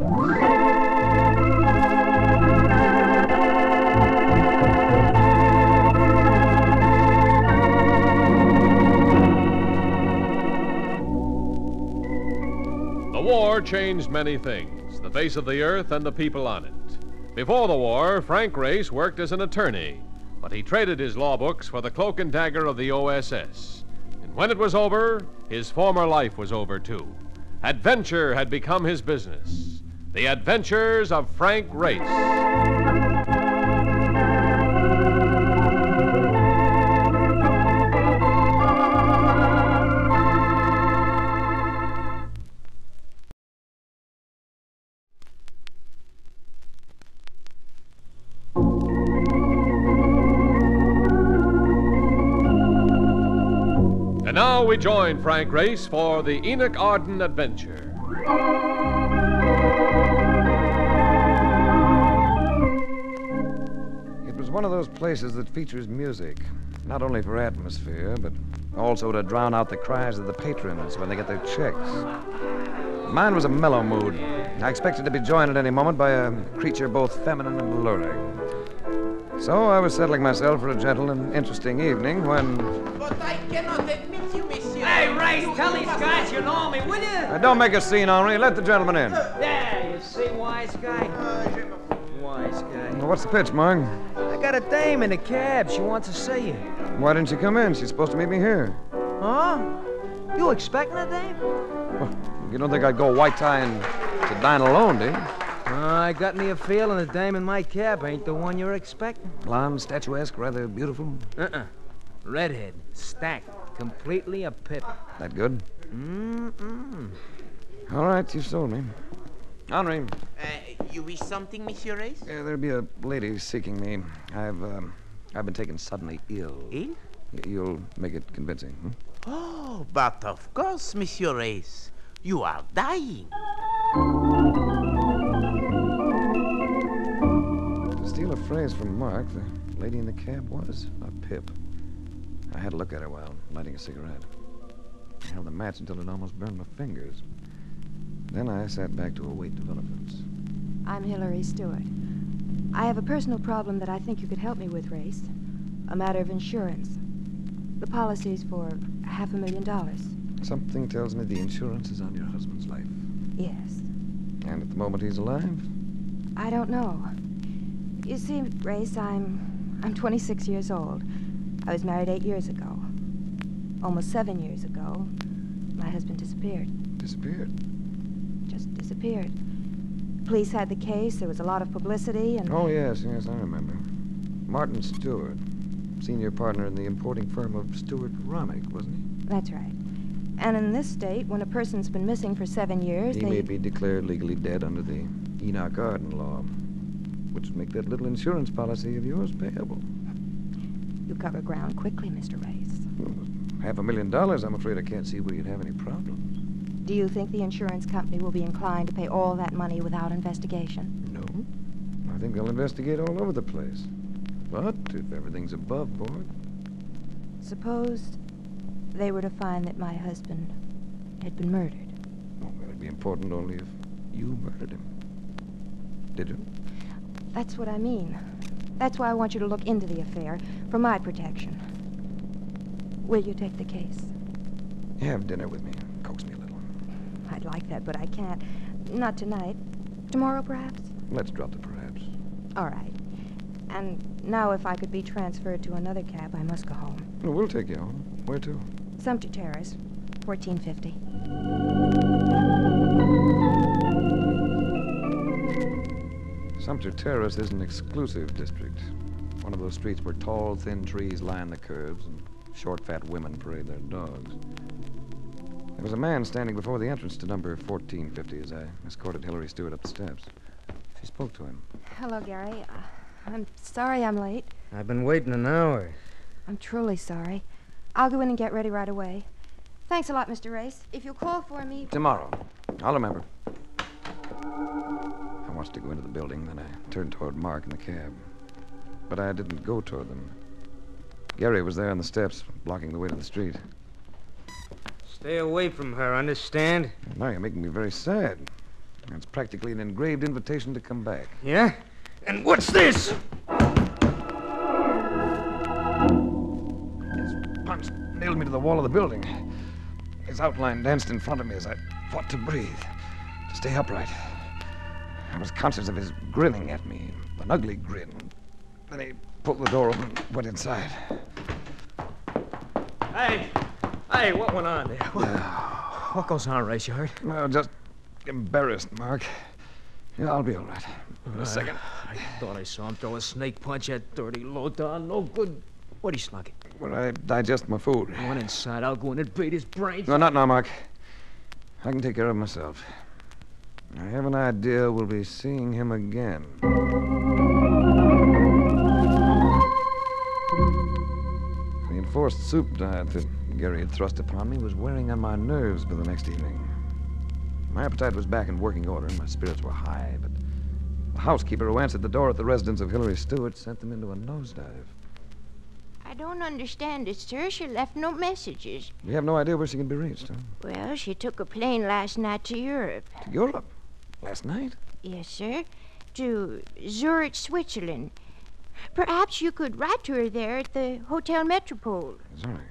The war changed many things the face of the earth and the people on it. Before the war, Frank Race worked as an attorney, but he traded his law books for the cloak and dagger of the OSS. When it was over, his former life was over too. Adventure had become his business. The Adventures of Frank Race. And now we join Frank Race for the Enoch Arden adventure. It was one of those places that features music, not only for atmosphere, but also to drown out the cries of the patrons when they get their checks. Mine was a mellow mood. I expected to be joined at any moment by a creature both feminine and alluring. So I was settling myself for a gentle and interesting evening when. But I cannot admit you, monsieur. Hey, Race, tell these guys you know me, will you? Uh, don't make a scene, Henri. Let the gentleman in. There, you see, wise guy. Wise guy. Well, what's the pitch, Mark? I got a dame in a cab. She wants to see you. Why didn't she come in? She's supposed to meet me here. Huh? You expecting a dame? You don't think I'd go white tying to dine alone, do you? Uh, I got me a feeling the dame in my cab ain't the one you're expecting. Blonde, statuesque, rather beautiful. Uh-uh. Redhead, stacked, completely a pip. That good? Mm-mm. All right, you sold me. Henri, Uh, you wish something, Monsieur Race? uh, there'll be a lady seeking me. I've, um, I've been taken suddenly ill. Ill? Y- You'll make it convincing. Hmm? Oh, but of course, Monsieur Race. You are dying. To steal a phrase from Mark, the lady in the cab was a pip. I had a look at her while lighting a cigarette. I held the match until it almost burned my fingers. Then I sat back to await developments. I'm Hillary Stewart. I have a personal problem that I think you could help me with, Race. A matter of insurance. The policy's for half a million dollars. Something tells me the insurance is on your husband's life. Yes. And at the moment he's alive? I don't know. You see, Race, I'm I'm 26 years old. I was married eight years ago. Almost seven years ago, my husband disappeared. Disappeared? Just disappeared. Police had the case. There was a lot of publicity, and Oh, yes, yes, I remember. Martin Stewart, senior partner in the importing firm of Stewart Romick, wasn't he? that's right. And in this state, when a person's been missing for seven years, He they may be declared legally dead under the Enoch Arden law, which would make that little insurance policy of yours payable. you cover ground quickly, Mr. Race. Half a million dollars, I'm afraid I can't see where you'd have any problems. Do you think the insurance company will be inclined to pay all that money without investigation? No. I think they'll investigate all over the place. But if everything's above board, Suppose they were to find that my husband had been murdered. Oh, well, it'd be important only if you murdered him. Did you? That's what I mean. That's why I want you to look into the affair for my protection. Will you take the case? Have dinner with me. Coax me a little. I'd like that, but I can't. Not tonight. Tomorrow, perhaps? Let's drop the perhaps. All right. And now, if I could be transferred to another cab, I must go home. Well, we'll take you home. Where to? Sumter Terrace, 1450. Sumter Terrace is an exclusive district. One of those streets where tall, thin trees line the curbs and short, fat women parade their dogs. There was a man standing before the entrance to number 1450 as I escorted Hillary Stewart up the steps. She spoke to him. Hello, Gary. Uh, I'm sorry I'm late. I've been waiting an hour. I'm truly sorry. I'll go in and get ready right away. Thanks a lot, Mr. Race. If you'll call for me. Tomorrow. I'll remember. Her go into the building, then I turned toward Mark in the cab. But I didn't go toward them. Gary was there on the steps, blocking the way to the street. Stay away from her, understand? Now you're making me very sad. It's practically an engraved invitation to come back. Yeah? And what's this? His punch nailed me to the wall of the building. His outline danced in front of me as I fought to breathe, to stay upright. I was conscious of his grinning at me, an ugly grin. Then he pulled the door open and went inside. Hey! Hey, what went on there? What, what goes on, Race? You hurt? Well, just embarrassed, Mark. Yeah, I'll be all right. In a second. I thought I saw him throw a snake punch at dirty Lothar. No good. What'd he slug it? When I digest my food. I went inside. I'll go in and beat his brains. No, not now, Mark. I can take care of myself. I have an idea we'll be seeing him again. The enforced soup diet that Gary had thrust upon me was wearing on my nerves by the next evening. My appetite was back in working order, and my spirits were high, but the housekeeper who answered the door at the residence of Hillary Stewart sent them into a nosedive. I don't understand it, sir. She left no messages. We have no idea where she can be reached, huh? Well, she took a plane last night to Europe. To Europe? Last night? Yes, sir. To Zurich, Switzerland. Perhaps you could write to her there at the Hotel Metropole. Sorry.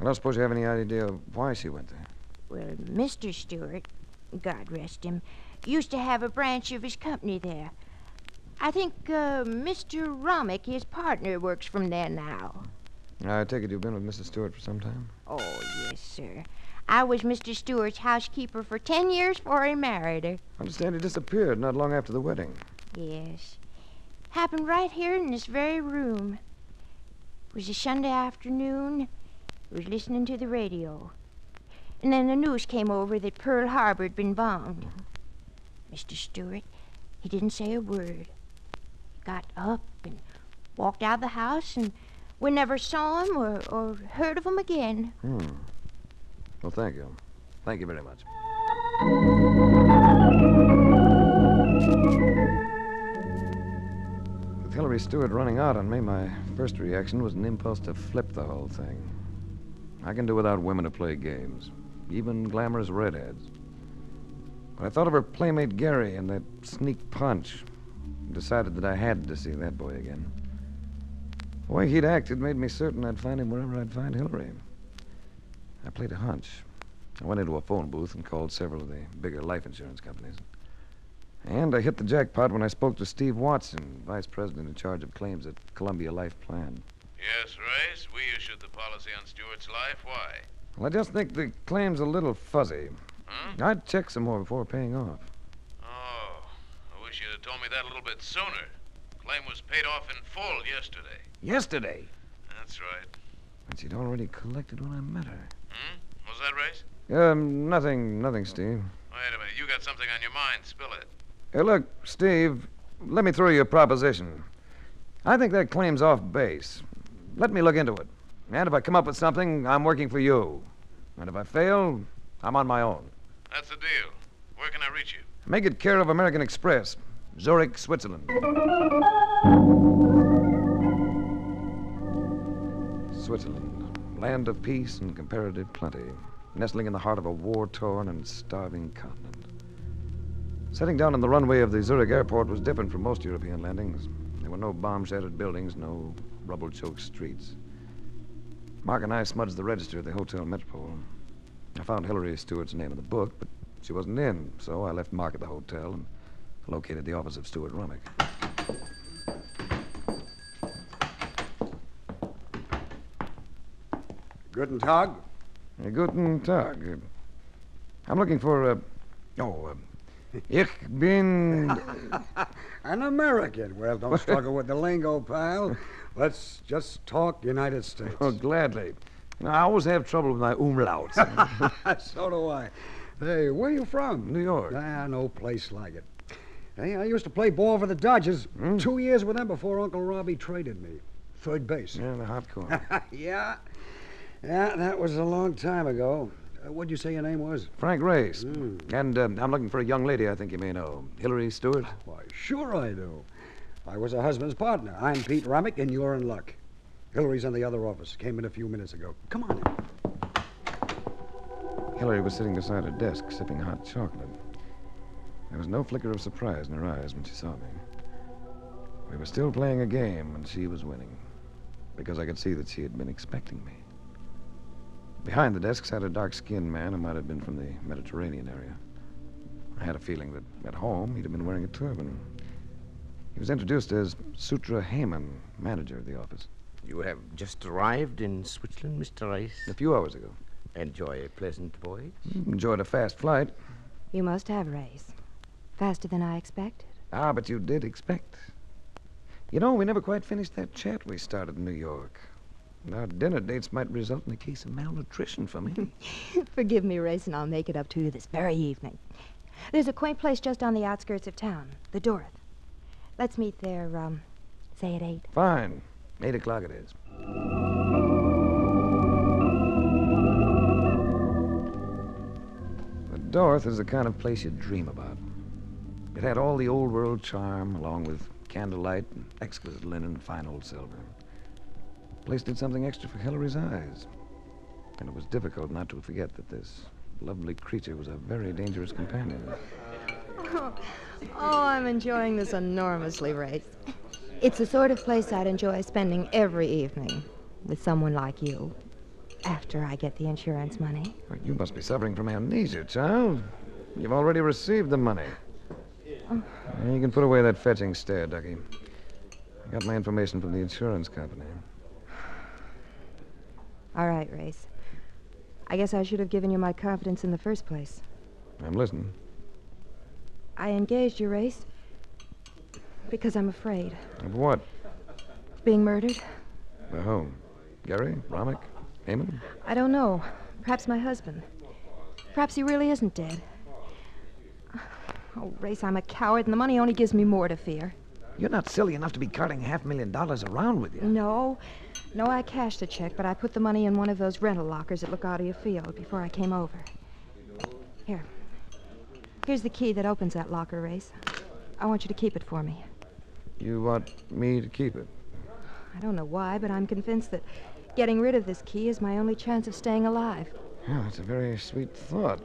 I don't suppose you have any idea why she went there. Well, Mr. Stewart, God rest him, used to have a branch of his company there. I think uh, Mr. Romick, his partner, works from there now. I take it you've been with Mrs. Stewart for some time? Oh, yes, sir. I was Mr. Stewart's housekeeper for ten years before he married her. I understand he disappeared not long after the wedding. Yes. Happened right here in this very room. It was a Sunday afternoon. I was listening to the radio. And then the news came over that Pearl Harbor had been bombed. Mr. Stewart, he didn't say a word. He got up and walked out of the house, and we never saw him or, or heard of him again. Hmm. Well, thank you. Thank you very much. With Hillary Stewart running out on me, my first reaction was an impulse to flip the whole thing. I can do without women to play games, even glamorous redheads. But I thought of her playmate Gary and that sneak punch, and decided that I had to see that boy again. The way he'd acted made me certain I'd find him wherever I'd find Hillary. I played a hunch. I went into a phone booth and called several of the bigger life insurance companies. And I hit the jackpot when I spoke to Steve Watson, vice president in charge of claims at Columbia Life Plan. Yes, Rice. We issued the policy on Stewart's life. Why? Well, I just think the claim's a little fuzzy. Hmm? I'd check some more before paying off. Oh, I wish you'd have told me that a little bit sooner. Claim was paid off in full yesterday. Yesterday? That's right. But she'd already collected when I met her. Hmm? Was that Rice? Um, nothing, nothing, Steve. Wait a minute. You got something on your mind. Spill it. Hey, look, Steve, let me throw you a proposition. I think that claim's off base. Let me look into it. And if I come up with something, I'm working for you. And if I fail, I'm on my own. That's the deal. Where can I reach you? Make it care of American Express, Zurich, Switzerland. Switzerland, land of peace and comparative plenty, nestling in the heart of a war torn and starving continent. Setting down on the runway of the Zurich airport was different from most European landings. There were no bomb shattered buildings, no rubble choked streets. Mark and I smudged the register at the Hotel Metropole. I found Hillary Stewart's name in the book, but she wasn't in, so I left Mark at the hotel and located the office of Stewart Rummick. Guten Tag. Uh, Guten Tag. Uh, I'm looking for, uh, oh, uh, ich bin. An American. Well, don't struggle with the lingo, pal. Let's just talk United States. Oh, gladly. Know, I always have trouble with my umlauts. so do I. Hey, where are you from? New York. Ah, no place like it. Hey, I used to play ball for the Dodgers. Two years with them before Uncle Robbie traded me. Third base. Yeah, the hot corner. yeah. Yeah, that was a long time ago. Uh, what'd you say your name was? Frank Race. And um, I'm looking for a young lady I think you may know. Hillary Stewart? Why, sure I do. I was her husband's partner. I'm Pete Rummick, and you're in luck. Hillary's in the other office. Came in a few minutes ago. Come on in. Hillary was sitting beside her desk, sipping hot chocolate. There was no flicker of surprise in her eyes when she saw me. We were still playing a game, and she was winning. Because I could see that she had been expecting me. Behind the desk sat a dark skinned man who might have been from the Mediterranean area. I had a feeling that at home he'd have been wearing a turban. He was introduced as Sutra Heyman, manager of the office. You have just arrived in Switzerland, Mr. Rice? A few hours ago. Enjoy a pleasant voyage? Enjoyed a fast flight. You must have, Race. Faster than I expected. Ah, but you did expect. You know, we never quite finished that chat we started in New York. And Our dinner dates might result in a case of malnutrition for me. Forgive me, Race, and I'll make it up to you this very evening. There's a quaint place just on the outskirts of town, the Dorth. Let's meet there, um, say at eight. Fine. Eight o'clock it is. The Dorth is the kind of place you dream about. It had all the old world charm, along with candlelight and exquisite linen and fine old silver. The place did something extra for Hillary's eyes. And it was difficult not to forget that this lovely creature was a very dangerous companion. Oh, oh, I'm enjoying this enormously, Race. It's the sort of place I'd enjoy spending every evening with someone like you. After I get the insurance money. Well, You must be suffering from amnesia, child. You've already received the money. Oh. You can put away that fetching stare, Ducky. I got my information from the insurance company. All right, Race. I guess I should have given you my confidence in the first place. I'm listening. I engaged you, Race, because I'm afraid. Of what? Being murdered? By whom? Gary? Romick? Heyman? I don't know. Perhaps my husband. Perhaps he really isn't dead. Oh, Race, I'm a coward, and the money only gives me more to fear. You're not silly enough to be carting half a million dollars around with you. No. No, I cashed the check, but I put the money in one of those rental lockers at LaGuardia Field before I came over. Here. Here's the key that opens that locker, Race. I want you to keep it for me. You want me to keep it? I don't know why, but I'm convinced that getting rid of this key is my only chance of staying alive. Yeah, that's a very sweet thought.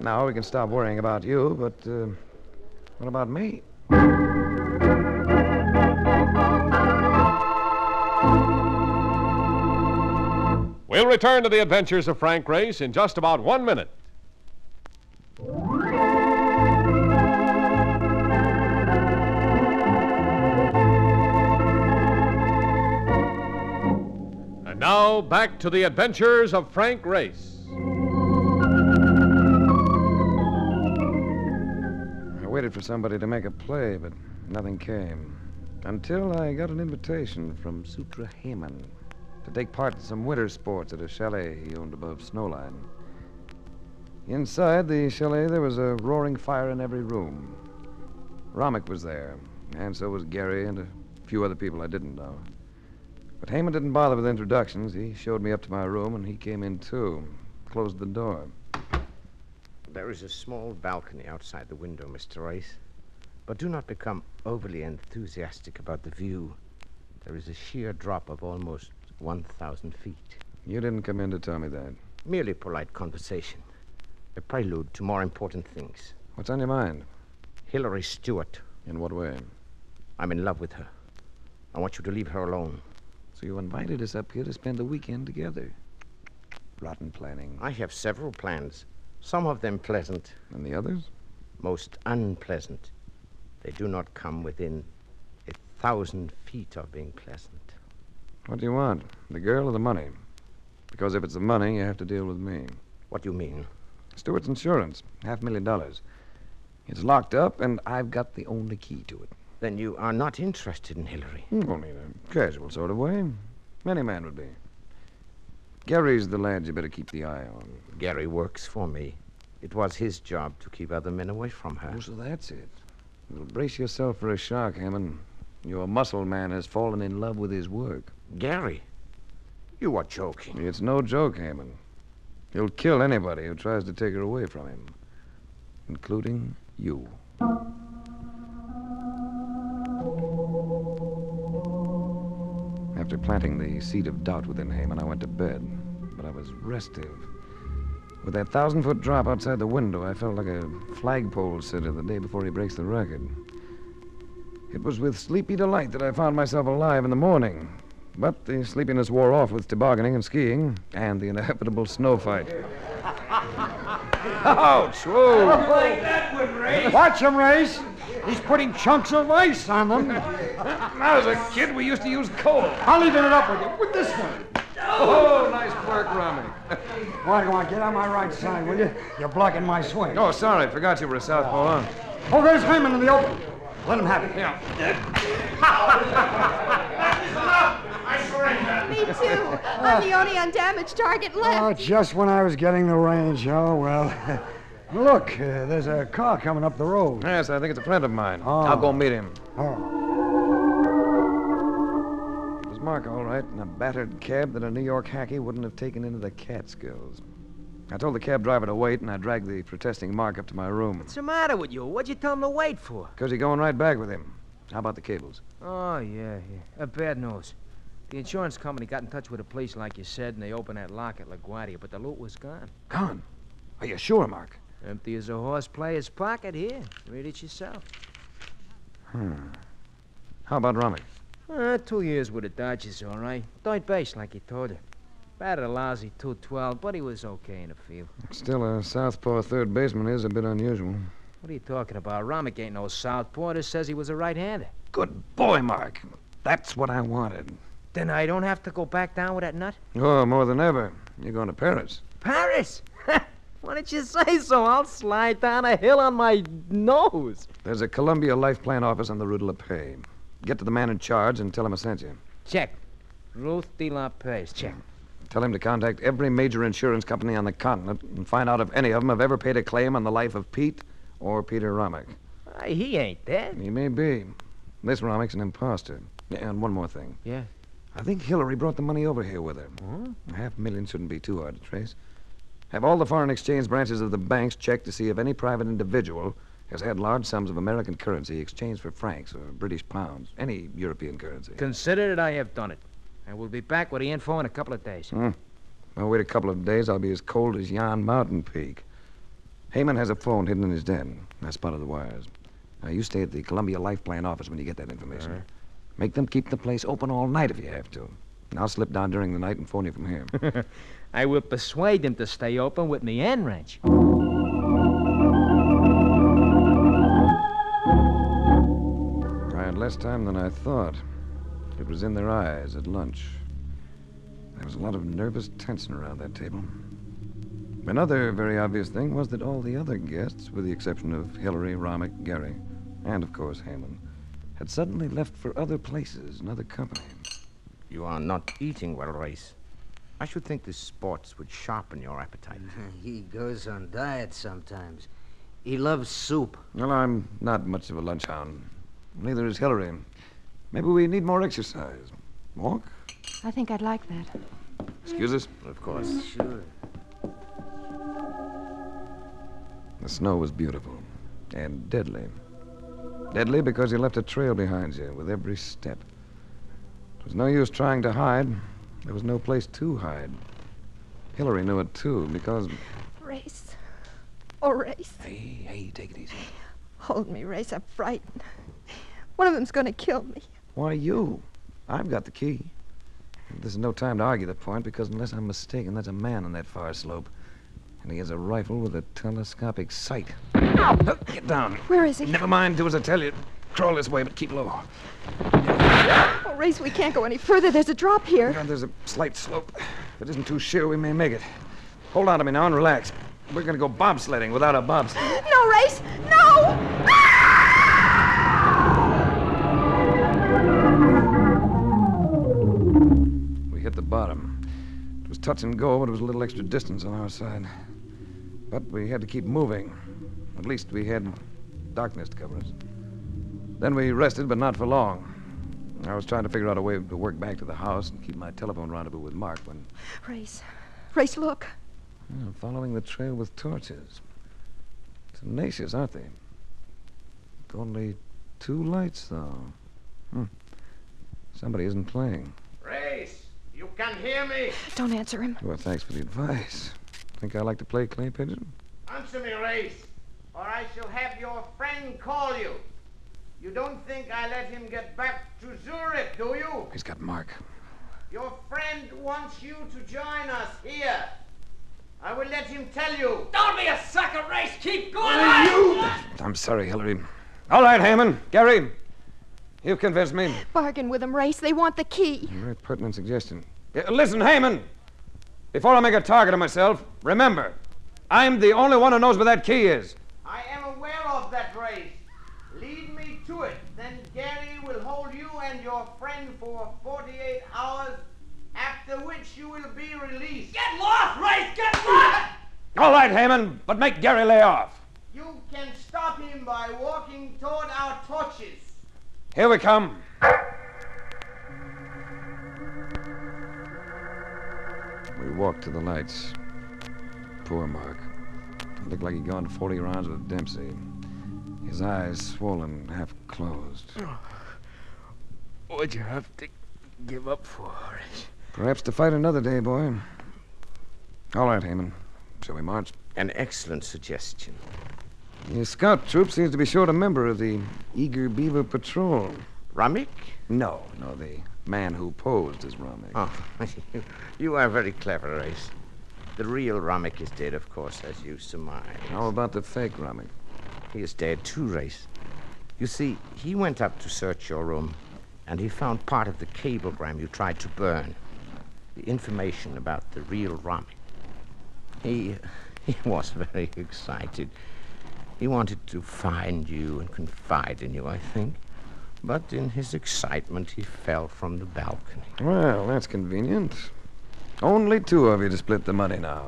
Now we can stop worrying about you, but uh, what about me? We'll return to the adventures of Frank Race in just about one minute. And now, back to the adventures of Frank Race. Waited for somebody to make a play, but nothing came. Until I got an invitation from Sutra Heyman to take part in some winter sports at a chalet he owned above Snowline. Inside the chalet, there was a roaring fire in every room. Romick was there, and so was Gary and a few other people I didn't know. But Heyman didn't bother with introductions. He showed me up to my room, and he came in too. Closed the door. There is a small balcony outside the window, Mr. Race. But do not become overly enthusiastic about the view. There is a sheer drop of almost 1,000 feet. You didn't come in to tell me that. Merely polite conversation. A prelude to more important things. What's on your mind? Hilary Stewart. In what way? I'm in love with her. I want you to leave her alone. So you invited us up here to spend the weekend together. Rotten planning. I have several plans. Some of them pleasant. And the others? Most unpleasant. They do not come within a thousand feet of being pleasant. What do you want? The girl or the money? Because if it's the money, you have to deal with me. What do you mean? Stewart's insurance. Half a million dollars. It's locked up, and I've got the only key to it. Then you are not interested in Hillary? Hmm, only in a casual sort of way. Any man would be. Gary's the lad you better keep the eye on. Gary works for me. It was his job to keep other men away from her. Oh, so that's it. Well, brace yourself for a shock, Hammond. Your muscle man has fallen in love with his work. Gary? You are joking. It's no joke, Hammond. He'll kill anybody who tries to take her away from him, including you. After planting the seed of doubt within Heyman, I went to bed. But I was restive. With that thousand foot drop outside the window, I felt like a flagpole sitter the day before he breaks the record. It was with sleepy delight that I found myself alive in the morning. But the sleepiness wore off with tobogganing and skiing and the inevitable snow fight. Ouch! Whoa! Watch him, Race. He's putting chunks of ice on them. when I was a kid, we used to use coal. I'll even it up with you. With this one. Oh, nice work, Romy. Why, come on, get on my right side, will you? You're blocking my swing. Oh, sorry. Forgot you were a southpaw. Huh? Oh, there's Heyman in the open. Let him have it. Yeah. I surrender. Me too. I'm the only undamaged target left. Oh, just when I was getting the range. Oh, well. Look, uh, there's a car coming up the road. Yes, I think it's a friend of mine. Oh. I'll go meet him. Oh. It was Mark, all right, in a battered cab that a New York hacky wouldn't have taken into the Catskills. I told the cab driver to wait, and I dragged the protesting Mark up to my room. What's the matter with you? What'd you tell him to wait for? Because he's going right back with him. How about the cables? Oh, yeah, yeah. Uh, bad news. The insurance company got in touch with the police, like you said, and they opened that lock at LaGuardia, but the loot was gone. Gone? Are you sure, Mark? Empty as a horse player's pocket. Here, read it yourself. Hmm. How about Romy? Uh, two years with the Dodgers, all right. Third base, like he told you. Batted a lousy 212, but he was okay in the field. Still, a southpaw third baseman is a bit unusual. What are you talking about? Romick ain't no southpaw. Just says he was a right-hander. Good boy, Mark. That's what I wanted. Then I don't have to go back down with that nut? Oh, more than ever. You're going to Paris. Paris? Why didn't you say so? I'll slide down a hill on my nose. There's a Columbia Life Plan office on the Rue de la Paix. Get to the man in charge and tell him I sent you. Check. Ruth de la Paix. Check. Tell him to contact every major insurance company on the continent and find out if any of them have ever paid a claim on the life of Pete or Peter Romick. Uh, he ain't dead. He may be. This Romick's an imposter. Yeah, and one more thing. Yeah. I think Hillary brought the money over here with her. A half million shouldn't be too hard to trace. Have all the foreign exchange branches of the banks check to see if any private individual has had large sums of American currency exchanged for francs or British pounds, any European currency. Consider that I have done it. I will be back with the info in a couple of days. Hmm. I'll wait a couple of days. I'll be as cold as Yon Mountain Peak. Heyman has a phone hidden in his den. I spotted the wires. Now, you stay at the Columbia Life Plan office when you get that information. Make them keep the place open all night if you have to. And I'll slip down during the night and phone you from here. I will persuade them to stay open with me and wrench. I had less time than I thought. It was in their eyes at lunch. There was a lot of nervous tension around that table. Another very obvious thing was that all the other guests, with the exception of Hillary, Romick, Gary, and of course Hammond, had suddenly left for other places and other company. You are not eating well, Race. I should think the sports would sharpen your appetite. He goes on diet sometimes. He loves soup. Well, I'm not much of a lunch hound. Neither is Hillary. Maybe we need more exercise. Walk? I think I'd like that. Excuse us? Of course. Sure. The snow was beautiful and deadly. Deadly because you left a trail behind you with every step. It was no use trying to hide. There was no place to hide. Hillary knew it too because. Race. Oh, Race. Hey, hey, take it easy. Hold me, Race. I'm frightened. One of them's going to kill me. Why you? I've got the key. This is no time to argue the point because, unless I'm mistaken, there's a man on that far slope. And he has a rifle with a telescopic sight. Get down. Where is he? Never mind, do as I tell you. Crawl this way, but keep low. Oh, Race, we can't go any further. There's a drop here. Now, there's a slight slope. If it isn't too sheer, we may make it. Hold on to me now and relax. We're going to go bobsledding without a bobsled. No, Race! No! We hit the bottom. It was touch and go, but it was a little extra distance on our side. But we had to keep moving. At least we had darkness to cover us. Then we rested, but not for long. I was trying to figure out a way to work back to the house and keep my telephone rendezvous with Mark when. Race. Race, look. Yeah, following the trail with torches. Tenacious, aren't they? Only two lights, though. Hmm. Somebody isn't playing. Race, you can hear me. Don't answer him. Well, thanks for the advice. Think I like to play clay pigeon? Answer me, Race, or I shall have your friend call you. You don't think I let him get back to Zurich, do you? He's got Mark. Your friend wants you to join us here. I will let him tell you. Don't be a sucker, Race. Keep going. Are you? I'm sorry, Hillary. All right, Hammond. Gary. You've convinced me. Bargain with them, Race. They want the key. Very pertinent suggestion. Yeah, listen, Hammond. Before I make a target of myself, remember, I'm the only one who knows where that key is. I am aware of that, Race. Lead me to it. Then Gary will hold you and your friend for 48 hours, after which you will be released. Get lost, Race. Get lost. All right, Hammond, but make Gary lay off. You can stop him by walking toward our torches. Here we come. We walked to the lights. Poor Mark. Looked like he'd gone 40 rounds with Dempsey. His eyes swollen, half closed. What'd you have to give up for, Race? Perhaps to fight another day, boy. All right, Heyman. Shall we march? An excellent suggestion. The scout troop seems to be short a member of the Eager Beaver Patrol. Romick? No, no, the man who posed as Romick. Oh, you are very clever, Race. The real Romick is dead, of course, as you surmise. How about the fake Romick? He is dead too, Race. You see, he went up to search your room, and he found part of the cablegram you tried to burn. The information about the real Rami. He, he was very excited. He wanted to find you and confide in you, I think. But in his excitement, he fell from the balcony. Well, that's convenient. Only two of you to split the money now.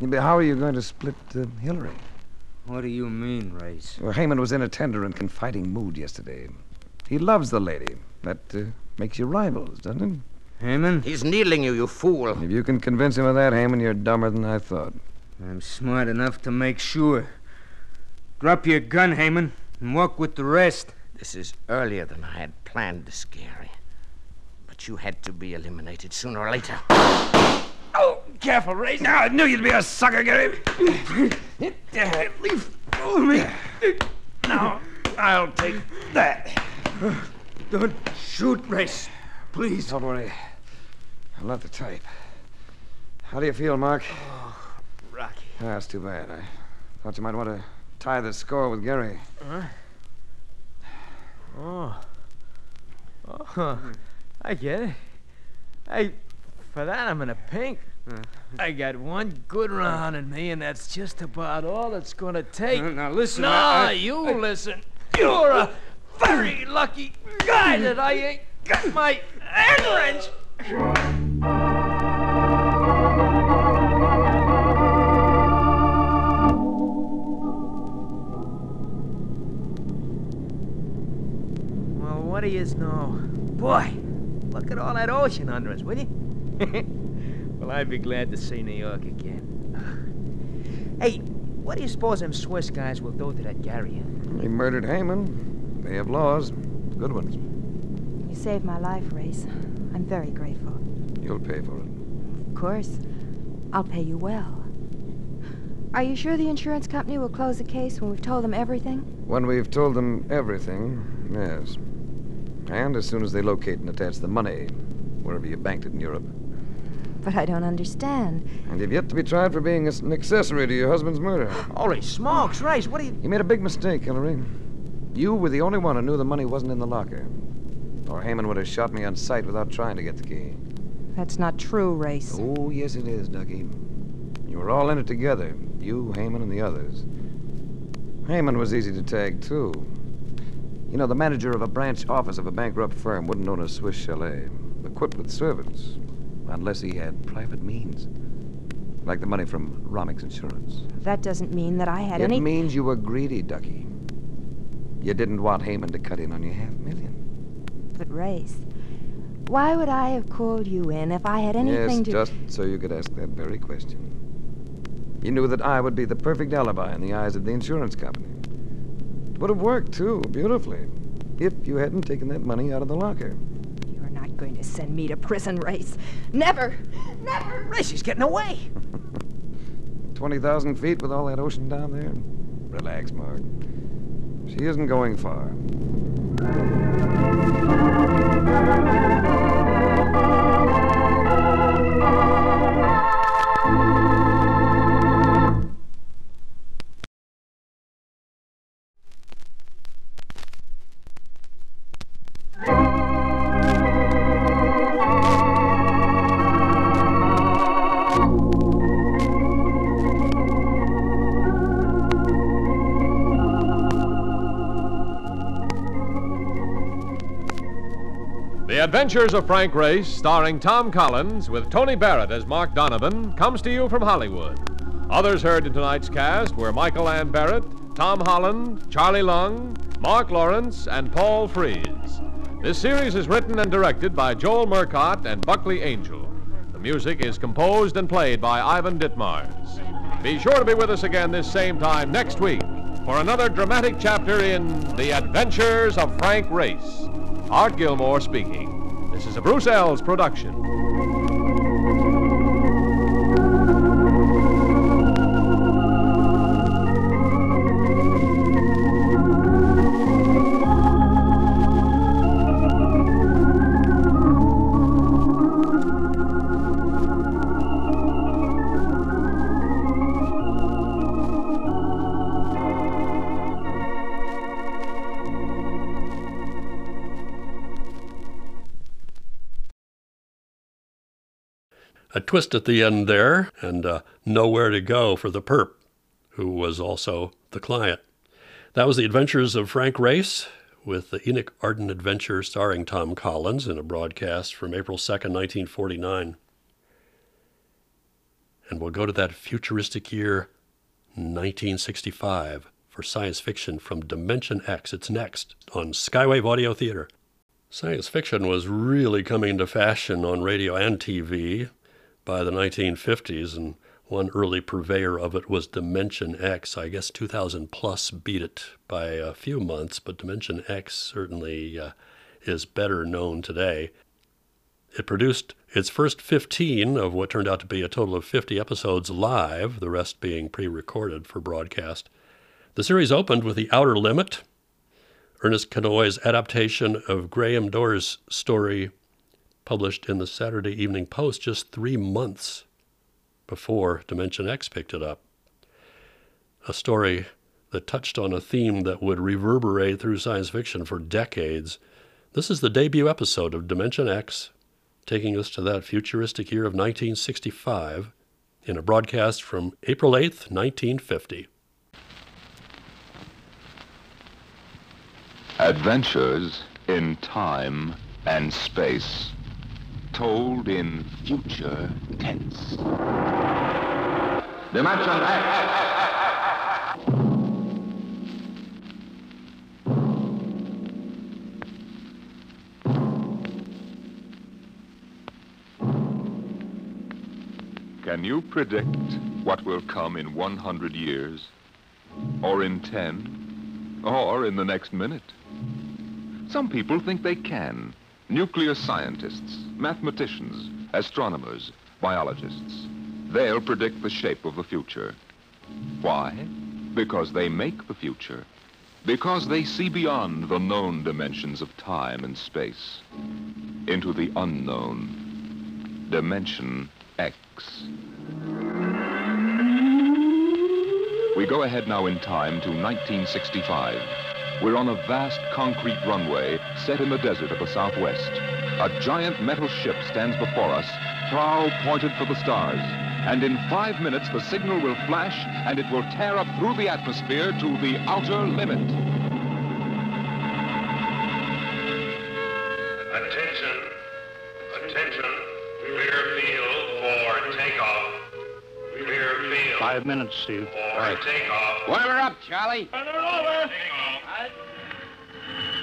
But How are you going to split uh, Hillary? What do you mean, Race? Well, Heyman was in a tender and confiding mood yesterday. He loves the lady. That uh, makes you rivals, doesn't it? Heyman? He's needling you, you fool. If you can convince him of that, Heyman, you're dumber than I thought. I'm smart enough to make sure. Drop your gun, Heyman, and walk with the rest. This is earlier than I had planned to scare you. But you had to be eliminated sooner or later. Oh, careful, Race. Now, I knew you'd be a sucker, Gary. Leave go of me. Now, I'll take that. Don't shoot, Race. Please. Don't worry. I'm not the type. How do you feel, Mark? Oh, Rocky. Ah, that's too bad. I thought you might want to tie the score with Gary. Huh? Oh. Oh, I get it. I, for that, I'm in a pink. I got one good round in me, and that's just about all it's gonna take. Uh, now listen, No, I- I- you I- listen. You're a very lucky guy that I ain't got my hand wrench. Well, what do you know? Boy, look at all that ocean under us, will you? well, I'd be glad to see New York again. hey, what do you suppose them Swiss guys will do to that Gary? They murdered Heyman. They have laws. Good ones. You saved my life, Race. I'm very grateful. You'll pay for it. Of course. I'll pay you well. Are you sure the insurance company will close the case when we've told them everything? When we've told them everything, yes. And as soon as they locate and attach the money, wherever you banked it in Europe. But I don't understand. And you've yet to be tried for being an accessory to your husband's murder. Holy smokes, Rice, what do you... You made a big mistake, Hillary. You were the only one who knew the money wasn't in the locker. Or Heyman would have shot me on sight without trying to get the key. That's not true, Race. Oh, yes, it is, Ducky. You were all in it together. You, Heyman, and the others. Heyman was easy to tag, too. You know, the manager of a branch office of a bankrupt firm wouldn't own a Swiss chalet, equipped with servants, unless he had private means. Like the money from Romick's insurance. That doesn't mean that I had it any. It means you were greedy, Ducky. You didn't want Heyman to cut in on your half million. But, Race, why would I have called you in if I had anything yes, to. Yes, just so you could ask that very question. You knew that I would be the perfect alibi in the eyes of the insurance company. It would have worked, too, beautifully, if you hadn't taken that money out of the locker. You're not going to send me to prison, Race. Never! Never! Race, she's getting away. 20,000 feet with all that ocean down there? Relax, Mark. She isn't going far. Adventures of Frank Race, starring Tom Collins with Tony Barrett as Mark Donovan, comes to you from Hollywood. Others heard in tonight's cast were Michael Ann Barrett, Tom Holland, Charlie Lung, Mark Lawrence, and Paul Frees. This series is written and directed by Joel Murcott and Buckley Angell. The music is composed and played by Ivan Ditmars. Be sure to be with us again this same time next week for another dramatic chapter in The Adventures of Frank Race. Art Gilmore speaking. This is a Bruce Eells production. Twist at the end there, and uh, nowhere to go for the perp, who was also the client. That was The Adventures of Frank Race, with the Enoch Arden Adventure starring Tom Collins in a broadcast from April 2nd, 1949. And we'll go to that futuristic year, 1965, for science fiction from Dimension X. It's next on Skywave Audio Theater. Science fiction was really coming into fashion on radio and TV by the 1950s, and one early purveyor of it was Dimension X. I guess 2000 plus beat it by a few months, but Dimension X certainly uh, is better known today. It produced its first 15 of what turned out to be a total of 50 episodes live, the rest being pre recorded for broadcast. The series opened with The Outer Limit, Ernest Kinoy's adaptation of Graham Doar's story, published in the Saturday Evening Post just three months before Dimension X picked it up. A story that touched on a theme that would reverberate through science fiction for decades. This is the debut episode of Dimension X, taking us to that futuristic year of 1965 in a broadcast from April 8th, 1950. Adventures in time and space, told in future tense. Dimension X! Can you predict what will come in 100 years? Or in 10? Or in the next minute? Some people think they can. Nuclear scientists, mathematicians, astronomers, biologists. They'll predict the shape of the future. Why? Because they make the future. Because they see beyond the known dimensions of time and space into the unknown. Dimension X. We go ahead now in time to 1965. We're on a vast concrete runway set in the desert of the southwest. A giant metal ship stands before us, prow pointed for the stars. And in five minutes, the signal will flash and it will tear up through the atmosphere to the outer limit. Attention. Five minutes, Steve. for takeoff. Boiler up, Charlie. Turn it over.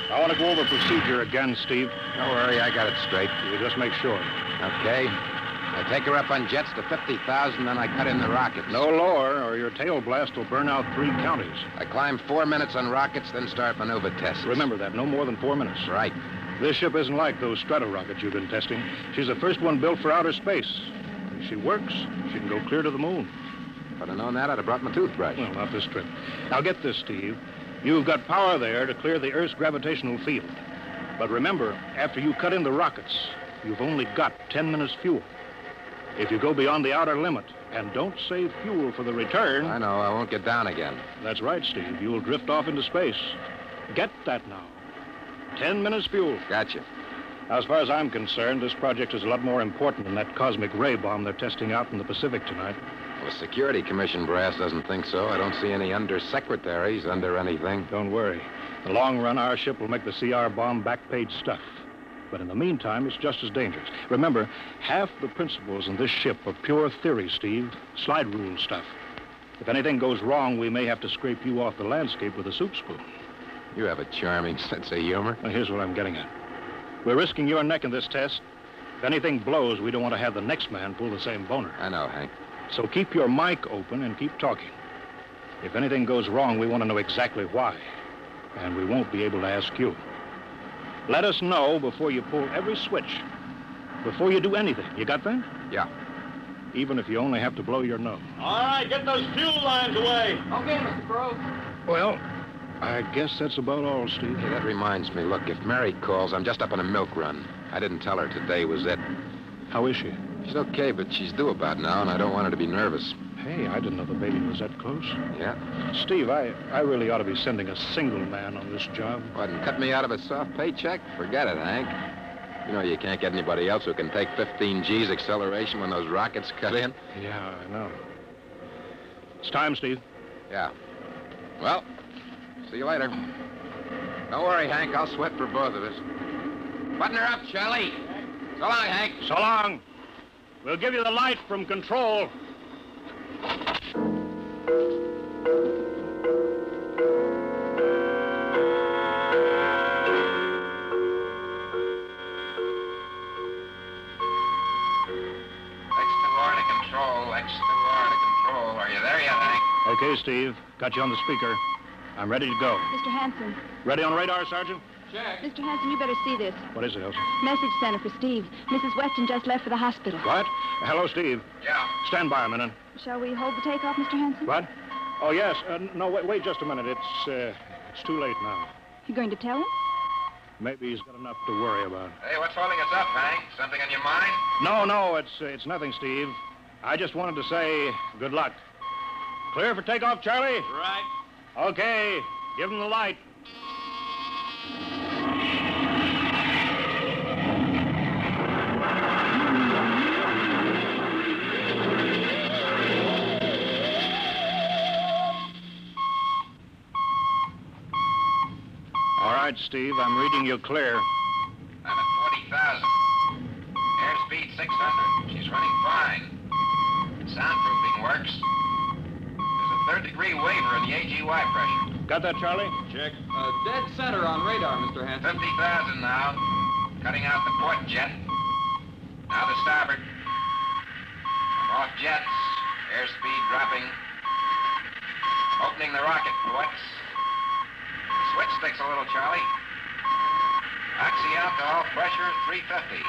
I want to go over procedure again, Steve. Don't worry, I got it straight. You just make sure. Okay. I take her up on jets to 50,000, then I cut in the rockets. No lower, or your tail blast will burn out three counties. I climb four minutes on rockets, then start maneuver tests. Remember that, no more than four minutes. Right. This ship isn't like those strato rockets you've been testing. She's the first one built for outer space. If she works, she can go clear to the moon. If I'd have known that, I'd have brought my toothbrush. Well, not this trip. Now get this, Steve. You've got power there to clear the Earth's gravitational field. But remember, after you cut in the rockets, you've only got 10 minutes fuel. If you go beyond the outer limit and don't save fuel for the return. I know, I won't get down again. That's right, Steve. You'll drift off into space. Get that now. 10 minutes fuel. Gotcha. Now, as far as I'm concerned, this project is a lot more important than that cosmic ray bomb they're testing out in the Pacific tonight. Well, the Security Commission brass doesn't think so. I don't see any undersecretaries under anything. Don't worry. In the long run, our ship will make the CR bomb back page stuff. But in the meantime, it's just as dangerous. Remember, half the principles in this ship are pure theory, Steve. Slide rule stuff. If anything goes wrong, we may have to scrape you off the landscape with a soup spoon. You have a charming sense of humor. Now, here's what I'm getting at. We're risking your neck in this test. If anything blows, we don't want to have the next man pull the same boner. I know, Hank. So keep your mic open and keep talking. If anything goes wrong, we want to know exactly why. And we won't be able to ask you. Let us know before you pull every switch. Before you do anything. You got that? Yeah. Even if you only have to blow your nose. All right, get those fuel lines away. Okay, Mr. Grove. Well, I guess that's about all, Steve. Hey, that reminds me. Look, if Mary calls, I'm just up on a milk run. I didn't tell her today was it. How is she? She's okay, but she's due about now, and I don't want her to be nervous. Hey, I didn't know the baby was that close. Yeah? Steve, I, I really ought to be sending a single man on this job. What, and cut me out of a soft paycheck? Forget it, Hank. You know, you can't get anybody else who can take 15 G's acceleration when those rockets cut in. Yeah, I know. It's time, Steve. Yeah. Well, see you later. Don't worry, Hank. I'll sweat for both of us. Button her up, Charlie. So long, Hank. So long. We'll give you the light from control. X2R to control. X2R to control. Are you there yet, Hank? Okay, Steve. Got you on the speaker. I'm ready to go. Mr. Hanson. Ready on radar, Sergeant? Mr. Hanson, you better see this. What is it, Elsie? Message center for Steve. Mrs. Weston just left for the hospital. What? Hello, Steve. Yeah. Stand by a minute. Shall we hold the takeoff, Mr. Hanson? What? Oh, yes. Uh, no, wait, wait just a minute. It's, uh, it's too late now. You going to tell him? Maybe he's got enough to worry about. Hey, what's holding us up, Hank? Something on your mind? No, no, it's, uh, it's nothing, Steve. I just wanted to say good luck. Clear for takeoff, Charlie? Right. Okay. Give him the light. Right, Steve, I'm reading you clear. I'm at 40,000. Airspeed 600. She's running fine. Soundproofing works. There's a third degree waiver in the AGY pressure. Got that, Charlie? Check. Uh, dead center on radar, Mr. Hanson. 50,000 now. Cutting out the port jet. Now the starboard. I'm off jets. Airspeed dropping. Opening the rocket ports. Switch sticks a little, Charlie. Oxy alcohol pressure 350.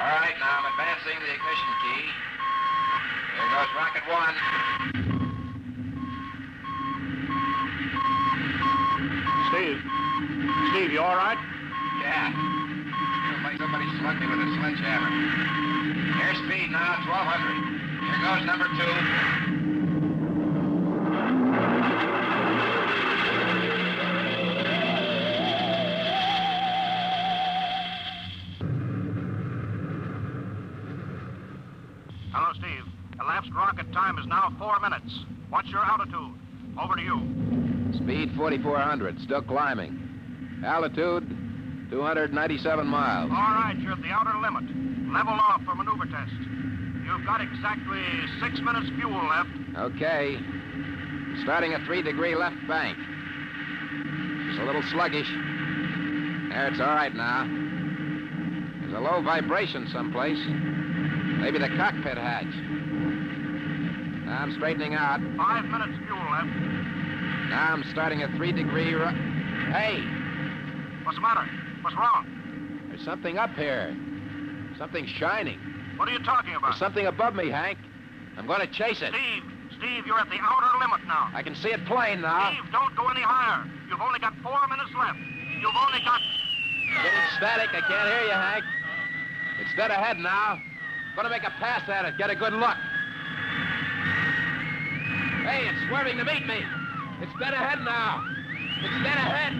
All right, now I'm advancing the ignition key. Here goes rocket one. Steve. Steve, you all right? Yeah. Feels like somebody slugged me with a sledgehammer. Airspeed now 1200. Here goes number two. Elapsed rocket time is now four minutes. What's your altitude? Over to you. Speed 4,400. Still climbing. Altitude 297 miles. All right, you're at the outer limit. Level off for maneuver test. You've got exactly six minutes fuel left. Okay. Starting a three degree left bank. Just a little sluggish. There, it's all right now. There's a low vibration someplace. Maybe the cockpit hatch. I'm straightening out. Five minutes fuel left. Now I'm starting a three degree. Ru- hey, What's the matter? What's wrong? there's something up here. Something shining. What are you talking about? There's something above me, Hank. I'm going to chase it. Steve, Steve, you're at the outer limit now. I can see it plain now. Steve, don't go any higher. You've only got four minutes left. You've only got. Getting static. I can't hear you, Hank. It's dead ahead now. Going to make a pass at it. Get a good look. Hey, it's swerving to meet me. It's dead ahead now. It's dead ahead.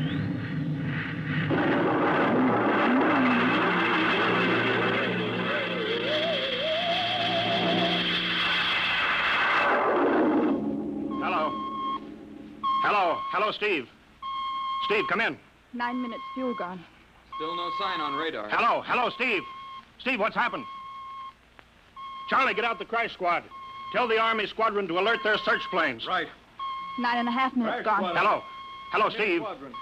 Hello. Hello. Hello, Steve. Steve, come in. Nine minutes fuel gone. Still no sign on radar. Hello. Hello, Steve. Steve, what's happened? Charlie, get out the crash squad. Tell the Army squadron to alert their search planes. Right. Nine and a half minutes gone. Hello. Hello, Steve. Squadron.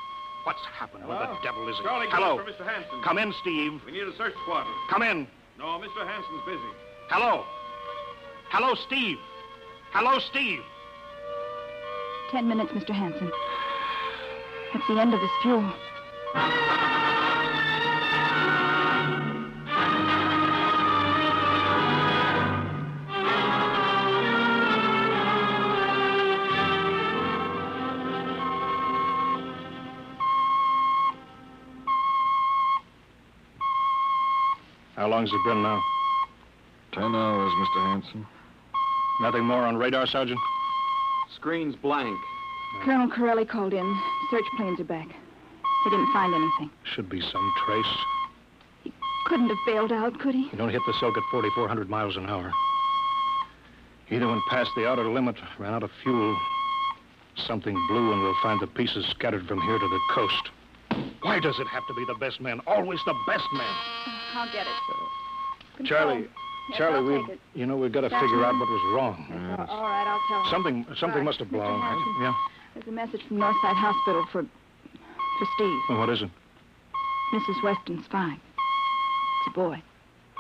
What's happened? Where the devil is it? Charlie, Hello. for Mr. Hanson. Come in, Steve. We need a search squadron. Come in. No, Mr. Hanson's busy. Hello. Hello, Steve. Hello, Steve. Ten minutes, Mr. Hanson. That's the end of this fuel. How long's it been now? Ten hours, Mr. Hanson. Nothing more on radar, Sergeant? Screen's blank. Colonel Corelli called in. Search planes are back. They didn't find anything. Should be some trace. He couldn't have bailed out, could he? He don't hit the silk at 4,400 miles an hour. Either went past the outer limit, ran out of fuel. Something blew, and we'll find the pieces scattered from here to the coast. Why does it have to be the best man? Always the best man. I'll get it. Control. Charlie, Yes, Charlie, we, take it. you know, we've got to That's figure out what was wrong. Uh, all right, I'll tell him. Something, something Right. must have blown. Hanson. Yeah. There's a message from Northside Hospital for for Steve. Well, what is it? Mrs. Weston's fine. It's a boy.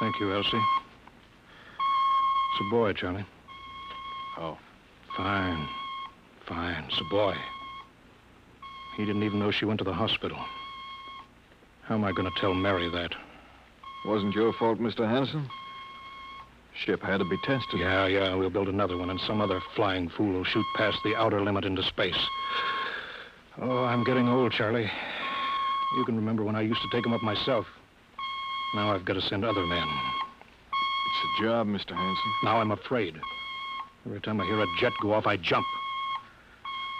Thank you, Elsie. It's a boy, Charlie. Oh. Fine. Fine. It's a boy. He didn't even know she went to the hospital. How am I going to tell Mary that? Wasn't your fault, Mr. Hanson. Ship had to be tested. Yeah, yeah, we'll build another one, and some other flying fool will shoot past the outer limit into space. Oh, I'm getting old, Charlie. You can remember when I used to take 'em up myself. Now I've got to send other men. It's a job, Mr. Hanson. Now I'm afraid. Every time I hear a jet go off, I jump.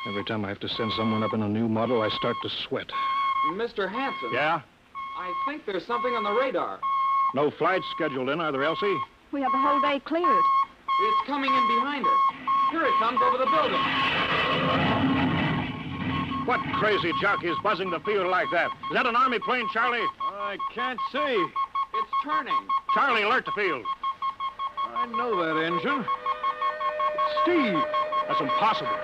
Every time I have to send someone up in a new model, I start to sweat. Mr. Hanson. Yeah? I think there's something on the radar. No flights scheduled in, are there, Elsie? We have the whole day cleared. It's coming in behind us. Here it comes over the building. What crazy jockey is buzzing the field like that? Is that an army plane, Charlie? I can't see. It's turning. Charlie, alert the field. I know that engine. Steve. That's impossible.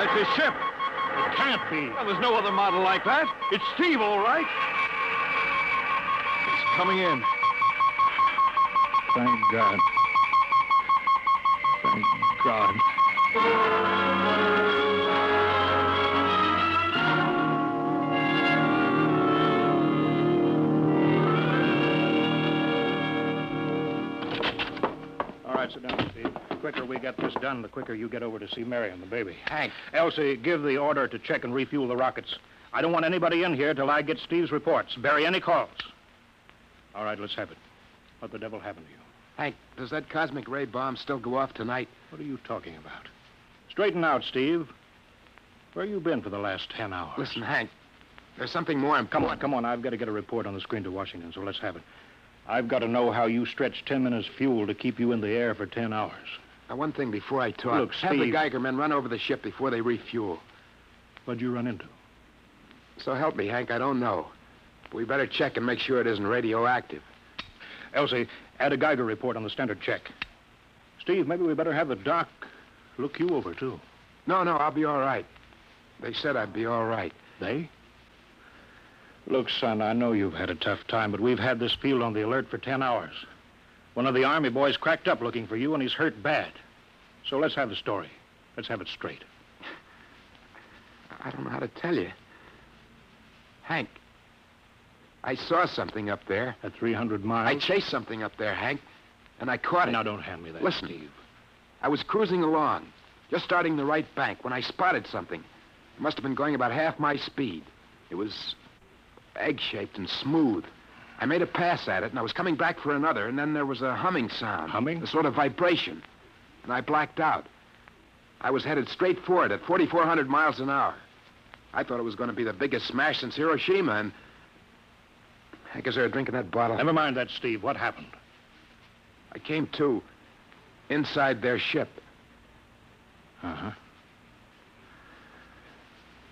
That's his ship. It can't be. Well, there's no other model like that. It's Steve, all right. It's coming in. Thank God. Thank God. All right, sit down, Steve. The quicker we get this done, the quicker you get over to see Mary and the baby. Hank. Elsie, give the order to check and refuel the rockets. I don't want anybody in here till I get Steve's reports. Bury any calls. All right, let's have it. What the devil happened to you? Hank, does that cosmic ray bomb still go off tonight? What are you talking about? Straighten out, Steve. Where you been for the last ten hours? Listen, Hank, there's something more important. Come on, come on. I've got to get a report on the screen to Washington, so let's have it. I've got to know how you stretched ten minutes fuel to keep you in the air for ten hours. Now, one thing before I talk. Look, Have the Geiger men run over the ship before they refuel. What'd you run into? So help me, Hank, I don't know. But we better check and make sure it isn't radioactive. Elsie, add a Geiger report on the standard check. Steve, maybe we better have the doc look you over, too. No, no, I'll be all right. They said I'd be all right. They? Look, son, I know you've had a tough time, but we've had this field on the alert for ten hours. One of the Army boys cracked up looking for you, and he's hurt bad. So let's have the story. Let's have it straight. I don't know how to tell you. Hank, I saw something up there. At 300 miles? I chased something up there, Hank, and I caught it. Now, don't hand me that, Listen, Steve. I was cruising along, just starting the right bank, when I spotted something. It must have been going about half my speed. It was egg-shaped and smooth. I made a pass at it, and I was coming back for another, and then there was a humming sound. Humming? A sort of vibration. And I blacked out. I was headed straight for it at 4,400 miles an hour. I thought it was going to be the biggest smash since Hiroshima, and... I guess they were drinking that bottle. Never mind that, Steve. What happened? I came to inside their ship. Uh-huh.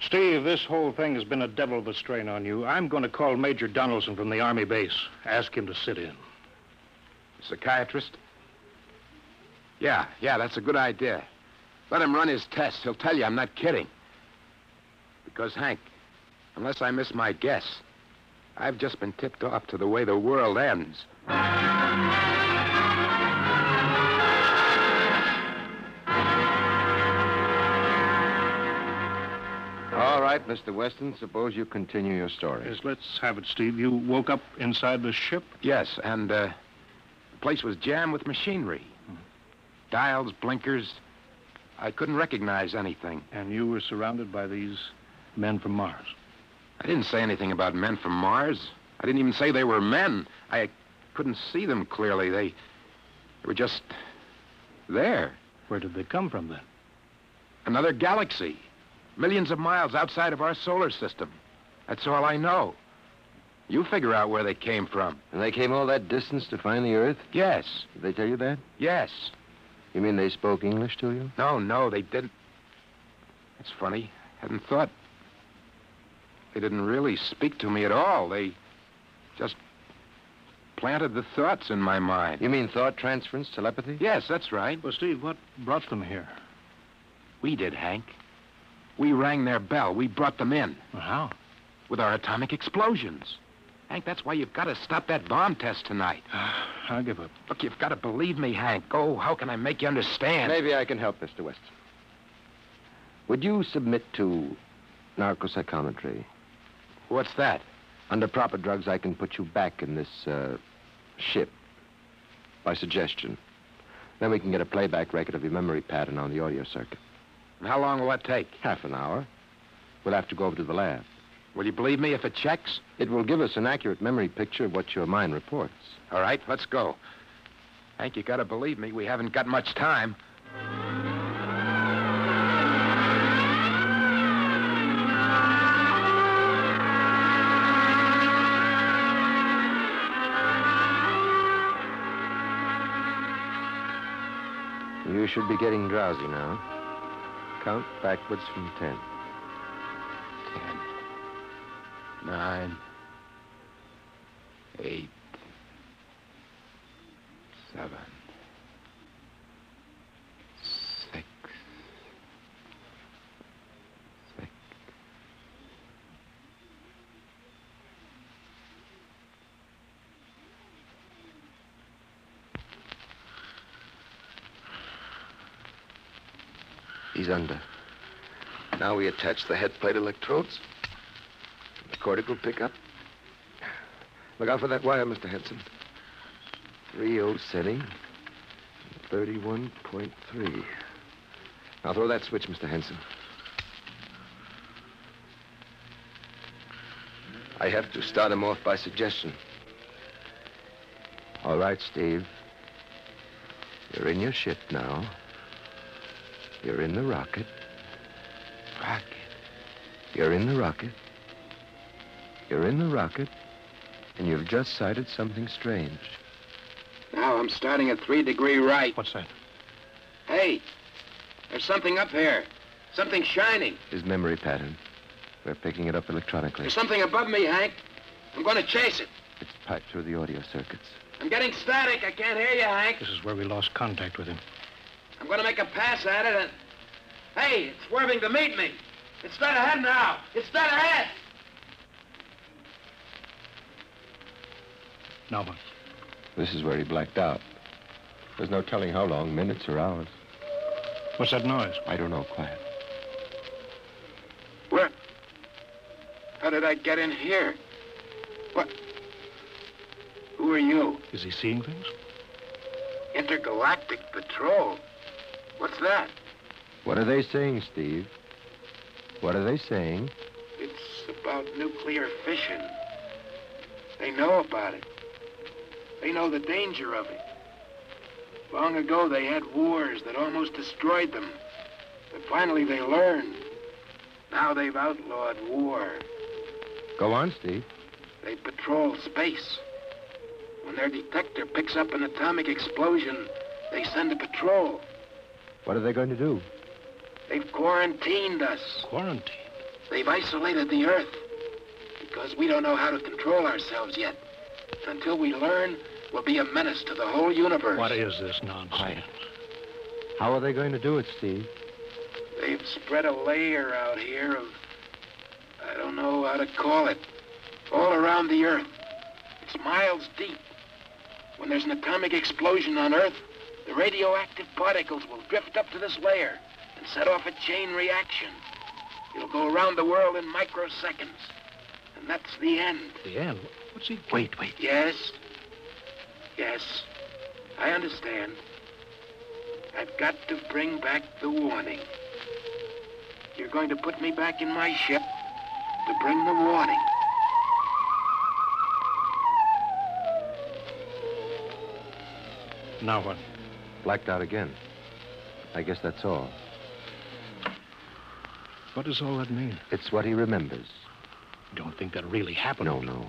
Steve, this whole thing has been a devil of a strain on you. I'm going to call Major Donaldson from the Army base. Ask him to sit in. Psychiatrist? Yeah, yeah, that's a good idea. Let him run his tests. He'll tell you I'm not kidding. Because, Hank, unless I miss my guess, I've just been tipped off to the way the world ends. Right, Mr. Weston, suppose you continue your story. Yes, let's have it, Steve. You woke up inside the ship? Yes, and uh, the place was jammed with machinery. Dials, blinkers. I couldn't recognize anything. And you were surrounded by these men from Mars? I didn't say anything about men from Mars. I didn't even say they were men. I couldn't see them clearly. They, they were just there. Where did they come from, then? Another galaxy. Millions of miles outside of our solar system. That's all I know. You figure out where they came from. And they came all that distance to find the Earth? Yes. Did they tell you that? Yes. You mean they spoke English to you? No, no, they didn't. That's funny. Hadn't thought. They didn't really speak to me at all. They just planted the thoughts in my mind. You mean thought transference, telepathy? Yes, that's right. Well, Steve, what brought them here? We did, Hank. We rang their bell. We brought them in. Well, how? With our atomic explosions. Hank, that's why you've got to stop that bomb test tonight. I'll give up. Look, you've got to believe me, Hank. Oh, how can I make you understand? Maybe I can help, Mr. Weston. Would you submit to narcopsychometry? What's that? Under proper drugs, I can put you back in this uh, ship by suggestion. Then we can get a playback record of your memory pattern on the audio circuit. And how long will that take? Half an hour. We'll have to go over to the lab. Will you believe me if it checks? It will give us an accurate memory picture of what your mind reports. All right, let's go. Hank, you gotta believe me. We haven't got much time. You should be getting drowsy now. Count backwards from ten. Ten, nine, eight, seven, He's under. Now we attach the head plate electrodes. The cortical pickup. Look out for that wire, Mr. Henson. 3-0 setting. 31.3. Now throw that switch, Mr. Henson. I have to start him off by suggestion. All right, Steve. You're in your ship now. You're in the rocket. Rocket. You're in the rocket. You're in the rocket. And you've just sighted something strange. Now I'm starting at three degree right. What's that? Hey, there's something up here. Something shining. His memory pattern. We're picking it up electronically. There's something above me, Hank. I'm going to chase it. It's piped through the audio circuits. I'm getting static. I can't hear you, Hank. This is where we lost contact with him. I'm going to make a pass at it and. Hey, it's swerving to meet me. It's dead ahead now. It's dead ahead. Now what? This is where he blacked out. There's no telling how long, minutes or hours. What's that noise? I don't know. Quiet. Where? How did I get in here? What? Who are you? Is he seeing things? Intergalactic Patrol. What's that? What are they saying, Steve? What are they saying? It's about nuclear fission. They know about it. They know the danger of it. Long ago, they had wars that almost destroyed them. But finally, they learned. Now they've outlawed war. Go on, Steve. They patrol space. When their detector picks up an atomic explosion, they send a patrol. What are they going to do? They've quarantined us. Quarantine? They've isolated the Earth. Because we don't know how to control ourselves yet. Until we learn, we'll be a menace to the whole universe. What is this nonsense? How are they going to do it, Steve? They've spread a layer out here of. I don't know how to call it. All around the Earth. It's miles deep. When there's an atomic explosion on Earth, the radioactive particles will drift up to this layer and set off a chain reaction. It'll go around the world in microseconds. And that's the end. The end? What's he... Wait, wait. Yes. Yes. I understand. I've got to bring back the warning. You're going to put me back in my ship to bring the warning. Now what? Blacked out again. I guess that's all. What does all that mean? It's what he remembers. Don't think that really happened. No, no.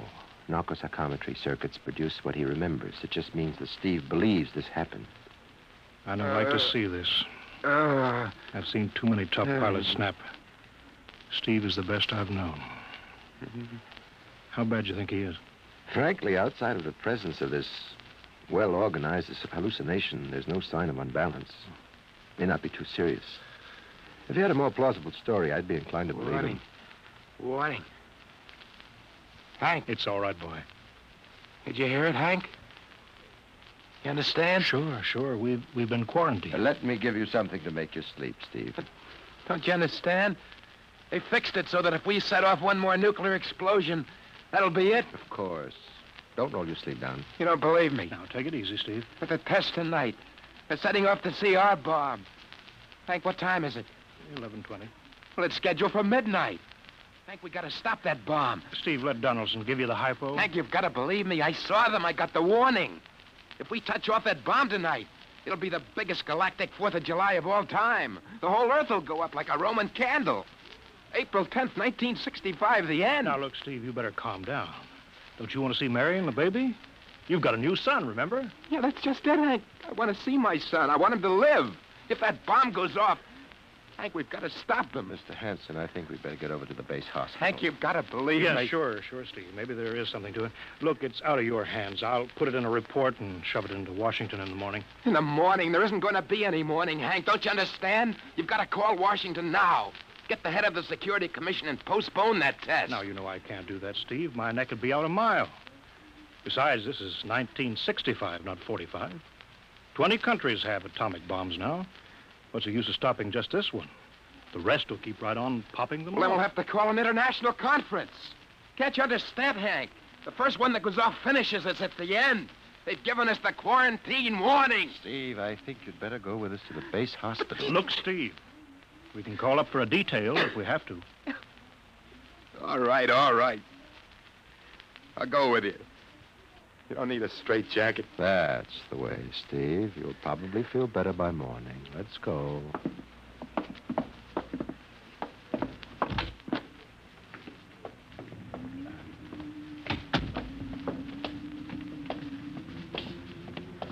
narcopsychometry circuits produce what he remembers. It just means that Steve believes this happened. I don't like Uh, to see this. Uh, I've seen too many tough uh. pilots snap. Steve is the best I've known. How bad do you think he is? Frankly, outside of the presence of this well organized This hallucination, there's no sign of unbalance. May not be too serious. If he had a more plausible story, I'd be inclined to believe him. Warning. Warning. Hank. It's all right, boy. Did you hear it, Hank? You understand? Sure, sure. We've, we've been quarantined. let me give you something to make you sleep, Steve. But Don't you understand? They fixed it so that if we set off one more nuclear explosion, that'll be it. Of course. Don't roll your sleeve down. You don't believe me. Now, take it easy, Steve. But the test tonight. They're setting off the CR bomb. Hank, what time is it? 1120. Well, it's scheduled for midnight. Hank, we gotta stop that bomb. Steve, let Donaldson give you the hypo. Hank, you've gotta believe me. I saw them. I got the warning. If we touch off that bomb tonight, it'll be the biggest galactic Fourth of July of all time. The whole Earth will go up like a Roman candle. April 10th, 1965, the end. Now, look, Steve, you better calm down. Don't you want to see Mary and the baby? You've got a new son, remember? Yeah, that's just it, Hank. I want to see my son. I want him to live. If that bomb goes off, Hank, we've got to stop them. Mr. Hanson, I think we'd better get over to the base hospital. Hank, you've got to believe yeah, me. sure, sure, Steve. Maybe there is something to it. Look, it's out of your hands. I'll put it in a report and shove it into Washington in the morning. In the morning, there isn't going to be any morning, Hank. Don't you understand? You've got to call Washington now. Get the head of the Security Commission and postpone that test. Now, you know I can't do that, Steve. My neck would be out a mile. Besides, this is 1965, not 45. Twenty countries have atomic bombs now. What's the use of stopping just this one? The rest will keep right on popping them Well, then we'll have to call an international conference. Can't you understand, Hank? The first one that goes off finishes us at the end. They've given us the quarantine warning. Steve, I think you'd better go with us to the base hospital. Look, Steve. We can call up for a detail if we have to. All right, all right. I'll go with you. You don't need a straitjacket. That's the way, Steve. You'll probably feel better by morning. Let's go.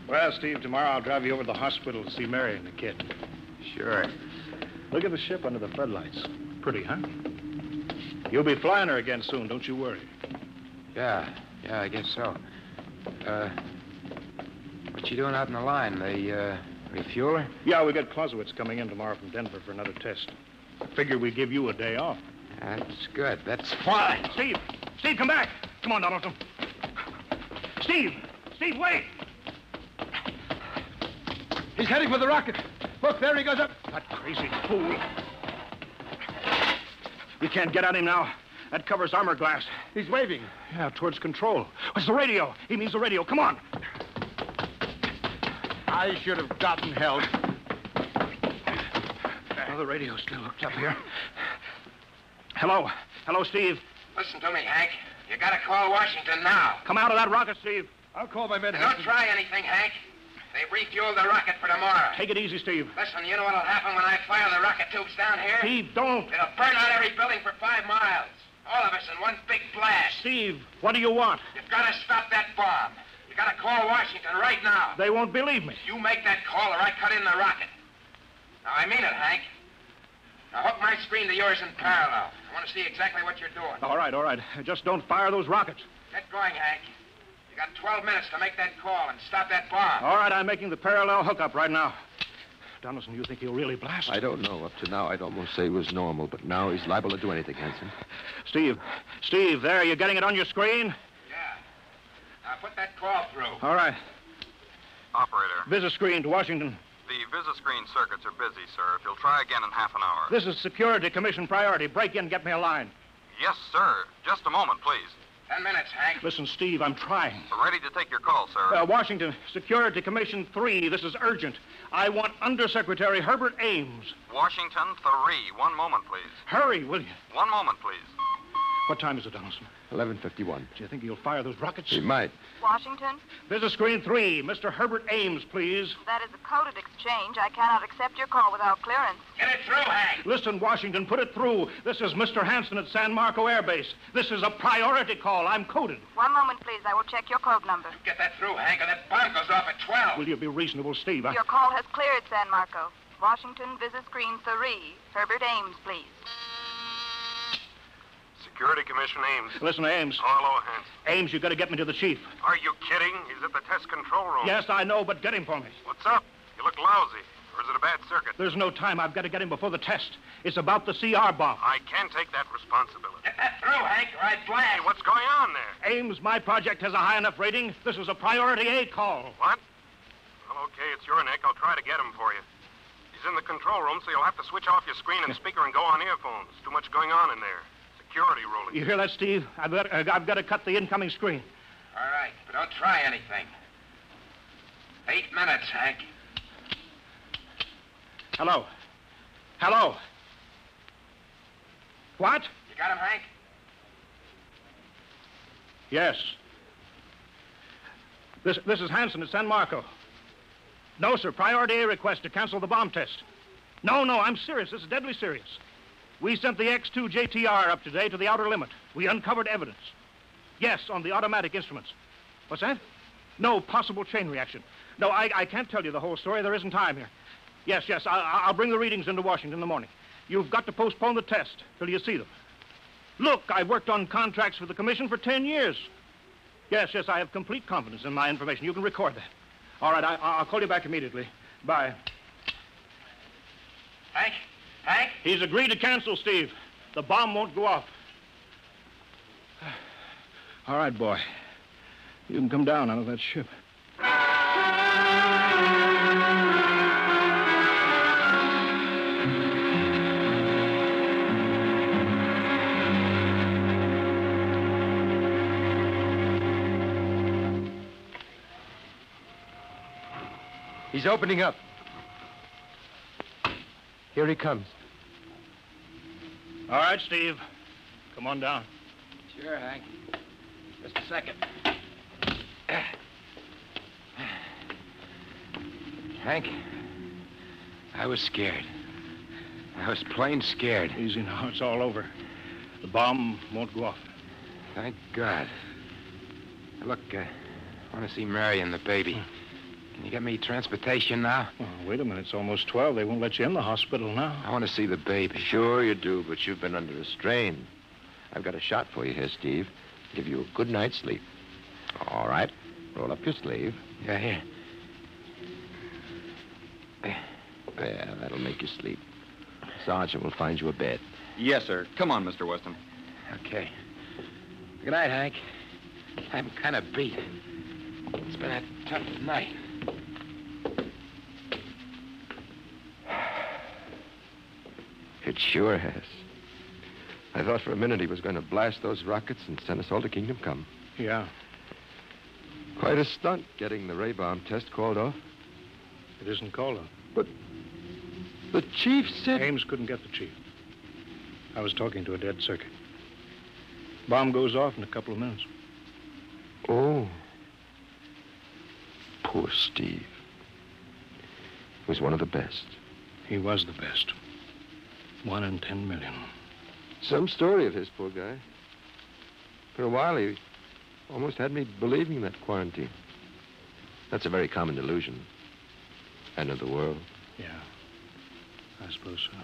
Well, Steve, tomorrow I'll drive you over to the hospital to see Mary and the kid. Sure. Look at the ship under the floodlights. Pretty, huh? You'll be flying her again soon, don't you worry. Yeah, yeah, I guess so. Uh, what you doing out in the line? They, uh, refuel her? Yeah, we got Clausewitz coming in tomorrow from Denver for another test. Figure we give you a day off. That's good. That's fine. Steve! Steve, come back! Come on, Donaldson. Steve! Steve, wait! He's heading for the rocket. Look, there he goes up. That crazy fool. We can't get at him now. That covers armor glass. He's waving. Yeah, towards control. What's the radio? He means the radio. Come on. I should have gotten help. Oh, the radio's still hooked up here. Hello. Hello, Steve. Listen to me, Hank. You gotta call Washington now. Come out of that rocket, Steve. I'll call my men. Don't try anything, Hank. They refueled the rocket for tomorrow. Take it easy, Steve. Listen, you know what'll happen when I fire the rocket tubes down here? Steve, don't. It'll burn out every building for five miles. All of us in one big blast. Steve, what do you want? You've got to stop that bomb. You've got to call Washington right now. They won't believe me. You make that call or I cut in the rocket. Now, I mean it, Hank. Now, hook my screen to yours in parallel. I want to see exactly what you're doing. All right, all right. Just don't fire those rockets. Get going, Hank. You got 12 minutes to make that call and stop that bomb. All right, I'm making the parallel hookup right now. Donaldson, you think he'll really blast? I don't know. Up to now, I'd almost say he was normal, but now he's liable to do anything, Hanson. Steve, Steve, there, You're getting it on your screen? Yeah. Now, put that call through. All right. Operator, Visit screen to Washington. the visit screen circuits are busy, sir. If you'll try again in half an hour. This is Security Commission priority. Break in, get me a line. Yes, sir. Just a moment, please. Ten minutes, Hank. Listen, Steve, I'm trying. We're Ready to take your call, sir. Uh, Washington, Security Commission 3, this is urgent. I want Undersecretary Herbert Ames. Washington 3. One moment, please. Hurry, will you? One moment, please. What time is it, Donaldson? 1151. Do you think he'll fire those rockets? He might. Washington, Visit screen three. Mr. Herbert Ames, please. that is a coded exchange. I cannot accept your call without clearance. Get it through, Hank. Listen, Washington, put it through. This is Mr. Hanson at San Marco Air Base. This is a priority call. I'm coded. One moment, please. I will check your code number. Get that through, Hank, or that bomb goes off at 12. Will you be reasonable, Steve? I- Your call has cleared, San Marco. Washington, visit screen three. Herbert Ames, please. Security Commission Ames. Listen, to Ames. Hello, Hanson. Ames, you got to get me to the chief. Are you kidding? He's at the test control room. Yes, I know, but get him for me. What's up? You look lousy. Or is it a bad circuit? There's no time. I've got to get him before the test. It's about the CR bomb. I can take that responsibility. Get that through, Hank, or I blast. Hey, what's going on there? Ames, my project has a high enough rating. This is a priority A call. What? Well, okay, it's your neck. I'll try to get him for you. He's in the control room, so you'll have to switch off your screen and speaker and go on earphones. Too much going on in there. Security ruling. You hear that, Steve? I've got, uh, I've got to cut the incoming screen. All right, but don't try anything. Eight minutes, Hank. Hello. Hello. What? You got him, Hank? Yes. This, this is Hanson at San Marco. No, sir. Priority A request to cancel the bomb test. No, no, I'm serious. This is deadly serious. We sent the X2 JTR up today to the outer limit. We uncovered evidence. Yes, on the automatic instruments. What's that? No possible chain reaction. No, I, I can't tell you the whole story. There isn't time here. Yes, yes, I, I'll bring the readings into Washington in the morning. You've got to postpone the test till you see them. Look, I've worked on contracts for the commission for 10 years. Yes, yes, I have complete confidence in my information. You can record that. All right, I, I'll call you back immediately. Bye. Hank? Hank? He's agreed to cancel, Steve. The bomb won't go off. All right, boy. You can come down out of that ship. He's opening up. Here he comes. All right, Steve. Come on down. Sure, Hank. Just a second. Hank, I was scared. I was plain scared. Easy now. It's all over. The bomb won't go off. Thank God. Look, uh, I want to see Mary and the baby. Can you get me transportation now? Oh, wait a minute. It's almost 12. They won't let you in the hospital now. I want to see the baby. Sure you do, but you've been under a strain. I've got a shot for you here, Steve. Give you a good night's sleep. All right. Roll up your sleeve. Yeah, here. There, that'll make you sleep. Sergeant will find you a bed. Yes, sir. Come on, Mr. Weston. Okay. Good night, Hank. I'm kind of beat. It's been a tough night. It sure has. I thought for a minute he was going to blast those rockets and send us all to Kingdom Come. Yeah. Quite a stunt getting the ray bomb test called off. It isn't called off. But the chief said. Ames couldn't get the chief. I was talking to a dead circuit. Bomb goes off in a couple of minutes. Oh. Poor Steve. He was one of the best. He was the best. One in ten million. Some story of his, poor guy. For a while, he almost had me believing that quarantine. That's a very common delusion. End of the world. Yeah. I suppose so.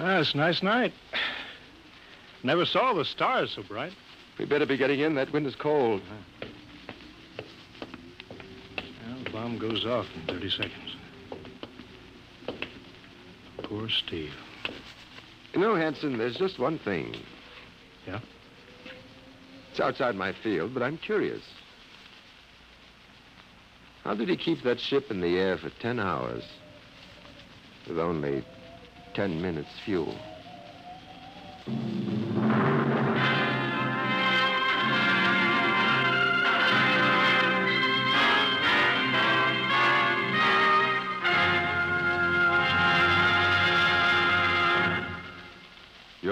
Ah, it's a nice night. Never saw the stars so bright. We better be getting in. That wind is cold. Well, the bomb goes off in 30 seconds. Poor Steve. You know, Hanson, there's just one thing. Yeah? It's outside my field, but I'm curious. How did he keep that ship in the air for 10 hours with only 10 minutes fuel?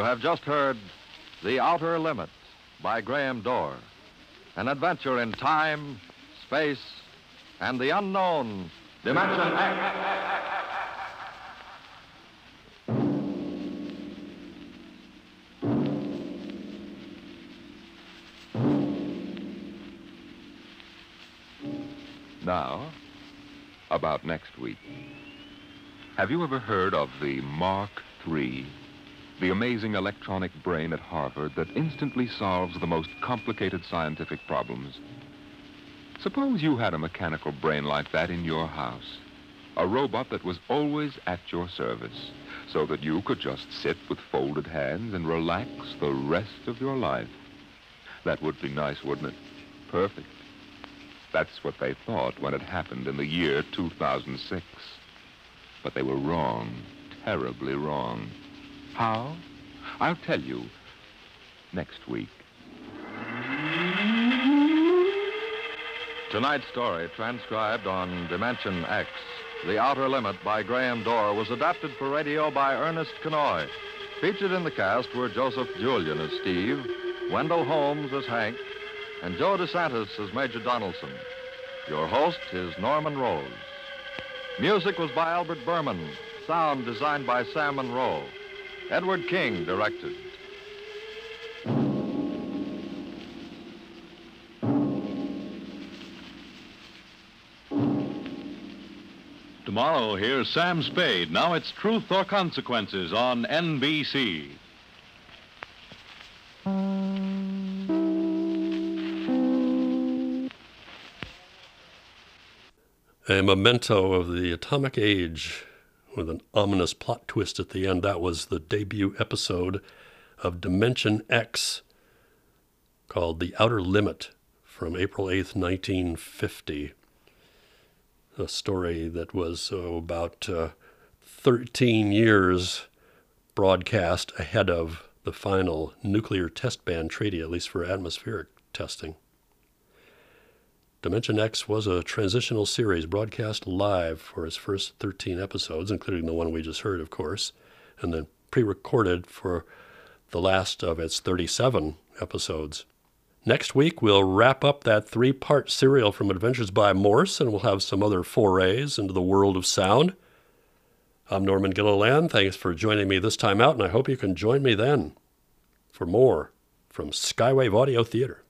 Have just heard The Outer Limit by Graham Doar, an adventure in time, space, and the unknown Dimension X. Now, about next week. Have you ever heard of the Mark III? The amazing electronic brain at Harvard that instantly solves the most complicated scientific problems. Suppose you had a mechanical brain like that in your house. A robot that was always at your service, so that you could just sit with folded hands and relax the rest of your life. That would be nice, wouldn't it? Perfect. That's what they thought when it happened in the year 2006. But they were wrong, terribly wrong. How? I'll tell you next week. Tonight's story, transcribed on Dimension X, The Outer Limit by Graham Doar, was adapted for radio by Ernest Kinoy. Featured in the cast were Joseph Julian as Steve, Wendell Holmes as Hank, and Joe DeSantis as Major Donaldson. Your host is Norman Rose. Music was by Albert Berman. Sound designed by Sam Monroe. Edward King directed. Tomorrow, here's Sam Spade. Now it's Truth or Consequences on NBC. A memento of the atomic age with an ominous plot twist at the end. That was the debut episode of Dimension X called The Outer Limit from April 8th, 1950. A story that was oh, about uh, 13 years broadcast ahead of the final nuclear test ban treaty, at least for atmospheric testing. Dimension X was a transitional series broadcast live for its first 13 episodes, including the one we just heard, of course, and then pre recorded for the last of its 37 episodes. Next week, we'll wrap up that three part serial from Adventures by Morse, and we'll have some other forays into the world of sound. I'm Norman Gilliland. Thanks for joining me this time out, and I hope you can join me then for more from Skywave Audio Theater.